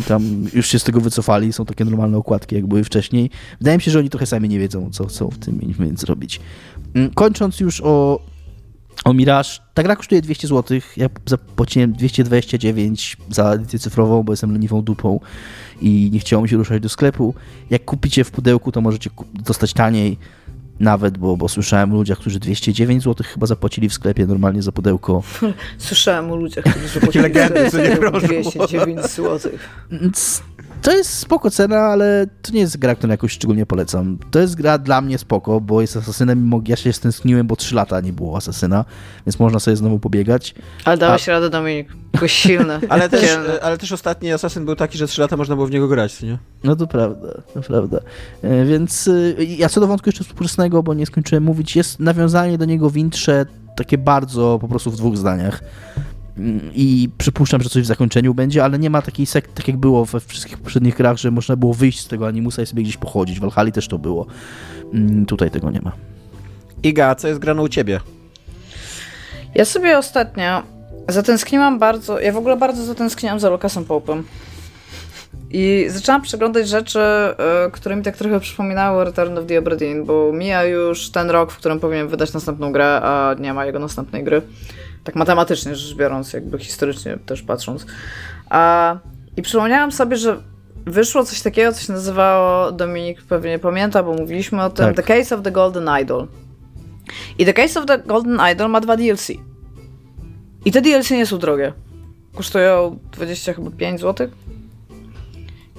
I tam już się z tego wycofali, są takie normalne okładki, jak były wcześniej. Wydaje mi się, że oni trochę sami nie wiedzą, co chcą w tym Infinite zrobić. Mm, kończąc już o o Mirage, ta gra kosztuje 200 zł. Ja zapłaciłem 229 za edycję cyfrową, bo jestem leniwą dupą i nie chciało mi się ruszać do sklepu. Jak kupicie w pudełku, to możecie dostać taniej nawet, bo, bo słyszałem o ludziach, którzy 209 zł chyba zapłacili w sklepie normalnie za pudełko. Słyszałem o ludziach, którzy zapłacili legendy, 209 zł to jest spoko cena, ale to nie jest gra, którą jakoś szczególnie polecam. To jest gra dla mnie spoko, bo jest asasynem, ja się stęskniłem, bo 3 lata nie było asasyna, więc można sobie znowu pobiegać. Ale dałeś A... radę, Dominik. Jakoś silny. ale, też, ale też ostatni asasyn był taki, że 3 lata można było w niego grać, nie? No to prawda, to prawda. E, więc e, ja co do wątku jeszcze współczesnego, bo nie skończyłem mówić, jest nawiązanie do niego w intrze takie bardzo po prostu w dwóch zdaniach i przypuszczam, że coś w zakończeniu będzie, ale nie ma takiej sekty, tak jak było we wszystkich poprzednich grach, że można było wyjść z tego animusa i sobie gdzieś pochodzić. W Valhalla też to było. Mm, tutaj tego nie ma. Iga, co jest grane u ciebie? Ja sobie ostatnio zatęskniłam bardzo, ja w ogóle bardzo zatęskniłam za Lucasem Pope'em. I zaczęłam przeglądać rzeczy, y, które mi tak trochę przypominały Return of the Obra bo mija już ten rok, w którym powinien wydać następną grę, a nie ma jego następnej gry tak matematycznie rzecz biorąc, jakby historycznie też patrząc. A, I przypomniałam sobie, że wyszło coś takiego, co się nazywało, Dominik pewnie pamięta, bo mówiliśmy o tym, tak. The Case of the Golden Idol. I The Case of the Golden Idol ma dwa DLC. I te DLC nie są drogie. Kosztują 20 chyba 5 zł.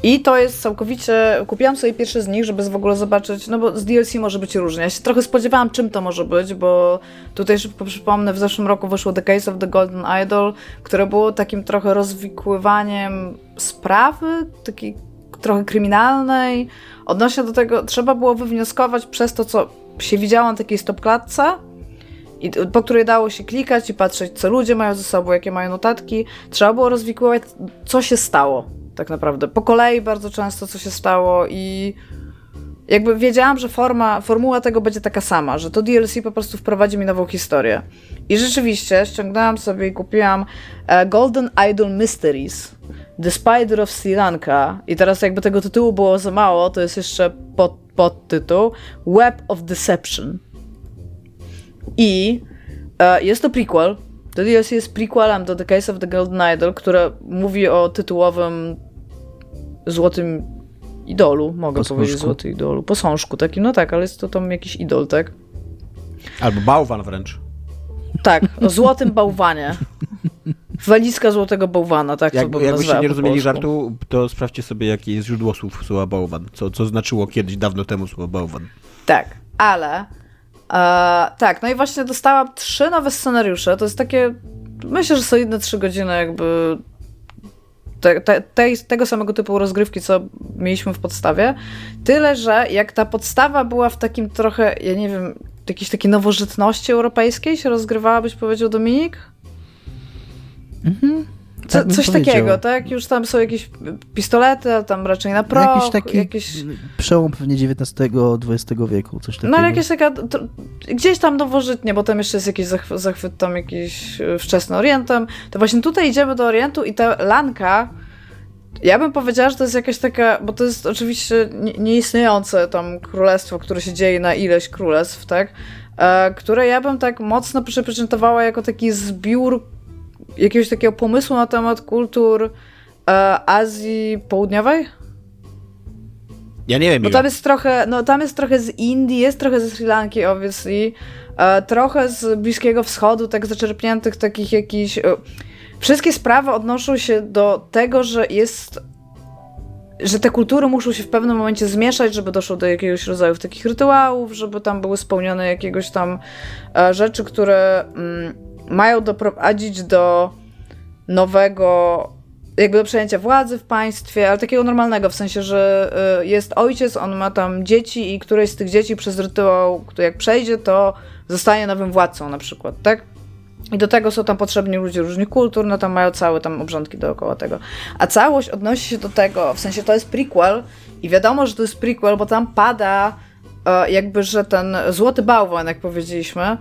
I to jest całkowicie. Kupiłam sobie pierwszy z nich, żeby w ogóle zobaczyć, no bo z DLC może być różnie. Ja się trochę spodziewałam, czym to może być, bo tutaj szybko przypomnę, w zeszłym roku wyszło The Case of the Golden Idol, które było takim trochę rozwikływaniem sprawy, takiej trochę kryminalnej. Odnośnie do tego, trzeba było wywnioskować przez to, co się widziało na takiej stopklatce, i, po której dało się klikać i patrzeć, co ludzie mają ze sobą, jakie mają notatki. Trzeba było rozwikływać, co się stało tak naprawdę. Po kolei bardzo często co się stało i jakby wiedziałam, że forma, formuła tego będzie taka sama, że to DLC po prostu wprowadzi mi nową historię. I rzeczywiście ściągnęłam sobie i kupiłam e, Golden Idol Mysteries, The Spider of Sri Lanka i teraz jakby tego tytułu było za mało, to jest jeszcze pod, podtytuł Web of Deception. I e, jest to prequel, to DLC jest prequelem do The Case of the Golden Idol, które mówi o tytułowym złotym idolu, mogę Posążku. powiedzieć złoty idolu, posążku takim, no tak, ale jest to tam jakiś idol, tak? Albo bałwan wręcz. Tak, o złotym bałwanie. Walizka złotego bałwana, tak Jak, to Jakbyście nie rozumieli żartu, to sprawdźcie sobie, jakie jest źródło słów słowa bałwan. Co, co znaczyło kiedyś, dawno temu słowo bałwan. Tak, ale... E, tak, no i właśnie dostałam trzy nowe scenariusze. To jest takie, myślę, że solidne trzy godziny jakby te, te, te, tego samego typu rozgrywki, co mieliśmy w podstawie. Tyle, że jak ta podstawa była w takim trochę, ja nie wiem, jakiejś takiej nowożytności europejskiej się rozgrywała, byś powiedział Dominik? Mhm. Co, tak coś takiego, tak? Już tam są jakieś pistolety, a tam raczej na pro. Jakiś taki jakieś... przełom pewnie XIX-XX wieku, coś takiego. No ale jakieś taka, to, gdzieś tam nowożytnie, bo tam jeszcze jest jakiś zachwyt, zachwyt tam jakiś e, wczesny Orientem. To właśnie tutaj idziemy do Orientu i ta lanka, ja bym powiedziała, że to jest jakaś taka, bo to jest oczywiście nieistniejące tam królestwo, które się dzieje na ileś królestw, tak? E, które ja bym tak mocno reprezentowała jako taki zbiór jakiegoś takiego pomysłu na temat kultur e, Azji Południowej? Ja nie wiem. Bo tam jest trochę, no tam jest trochę z Indii, jest trochę ze Sri Lanki, obviously, e, trochę z Bliskiego Wschodu, tak zaczerpniętych takich jakichś... E, wszystkie sprawy odnoszą się do tego, że jest że te kultury muszą się w pewnym momencie zmieszać, żeby doszło do jakiegoś rodzaju takich rytuałów, żeby tam były spełnione jakiegoś tam e, rzeczy, które mm, mają doprowadzić do nowego, jakby do przejęcia władzy w państwie, ale takiego normalnego, w sensie, że y, jest ojciec, on ma tam dzieci i któreś z tych dzieci przez rytuał, jak przejdzie, to zostanie nowym władcą na przykład, tak? I do tego są tam potrzebni ludzie różnych kultur, no tam mają całe tam obrządki dookoła tego. A całość odnosi się do tego, w sensie to jest prequel i wiadomo, że to jest prequel, bo tam pada e, jakby, że ten złoty bałwan, jak powiedzieliśmy,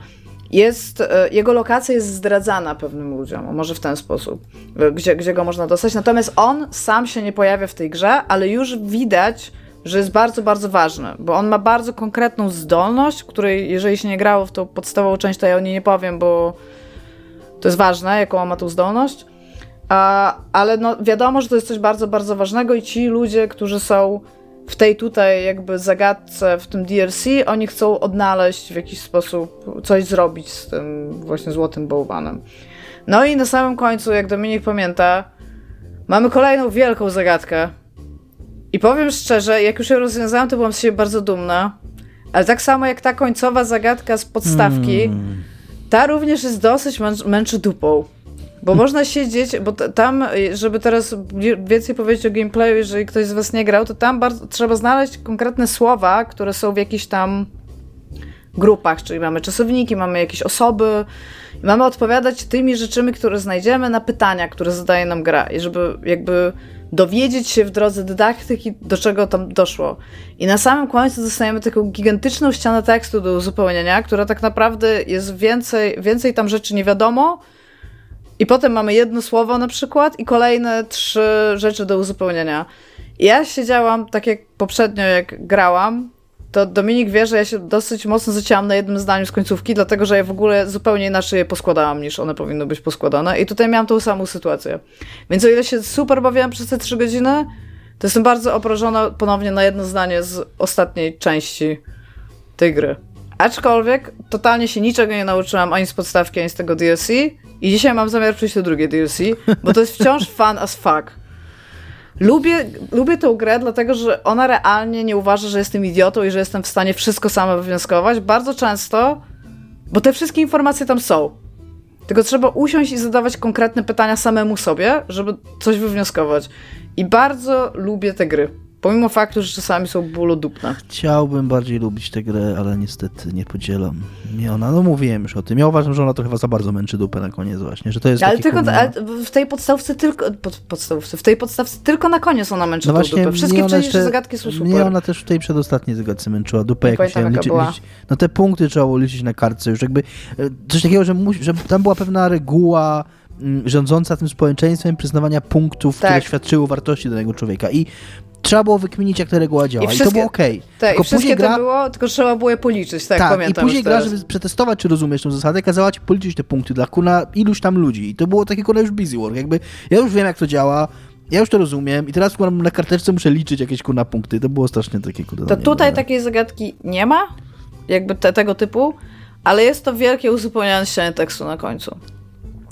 jest, e, jego lokacja jest zdradzana pewnym ludziom, może w ten sposób, e, gdzie, gdzie go można dostać. Natomiast on sam się nie pojawia w tej grze, ale już widać, że jest bardzo, bardzo ważny, bo on ma bardzo konkretną zdolność, której jeżeli się nie grało w tą podstawową część, to ja o niej nie powiem, bo to jest ważne, jaką on ma tą zdolność. A, ale no, wiadomo, że to jest coś bardzo, bardzo ważnego i ci ludzie, którzy są w tej tutaj jakby zagadce, w tym DLC, oni chcą odnaleźć w jakiś sposób, coś zrobić z tym właśnie złotym bałwanem. No i na samym końcu, jak Dominik pamięta, mamy kolejną wielką zagadkę. I powiem szczerze, jak już ją rozwiązałam, to byłam z siebie bardzo dumna. Ale tak samo jak ta końcowa zagadka z podstawki, hmm. ta również jest dosyć męczy dupą. Bo można siedzieć, bo tam, żeby teraz więcej powiedzieć o gameplayu, jeżeli ktoś z was nie grał, to tam bardzo, trzeba znaleźć konkretne słowa, które są w jakichś tam grupach, czyli mamy czasowniki, mamy jakieś osoby, i mamy odpowiadać tymi rzeczami, które znajdziemy na pytania, które zadaje nam gra, i żeby jakby dowiedzieć się w drodze dydaktyki, do czego tam doszło. I na samym końcu dostajemy taką gigantyczną ścianę tekstu do uzupełnienia, która tak naprawdę jest więcej, więcej tam rzeczy nie wiadomo, i potem mamy jedno słowo na przykład i kolejne trzy rzeczy do uzupełnienia. Ja siedziałam, tak jak poprzednio, jak grałam, to Dominik wie, że ja się dosyć mocno zacięłam na jednym zdaniu z końcówki, dlatego że ja w ogóle zupełnie inaczej je poskładałam, niż one powinny być poskładane. I tutaj miałam tą samą sytuację. Więc o ile się super bawiłam przez te trzy godziny, to jestem bardzo oprożona ponownie na jedno zdanie z ostatniej części tej gry. Aczkolwiek totalnie się niczego nie nauczyłam ani z podstawki, ani z tego DLC. I dzisiaj mam zamiar przejść do drugiej DLC, bo to jest wciąż fun as fuck. Lubię, lubię tę grę, dlatego że ona realnie nie uważa, że jestem idiotą i że jestem w stanie wszystko sama wywnioskować. Bardzo często, bo te wszystkie informacje tam są. Tylko trzeba usiąść i zadawać konkretne pytania samemu sobie, żeby coś wywnioskować. I bardzo lubię te gry. Pomimo faktu, że czasami są bólodupne. Chciałbym bardziej lubić tę grę, ale niestety nie podzielam. Nie ona, no mówiłem już o tym. Ja uważam, że ona trochę za bardzo męczy dupę na koniec właśnie, że to jest Ale tylko ale w tej podstawce tylko pod, podstawce, w tej podstawce tylko na koniec ona męczy no właśnie, dupę. Wszystkie wcześniejsze zagadki są super. Mnie ona też w tej przedostatniej zagadce męczyła dupę, jak musiałem liczyć, liczyć, No te punkty trzeba było liczyć na kartce już jakby e, coś takiego, że, musi, że tam była pewna reguła mm, rządząca tym społeczeństwem przyznawania punktów, tak. które świadczyły wartości danego człowieka. I trzeba było wykminić, jak ta reguła działa. I, I to było okej. Okay. Tak, tylko wszystkie gra... to było, tylko trzeba było je policzyć, tak, tak pamiętam. i później gra, żeby przetestować, czy rozumiesz tę zasadę, kazała ci policzyć te punkty dla kuna iluś tam ludzi. I to było takie kuna już busy work. Jakby, ja już wiem, jak to działa, ja już to rozumiem i teraz na karteczce muszę liczyć jakieś kuna punkty. To było strasznie takie kuna. To tutaj takiej zagadki nie ma, jakby te, tego typu, ale jest to wielkie uzupełnianie ściany tekstu na końcu.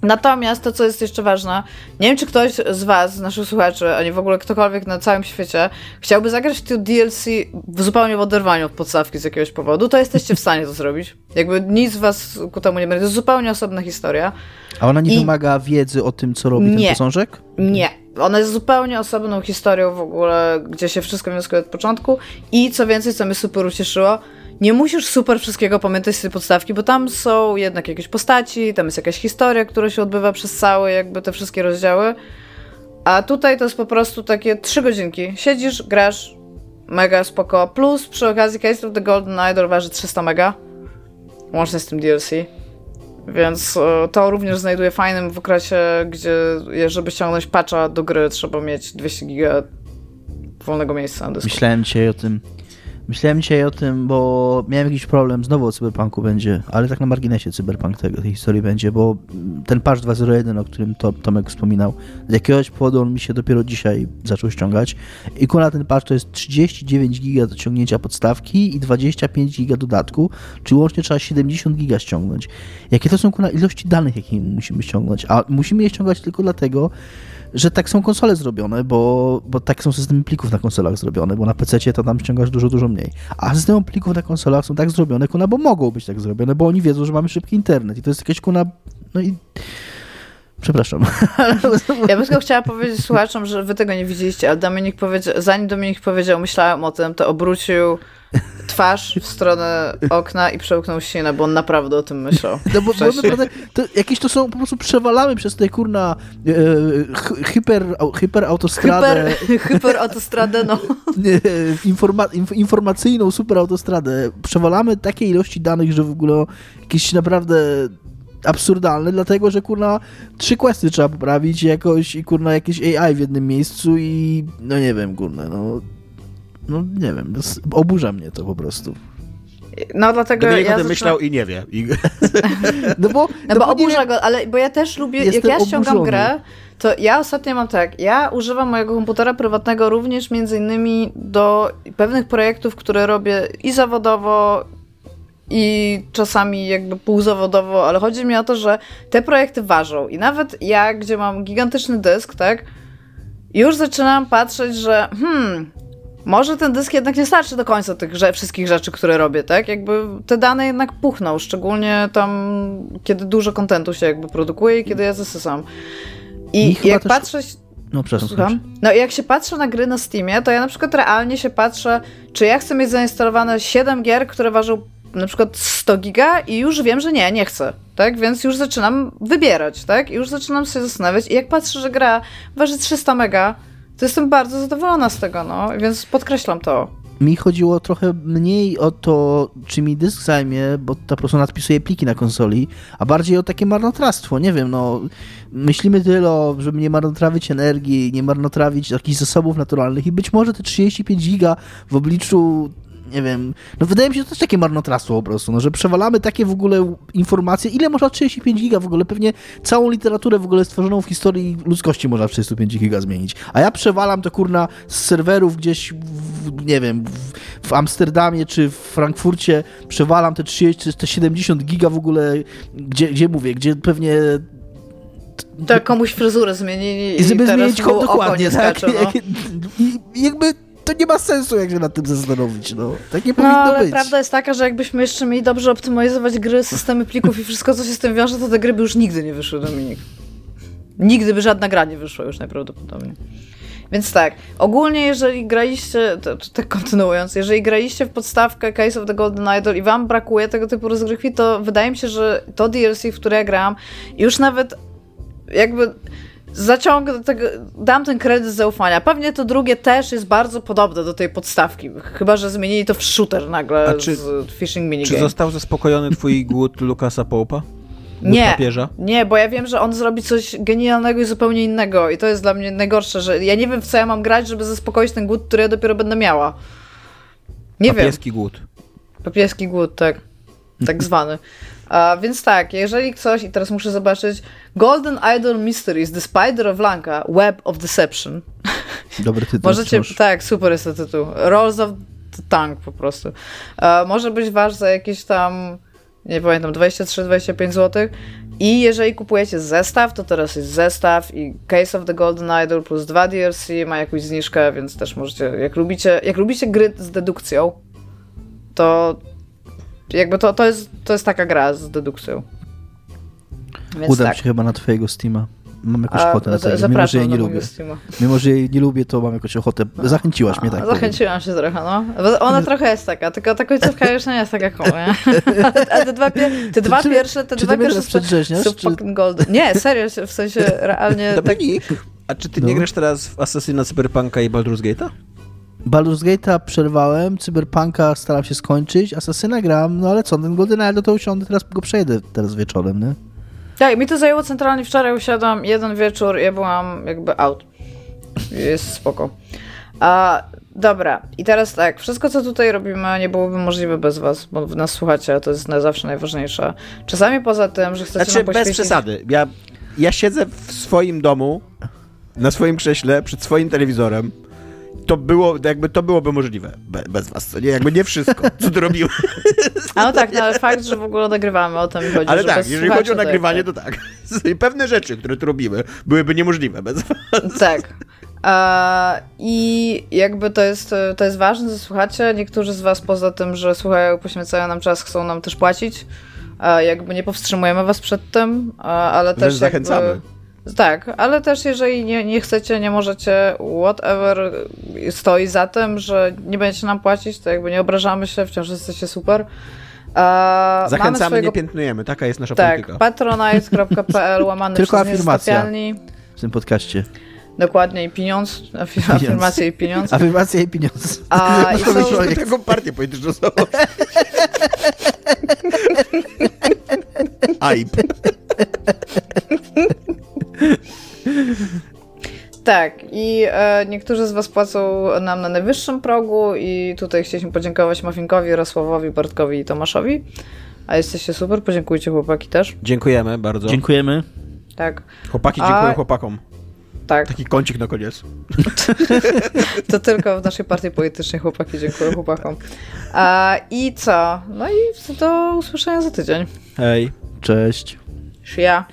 Natomiast to, co jest jeszcze ważne, nie wiem, czy ktoś z Was, z naszych słuchaczy, ani w ogóle ktokolwiek na całym świecie, chciałby zagrać w tym DLC w zupełnie w oderwaniu od podstawki z jakiegoś powodu, to jesteście w stanie to zrobić. Jakby nic Was ku temu nie będzie. To jest zupełnie osobna historia. A ona nie I... wymaga wiedzy o tym, co robi nie. ten posążek? Nie. Ona jest zupełnie osobną historią w ogóle, gdzie się wszystko wnioskuje od początku. I co więcej, co mnie super ucieszyło, nie musisz super wszystkiego pamiętać z tej podstawki, bo tam są jednak jakieś postaci, tam jest jakaś historia, która się odbywa przez całe jakby te wszystkie rozdziały. A tutaj to jest po prostu takie trzy godzinki. Siedzisz, grasz, mega spoko. Plus przy okazji Case of the Golden Idol waży 300 mega. Łącznie z tym DLC. Więc e, to również znajduję fajnym w okresie, gdzie żeby ściągnąć patcha do gry trzeba mieć 200 giga wolnego miejsca na dysku. Myślałem dzisiaj o tym, Myślałem dzisiaj o tym, bo miałem jakiś problem, znowu o Cyberpunku będzie, ale tak na marginesie Cyberpunk tego, tej historii będzie, bo ten patch 2.0.1, o którym to, Tomek wspominał, z jakiegoś powodu on mi się dopiero dzisiaj zaczął ściągać i kuna ten patch to jest 39 giga do ciągnięcia podstawki i 25 giga dodatku, czyli łącznie trzeba 70 giga ściągnąć. Jakie to są kuna ilości danych, jakie musimy ściągnąć? A musimy je ściągać tylko dlatego, że tak są konsole zrobione, bo, bo tak są systemy plików na konsolach zrobione, bo na PC to tam ściągasz dużo, dużo mniej. A systemy plików na konsolach są tak zrobione, kuna, bo mogą być tak zrobione, bo oni wiedzą, że mamy szybki internet i to jest jakieś kuna, no i Przepraszam. Ja bym tylko chciała powiedzieć słuchaczom, że wy tego nie widzieliście, ale Dominik powiedział, zanim Dominik powiedział, myślałem o tym, to obrócił twarz w stronę okna i przełknął ślinę, bo on naprawdę o tym myślał. No bo, bo naprawdę, to jakieś to są, po prostu przewalamy przez te kurna e, hyper, hyperautostradę. Hyper, hyperautostradę, no. nie, informa, inf, informacyjną superautostradę. Przewalamy takie ilości danych, że w ogóle jakieś naprawdę absurdalne, dlatego że kurna trzy questy trzeba poprawić jakoś i kurna jakieś AI w jednym miejscu i no nie wiem, kurna, no no nie wiem, s- oburza mnie to po prostu. No dlatego Dominik ja o tym myślał i nie wie. I... No bo, No bo nie oburza go, ale bo ja też lubię, jak ja ściągam oburzony. grę, to ja ostatnio mam tak, ja używam mojego komputera prywatnego również między innymi do pewnych projektów, które robię i zawodowo, i czasami jakby półzawodowo, ale chodzi mi o to, że te projekty ważą. I nawet ja, gdzie mam gigantyczny dysk, tak, już zaczynam patrzeć, że hmm, może ten dysk jednak nie starczy do końca tych że, wszystkich rzeczy, które robię, tak? Jakby te dane jednak puchną, szczególnie tam, kiedy dużo kontentu się jakby produkuje i kiedy ja zasysam. I chyba jak też- patrzę... No przepraszam. Słucham? No i jak się patrzę na gry na Steamie, to ja na przykład realnie się patrzę, czy ja chcę mieć zainstalowane 7 gier, które ważą na przykład 100 giga i już wiem, że nie, nie chcę, tak? Więc już zaczynam wybierać, tak? I już zaczynam się zastanawiać i jak patrzę, że gra waży 300 mega, to jestem bardzo zadowolona z tego, no, więc podkreślam to. Mi chodziło trochę mniej o to, czy mi dysk zajmie, bo ta po prostu nadpisuje pliki na konsoli, a bardziej o takie marnotrawstwo. Nie wiem, no myślimy tyle, o, żeby nie marnotrawić energii, nie marnotrawić jakichś zasobów naturalnych i być może te 35 giga w obliczu nie wiem, no wydaje mi się, że to też takie marnotrawstwo po prostu, no, że przewalamy takie w ogóle informacje, ile można 35 giga w ogóle, pewnie całą literaturę w ogóle stworzoną w historii ludzkości można w 35 giga zmienić, a ja przewalam to kurna z serwerów gdzieś, w, nie wiem, w, w Amsterdamie czy w Frankfurcie, przewalam te 30, te 70 giga w ogóle, gdzie, gdzie mówię, gdzie pewnie Tak komuś fryzurę zmienili i, żeby zmienić oko dokładnie, nie tak? skacze, no. I jakby to nie ma sensu, jak się nad tym zastanowić, no. Tak nie No, powinno ale być. prawda jest taka, że jakbyśmy jeszcze mieli dobrze optymalizować gry, systemy plików i wszystko, co się z tym wiąże, to te gry by już nigdy nie wyszły, Dominik. Nigdy by żadna gra nie wyszła już najprawdopodobniej. Więc tak, ogólnie jeżeli graliście, tak kontynuując, jeżeli graliście w podstawkę Case of the Golden Idol i wam brakuje tego typu rozgrywki, to wydaje mi się, że to DLC, w które ja grałam, już nawet jakby zaciągnę tego, dam ten kredyt zaufania. Pewnie to drugie też jest bardzo podobne do tej podstawki, chyba, że zmienili to w shooter nagle A czy- z Fishing Minigame. Czy został zaspokojony twój głód Lukasa? Głód Nie. papieża? Nie, bo ja wiem, że on zrobi coś genialnego i zupełnie innego i to jest dla mnie najgorsze, że ja nie wiem w co ja mam grać, żeby zaspokoić ten głód, który ja dopiero będę miała. Nie wiem. Papieski głód. Papieski głód, tak. Tak zwany. A, więc tak, jeżeli ktoś, i teraz muszę zobaczyć, Golden Idol Mysteries, The Spider of Lanka, Web of Deception. Dobry tytuł. Możecie, wciąż. tak, super jest ten tytuł. Rolls of the Tank po prostu. E, może być wasz za jakieś tam, nie pamiętam, 23-25 zł. I jeżeli kupujecie zestaw, to teraz jest zestaw i Case of the Golden Idol plus dwa DLC ma jakąś zniżkę, więc też możecie, jak lubicie, jak lubicie gry z dedukcją, to jakby to, to, jest, to jest taka gra z dedukcją. Więc Udam tak. się chyba na twojego Steama. Mam jakąś A, ochotę na z- to. Mimo, że jej nie lubię. Steama. Mimo, że jej nie lubię, to mam jakąś ochotę. Zachęciłaś mnie, tak. powiem. Zachęciłam się trochę, no. Bo Ona trochę jest taka, tylko ta końcówka już nie jest taka nie? A te dwa, pie- te dwa czy- pierwsze, te czy dwa pierwsze teraz przedrzeźniasz, są czy- fucking golden. Nie, serio, w sensie realnie tak... A czy ty nie No. grasz teraz w Assassina, Cyberpunka i Baldur's Gate'a? Baldur's Gate'a przerwałem, Cyberpunka staram się skończyć, Asasyna gram, no ale co, ten Golden Idol to usiądę, teraz go przejdę teraz wieczorem, nie? Tak, mi to zajęło centralnie wczoraj, usiadłam jeden wieczór, ja byłam jakby out. Jest spoko. A, dobra, i teraz tak, wszystko co tutaj robimy nie byłoby możliwe bez was, bo nas słuchacie, a to jest na zawsze najważniejsze. Czasami poza tym, że chcecie Znaczy, nam bez poświęcić... przesady. Ja, ja siedzę w swoim domu, na swoim krześle, przed swoim telewizorem. To było, jakby to byłoby możliwe be, bez was, co nie? Jakby nie wszystko, co tu robimy. A no tak, no ale fakt, że w ogóle nagrywamy, o to mi chodzi. Ale tak, jeżeli chodzi o nagrywanie, to tak. Pewne rzeczy, które tu robimy, byłyby niemożliwe bez was. tak. I jakby to jest, to jest ważne, że słuchacie. Niektórzy z was poza tym, że słuchają, poświęcają nam czas, chcą nam też płacić. Jakby nie powstrzymujemy was przed tym, ale Wręcz też jakby... zachęcamy. Tak, ale też jeżeli nie, nie chcecie, nie możecie, whatever stoi za tym, że nie będziecie nam płacić, to jakby nie obrażamy się, wciąż jesteście super. E, mamy Zachęcamy, swojego, nie piętnujemy. Taka jest nasza Tak, polityka. patronite.pl łamany Tylko przez afirmacja. w tym podcaście. Dokładnie i pieniądz, afir- afirmacja i pieniądz. Afirmacja i pieniądze. A, i są, projekt. Taką partię polityczną założyć. AIP. tak, i e, niektórzy z was płacą nam na najwyższym progu i tutaj chcieliśmy podziękować Mafinkowi, Jarosławowi, Bartkowi i Tomaszowi. A jesteście super, podziękujcie chłopaki też. Dziękujemy bardzo. Dziękujemy. Tak, Chłopaki A- dziękują chłopakom. tak. Taki kącik na koniec. To tylko w naszej partii politycznej chłopaki dziękuję chłopakom. A, I co? No i do usłyszenia za tydzień. Hej. Cześć. Shia.